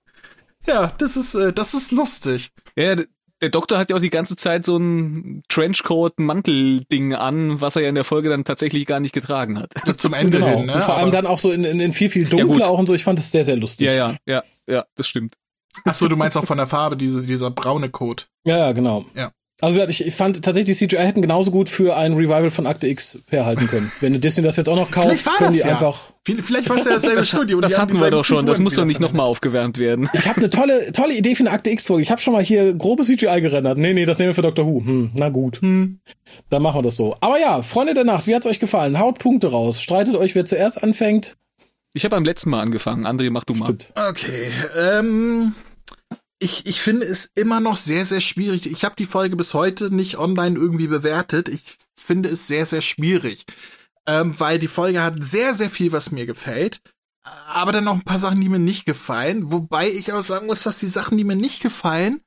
Ja, das ist, äh, das ist lustig. Ja, der Doktor hat ja auch die ganze Zeit so ein Trenchcoat-Mantel-Ding an, was er ja in der Folge dann tatsächlich gar nicht getragen hat. Zum Ende genau. hin, ne? Und vor allem dann auch so in, in, in viel, viel dunkler ja, auch und so. Ich fand das sehr, sehr lustig. Ja, ja, ja, ja, das stimmt. Ach so, du meinst auch von der Farbe, diese, dieser braune Coat. Ja, ja, genau. Ja. Also ich, fand tatsächlich, die CGI hätten genauso gut für ein Revival von Akte X herhalten können. Wenn Disney das jetzt auch noch kauft, können die ja. einfach. Vielleicht war es ja dasselbe das, Studio. Das hatten wir doch schon. Das muss doch nicht nochmal aufgewärmt werden. Ich habe eine tolle, tolle Idee für eine Akte X-Folge. Ich habe schon mal hier grobe CGI gerendert. Nee, nee, das nehmen wir für Doctor Who. Hm, na gut. Hm. Dann machen wir das so. Aber ja, Freunde der Nacht, wie hat's euch gefallen? Haut Punkte raus. Streitet euch, wer zuerst anfängt. Ich habe beim letzten Mal angefangen. André, mach du mal. Stimmt. Okay. Ähm ich, ich finde es immer noch sehr, sehr schwierig. Ich habe die Folge bis heute nicht online irgendwie bewertet. Ich finde es sehr, sehr schwierig. Ähm, weil die Folge hat sehr, sehr viel, was mir gefällt. Aber dann noch ein paar Sachen, die mir nicht gefallen. Wobei ich auch sagen muss, dass die Sachen, die mir nicht gefallen,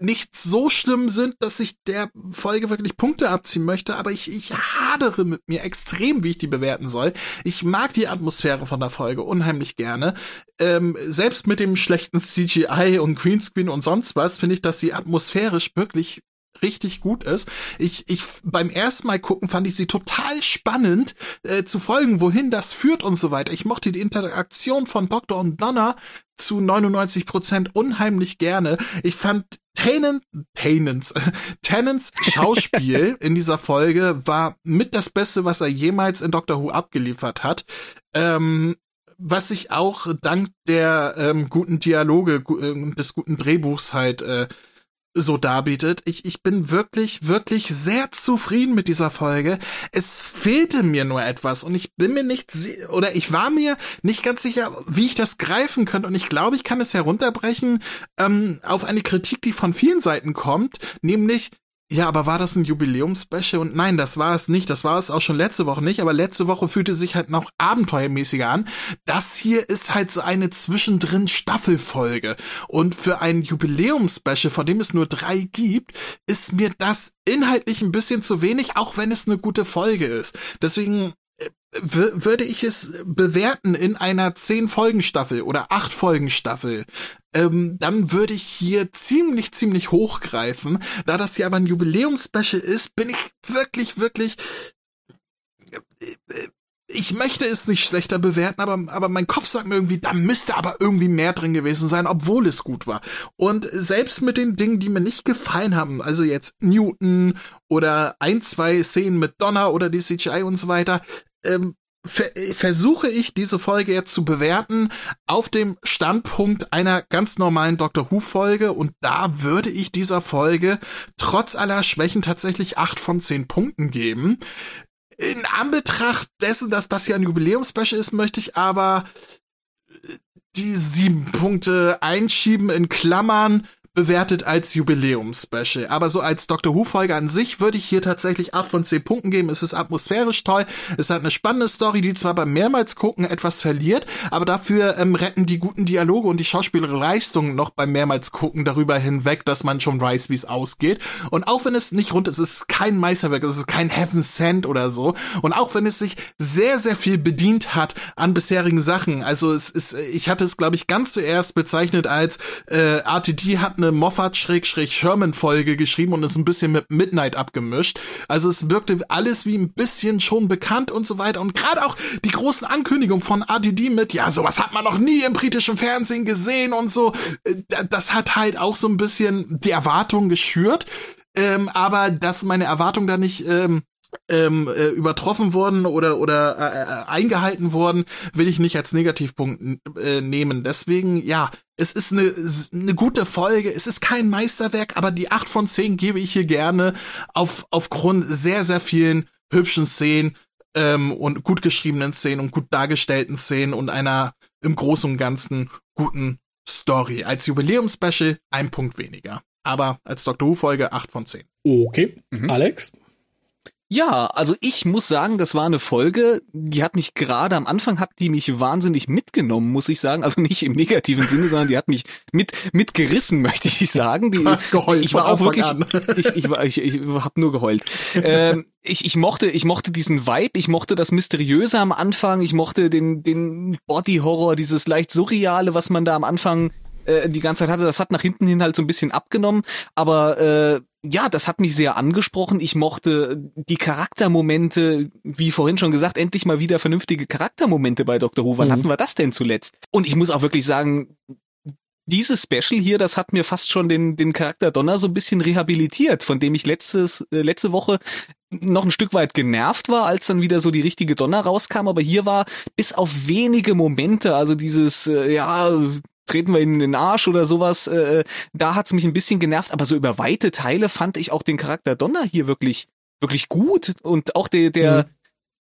nicht so schlimm sind, dass ich der Folge wirklich Punkte abziehen möchte, aber ich, ich hadere mit mir extrem, wie ich die bewerten soll. Ich mag die Atmosphäre von der Folge unheimlich gerne. Ähm, selbst mit dem schlechten CGI und Greenscreen und sonst was finde ich, dass sie atmosphärisch wirklich richtig gut ist. Ich, ich beim ersten Mal gucken fand ich sie total spannend äh, zu folgen, wohin das führt und so weiter. Ich mochte die Interaktion von Doctor und Donna zu 99 Prozent unheimlich gerne. Ich fand Tannen, Tannens, Tannens Schauspiel in dieser Folge war mit das Beste, was er jemals in Doctor Who abgeliefert hat. Ähm, was sich auch dank der ähm, guten Dialoge, äh, des guten Drehbuchs halt äh, so darbietet. Ich, ich bin wirklich, wirklich sehr zufrieden mit dieser Folge. Es fehlte mir nur etwas und ich bin mir nicht, oder ich war mir nicht ganz sicher, wie ich das greifen könnte und ich glaube, ich kann es herunterbrechen ähm, auf eine Kritik, die von vielen Seiten kommt, nämlich ja, aber war das ein Jubiläumspecial? Und nein, das war es nicht. Das war es auch schon letzte Woche nicht. Aber letzte Woche fühlte sich halt noch abenteuermäßiger an. Das hier ist halt so eine zwischendrin Staffelfolge. Und für ein Jubiläumspecial, von dem es nur drei gibt, ist mir das inhaltlich ein bisschen zu wenig, auch wenn es eine gute Folge ist. Deswegen würde ich es bewerten in einer zehn Folgen Staffel oder acht Folgen Staffel, ähm, dann würde ich hier ziemlich ziemlich hochgreifen. Da das hier aber ein Jubiläumspecial ist, bin ich wirklich wirklich ich möchte es nicht schlechter bewerten, aber, aber mein Kopf sagt mir irgendwie, da müsste aber irgendwie mehr drin gewesen sein, obwohl es gut war. Und selbst mit den Dingen, die mir nicht gefallen haben, also jetzt Newton oder ein, zwei Szenen mit Donner oder die CGI und so weiter, ähm, ver versuche ich diese Folge jetzt zu bewerten auf dem Standpunkt einer ganz normalen Doctor Who Folge und da würde ich dieser Folge trotz aller Schwächen tatsächlich acht von zehn Punkten geben. In Anbetracht dessen, dass das hier ein Jubiläumspecial ist, möchte ich aber die sieben Punkte einschieben in Klammern bewertet als Jubiläumspecial. Aber so als Doctor Who-Folge an sich würde ich hier tatsächlich 8 von 10 Punkten geben. Es ist atmosphärisch toll. Es hat eine spannende Story, die zwar beim mehrmals gucken etwas verliert, aber dafür ähm, retten die guten Dialoge und die schauspielerische Leistung noch beim mehrmals gucken darüber hinweg, dass man schon weiß, wie es ausgeht. Und auch wenn es nicht rund ist, es ist kein Meisterwerk, es ist kein Heaven Sent oder so. Und auch wenn es sich sehr, sehr viel bedient hat an bisherigen Sachen. Also es ist, ich hatte es, glaube ich, ganz zuerst bezeichnet als äh, RTD hat eine Moffat-Sherman-Folge geschrieben und ist ein bisschen mit Midnight abgemischt. Also es wirkte alles wie ein bisschen schon bekannt und so weiter. Und gerade auch die großen Ankündigungen von ADD mit, ja, sowas hat man noch nie im britischen Fernsehen gesehen und so. Äh, das hat halt auch so ein bisschen die Erwartung geschürt. Ähm, aber dass meine Erwartung da nicht ähm, ähm, äh, übertroffen worden oder oder äh, äh, eingehalten worden, will ich nicht als Negativpunkt äh, nehmen. Deswegen, ja, es ist eine, eine gute Folge, es ist kein Meisterwerk, aber die acht von zehn gebe ich hier gerne auf, aufgrund sehr, sehr vielen hübschen Szenen ähm, und gut geschriebenen Szenen und gut dargestellten Szenen und einer im Großen und Ganzen guten Story. Als Jubiläumspecial ein Punkt weniger. Aber als Doctor Who-Folge acht von zehn. Okay. Mhm. Alex? Ja, also ich muss sagen, das war eine Folge, die hat mich gerade am Anfang hat die mich wahnsinnig mitgenommen, muss ich sagen. Also nicht im negativen Sinne, sondern die hat mich mit mitgerissen, möchte ich sagen. Die, du hast geheult. Ich war auch wirklich, ich, ich, war, ich, ich habe nur geheult. ähm, ich, ich mochte, ich mochte diesen Vibe, ich mochte das Mysteriöse am Anfang, ich mochte den, den Body Horror, dieses leicht surreale, was man da am Anfang äh, die ganze Zeit hatte. Das hat nach hinten hin halt so ein bisschen abgenommen, aber äh, ja, das hat mich sehr angesprochen. Ich mochte die Charaktermomente, wie vorhin schon gesagt, endlich mal wieder vernünftige Charaktermomente bei Dr. Who. Wann mhm. hatten wir das denn zuletzt? Und ich muss auch wirklich sagen, dieses Special hier, das hat mir fast schon den, den Charakter Donner so ein bisschen rehabilitiert, von dem ich letztes, äh, letzte Woche noch ein Stück weit genervt war, als dann wieder so die richtige Donner rauskam, aber hier war bis auf wenige Momente, also dieses, äh, ja, treten wir in den Arsch oder sowas. Äh, da hat's mich ein bisschen genervt, aber so über weite Teile fand ich auch den Charakter Donner hier wirklich, wirklich gut und auch der, der,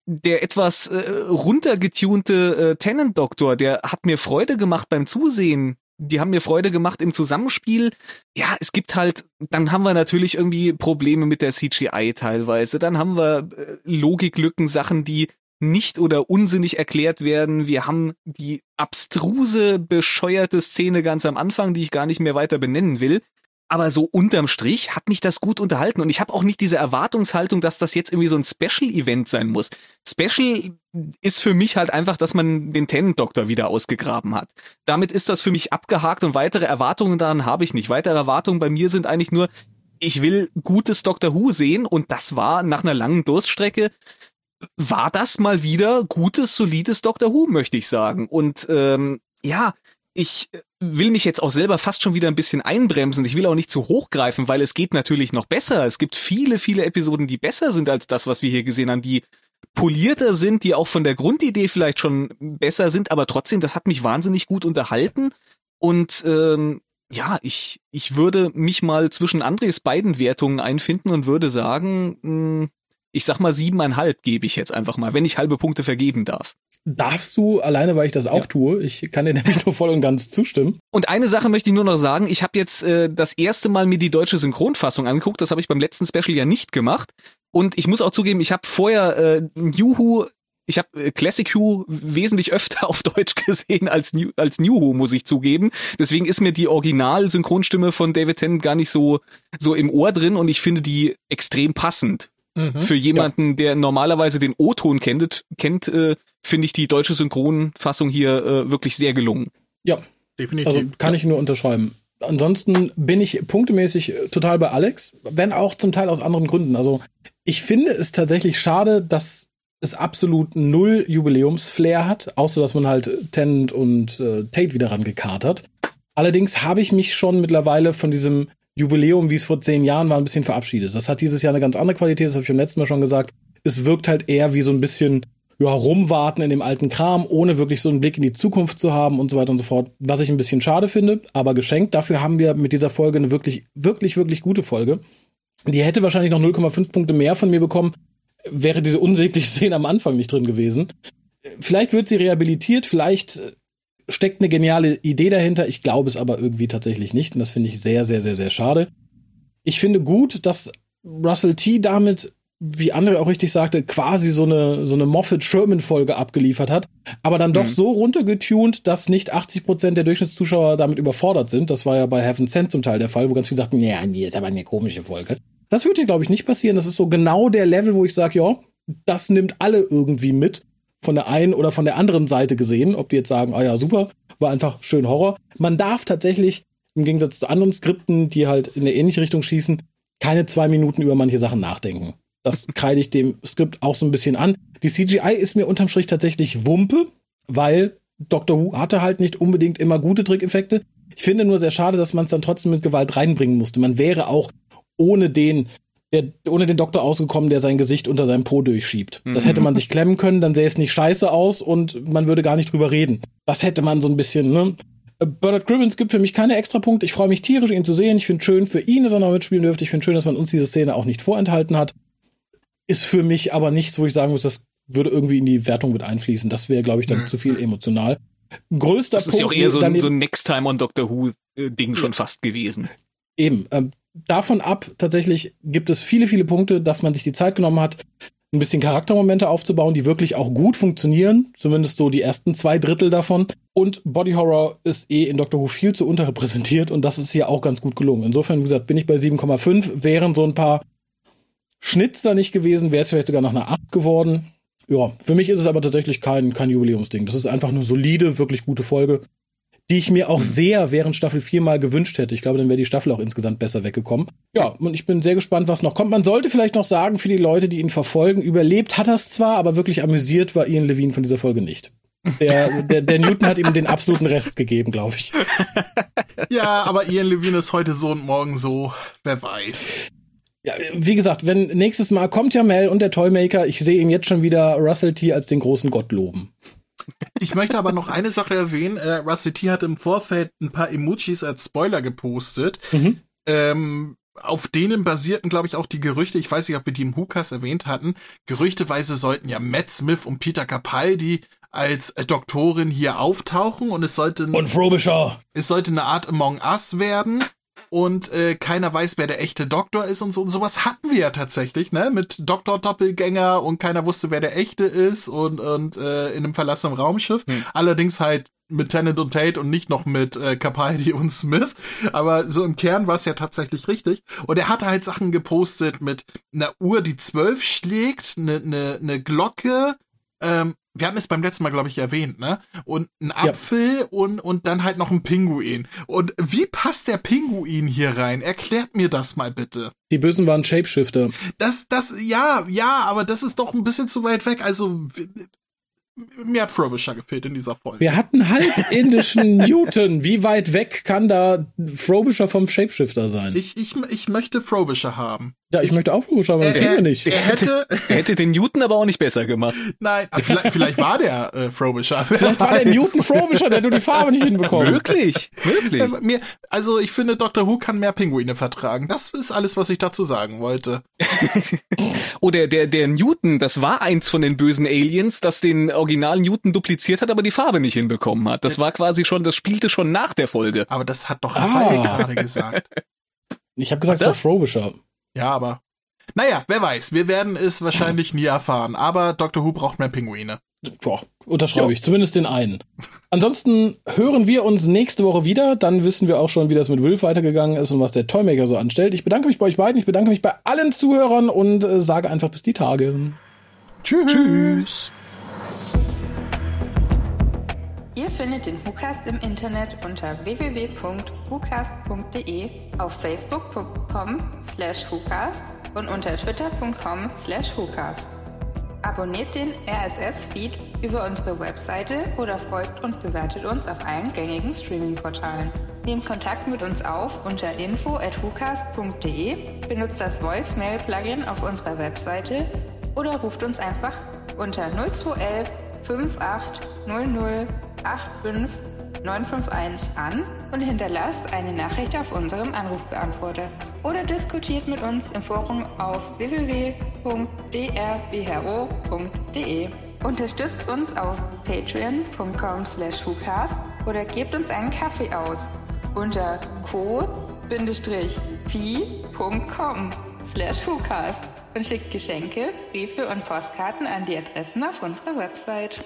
mhm. der etwas äh, runtergetunte äh, Tenant-Doktor, der hat mir Freude gemacht beim Zusehen. Die haben mir Freude gemacht im Zusammenspiel. Ja, es gibt halt, dann haben wir natürlich irgendwie Probleme mit der CGI teilweise. Dann haben wir äh, Logiklücken, Sachen, die nicht oder unsinnig erklärt werden. Wir haben die abstruse, bescheuerte Szene ganz am Anfang, die ich gar nicht mehr weiter benennen will. Aber so unterm Strich hat mich das gut unterhalten und ich habe auch nicht diese Erwartungshaltung, dass das jetzt irgendwie so ein Special-Event sein muss. Special ist für mich halt einfach, dass man den Tenant-Doktor wieder ausgegraben hat. Damit ist das für mich abgehakt und weitere Erwartungen daran habe ich nicht. Weitere Erwartungen bei mir sind eigentlich nur, ich will gutes Doctor Who sehen und das war nach einer langen Durststrecke war das mal wieder gutes, solides Doctor Who, möchte ich sagen. Und ähm, ja, ich will mich jetzt auch selber fast schon wieder ein bisschen einbremsen. Ich will auch nicht zu hoch greifen, weil es geht natürlich noch besser. Es gibt viele, viele Episoden, die besser sind als das, was wir hier gesehen haben, die polierter sind, die auch von der Grundidee vielleicht schon besser sind, aber trotzdem, das hat mich wahnsinnig gut unterhalten. Und ähm, ja, ich, ich würde mich mal zwischen Andres beiden Wertungen einfinden und würde sagen, mh, hm, ich sag mal siebeneinhalb gebe ich jetzt einfach mal, wenn ich halbe Punkte vergeben darf. Darfst du, alleine weil ich das auch ja. tue. Ich kann dir nämlich nur voll und ganz zustimmen. Und eine Sache möchte ich nur noch sagen. Ich habe jetzt äh, das erste Mal mir die deutsche Synchronfassung angeguckt. Das habe ich beim letzten Special ja nicht gemacht. Und ich muss auch zugeben, ich habe vorher äh, New Who ich habe äh, Classic Who wesentlich öfter auf Deutsch gesehen als New, als New Who, muss ich zugeben. Deswegen ist mir die Original-Synchronstimme von David Tennant gar nicht so, so im Ohr drin und ich finde die extrem passend Mhm, Für jemanden, ja. der normalerweise den O-Ton kennt, kennt äh, finde ich die deutsche Synchronfassung hier äh, wirklich sehr gelungen. Ja, definitiv. Also kann ja. ich nur unterschreiben. Ansonsten bin ich punktemäßig total bei Alex, wenn auch zum Teil aus anderen Gründen. Also ich finde es tatsächlich schade, dass es absolut null Jubiläumsflair hat, außer dass man halt Tennant und äh, Tate wieder rangekarrt hat. Allerdings habe ich mich schon mittlerweile von diesem Jubiläum, wie es vor zehn Jahren war, ein bisschen verabschiedet. Das hat dieses Jahr eine ganz andere Qualität, das habe ich beim letzten Mal schon gesagt. Es wirkt halt eher wie so ein bisschen ja, rumwarten in dem alten Kram, ohne wirklich so einen Blick in die Zukunft zu haben und so weiter und so fort. Was ich ein bisschen schade finde, aber geschenkt. Dafür haben wir mit dieser Folge eine wirklich, wirklich, wirklich gute Folge. Die hätte wahrscheinlich noch 0,5 Punkte mehr von mir bekommen, wäre diese unsägliche Szene am Anfang nicht drin gewesen. Vielleicht wird sie rehabilitiert, vielleicht steckt eine geniale Idee dahinter. Ich glaube es aber irgendwie tatsächlich nicht. Und das finde ich sehr, sehr, sehr, sehr schade. Ich finde gut, dass Russell T. damit, wie andere auch richtig sagte, quasi so eine, so eine Moffat-Sherman-Folge abgeliefert hat. Aber dann doch mhm. so runtergetunt, dass nicht 80 Prozent der Durchschnittszuschauer damit überfordert sind. Das war ja bei Heaven Sent zum Teil der Fall, wo ganz viele sagten, ja, nee, ist aber eine komische Folge. Das wird hier, glaube ich, nicht passieren. Das ist so genau der Level, wo ich sage, ja, das nimmt alle irgendwie mit von der einen oder von der anderen Seite gesehen, ob die jetzt sagen, ah ja, super, war einfach schön Horror. Man darf tatsächlich, im Gegensatz zu anderen Skripten, die halt in eine ähnliche Richtung schießen, keine zwei Minuten über manche Sachen nachdenken. Das kreide ich dem Skript auch so ein bisschen an. Die CGI ist mir unterm Strich tatsächlich Wumpe, weil Doctor Who hatte halt nicht unbedingt immer gute Trickeffekte. Ich finde nur sehr schade, dass man es dann trotzdem mit Gewalt reinbringen musste. Man wäre auch ohne den der ohne den Doktor ausgekommen, der sein Gesicht unter seinem Po durchschiebt. Mhm. Das hätte man sich klemmen können, dann sähe es nicht scheiße aus und man würde gar nicht drüber reden. Das hätte man so ein bisschen, ne? Bernard Cribbins gibt für mich keine extra Punkte. Ich freue mich tierisch, ihn zu sehen. Ich finde schön für ihn, dass er noch mitspielen dürfte. Ich finde schön, dass man uns diese Szene auch nicht vorenthalten hat. Ist für mich aber nichts, wo ich sagen muss, das würde irgendwie in die Wertung mit einfließen. Das wäre, glaube ich, dann mhm. zu viel emotional. Größter das ist Punkt, ja auch eher so ein, so ein Next Time on Doctor Who äh, Ding schon fast gewesen. Eben. Ähm, davon ab, tatsächlich gibt es viele, viele Punkte, dass man sich die Zeit genommen hat, ein bisschen Charaktermomente aufzubauen, die wirklich auch gut funktionieren, zumindest so die ersten zwei Drittel davon. Und Body Horror ist eh in Doctor Who viel zu unterrepräsentiert und das ist hier auch ganz gut gelungen. Insofern, wie gesagt, bin ich bei 7,5. Wären so ein paar Schnitzer nicht gewesen, wäre es vielleicht sogar noch eine 8 geworden. Ja, für mich ist es aber tatsächlich kein, kein Jubiläumsding. Das ist einfach eine solide, wirklich gute Folge die ich mir auch mhm. sehr während Staffel 4 mal gewünscht hätte. Ich glaube, dann wäre die Staffel auch insgesamt besser weggekommen. Ja, und ich bin sehr gespannt, was noch kommt. Man sollte vielleicht noch sagen, für die Leute, die ihn verfolgen, überlebt hat er es zwar, aber wirklich amüsiert war Ian Levine von dieser Folge nicht. Der, der, der Newton hat ihm den absoluten Rest gegeben, glaube ich. Ja, aber Ian Levine ist heute so und morgen so, wer weiß. Ja, wie gesagt, wenn nächstes Mal kommt ja Mel und der Toymaker, ich sehe ihn jetzt schon wieder Russell T als den großen Gott loben. Ich möchte aber noch eine Sache erwähnen. Äh, Rusty T hat im Vorfeld ein paar Emojis als Spoiler gepostet. Mhm. Ähm, auf denen basierten, glaube ich, auch die Gerüchte, ich weiß nicht, ob wir die im Hukas erwähnt hatten, gerüchteweise sollten ja Matt Smith und Peter Capaldi als äh, Doktorin hier auftauchen und es sollte und Frobisher. es sollte eine Art Among Us werden und äh, keiner weiß, wer der echte Doktor ist und so. Und sowas hatten wir ja tatsächlich, ne? Mit Doktor-Doppelgänger und keiner wusste, wer der echte ist und, und äh, in einem verlassenen Raumschiff. Hm. Allerdings halt mit Tennant und Tate und nicht noch mit äh, Capaldi und Smith. Aber so im Kern war es ja tatsächlich richtig. Und er hatte halt Sachen gepostet mit einer Uhr, die zwölf schlägt, eine ne, ne Glocke, ähm, wir hatten es beim letzten Mal, glaube ich, erwähnt, ne? Und ein Apfel ja. und, und dann halt noch ein Pinguin. Und wie passt der Pinguin hier rein? Erklärt mir das mal bitte. Die Bösen waren Shapeshifter. Das, das, ja, ja, aber das ist doch ein bisschen zu weit weg. Also, mir hat Frobisher gefehlt in dieser Folge. Wir hatten halb indischen Newton. Wie weit weg kann da Frobisher vom Shapeshifter sein? Ich, ich, ich möchte Frobisher haben. Ja, ich, ich möchte auch Frobisher, aber den kennen wir nicht. Er hätte, er hätte den Newton aber auch nicht besser gemacht. Nein, vielleicht, vielleicht war der äh, Frobisher. Vielleicht war der Newton Frobisher, der du die Farbe nicht hinbekommen. Wirklich, wirklich. Äh, mir, also ich finde, Dr. Who kann mehr Pinguine vertragen. Das ist alles, was ich dazu sagen wollte. oh, der, der, der Newton, das war eins von den bösen Aliens, das den originalen Newton dupliziert hat, aber die Farbe nicht hinbekommen hat. Das war quasi schon, das spielte schon nach der Folge. Aber das hat doch ah. gerade gesagt. Ich habe gesagt, es war Frobisher. Ja, aber. Naja, wer weiß. Wir werden es wahrscheinlich nie erfahren. Aber Dr. Who braucht mehr Pinguine. Boah, unterschreibe jo. ich. Zumindest den einen. Ansonsten hören wir uns nächste Woche wieder. Dann wissen wir auch schon, wie das mit Will weitergegangen ist und was der Toymaker so anstellt. Ich bedanke mich bei euch beiden. Ich bedanke mich bei allen Zuhörern und äh, sage einfach bis die Tage. Tschüss. Tschüss. Ihr findet den WhoCast im Internet unter www.whocast.de, auf facebook.com slash WhoCast und unter twitter.com slash WhoCast. Abonniert den RSS-Feed über unsere Webseite oder folgt und bewertet uns auf allen gängigen Streaming-Portalen. Nehmt Kontakt mit uns auf unter info at whocast.de, benutzt das Voicemail-Plugin auf unserer Webseite oder ruft uns einfach unter 0211 5800 951 an und hinterlasst eine Nachricht auf unserem Anrufbeantworter. Oder diskutiert mit uns im Forum auf www.drbhro.de. Unterstützt uns auf patreon.com slash oder gebt uns einen Kaffee aus unter co-fi.com slash und schickt Geschenke, Briefe und Postkarten an die Adressen auf unserer Website.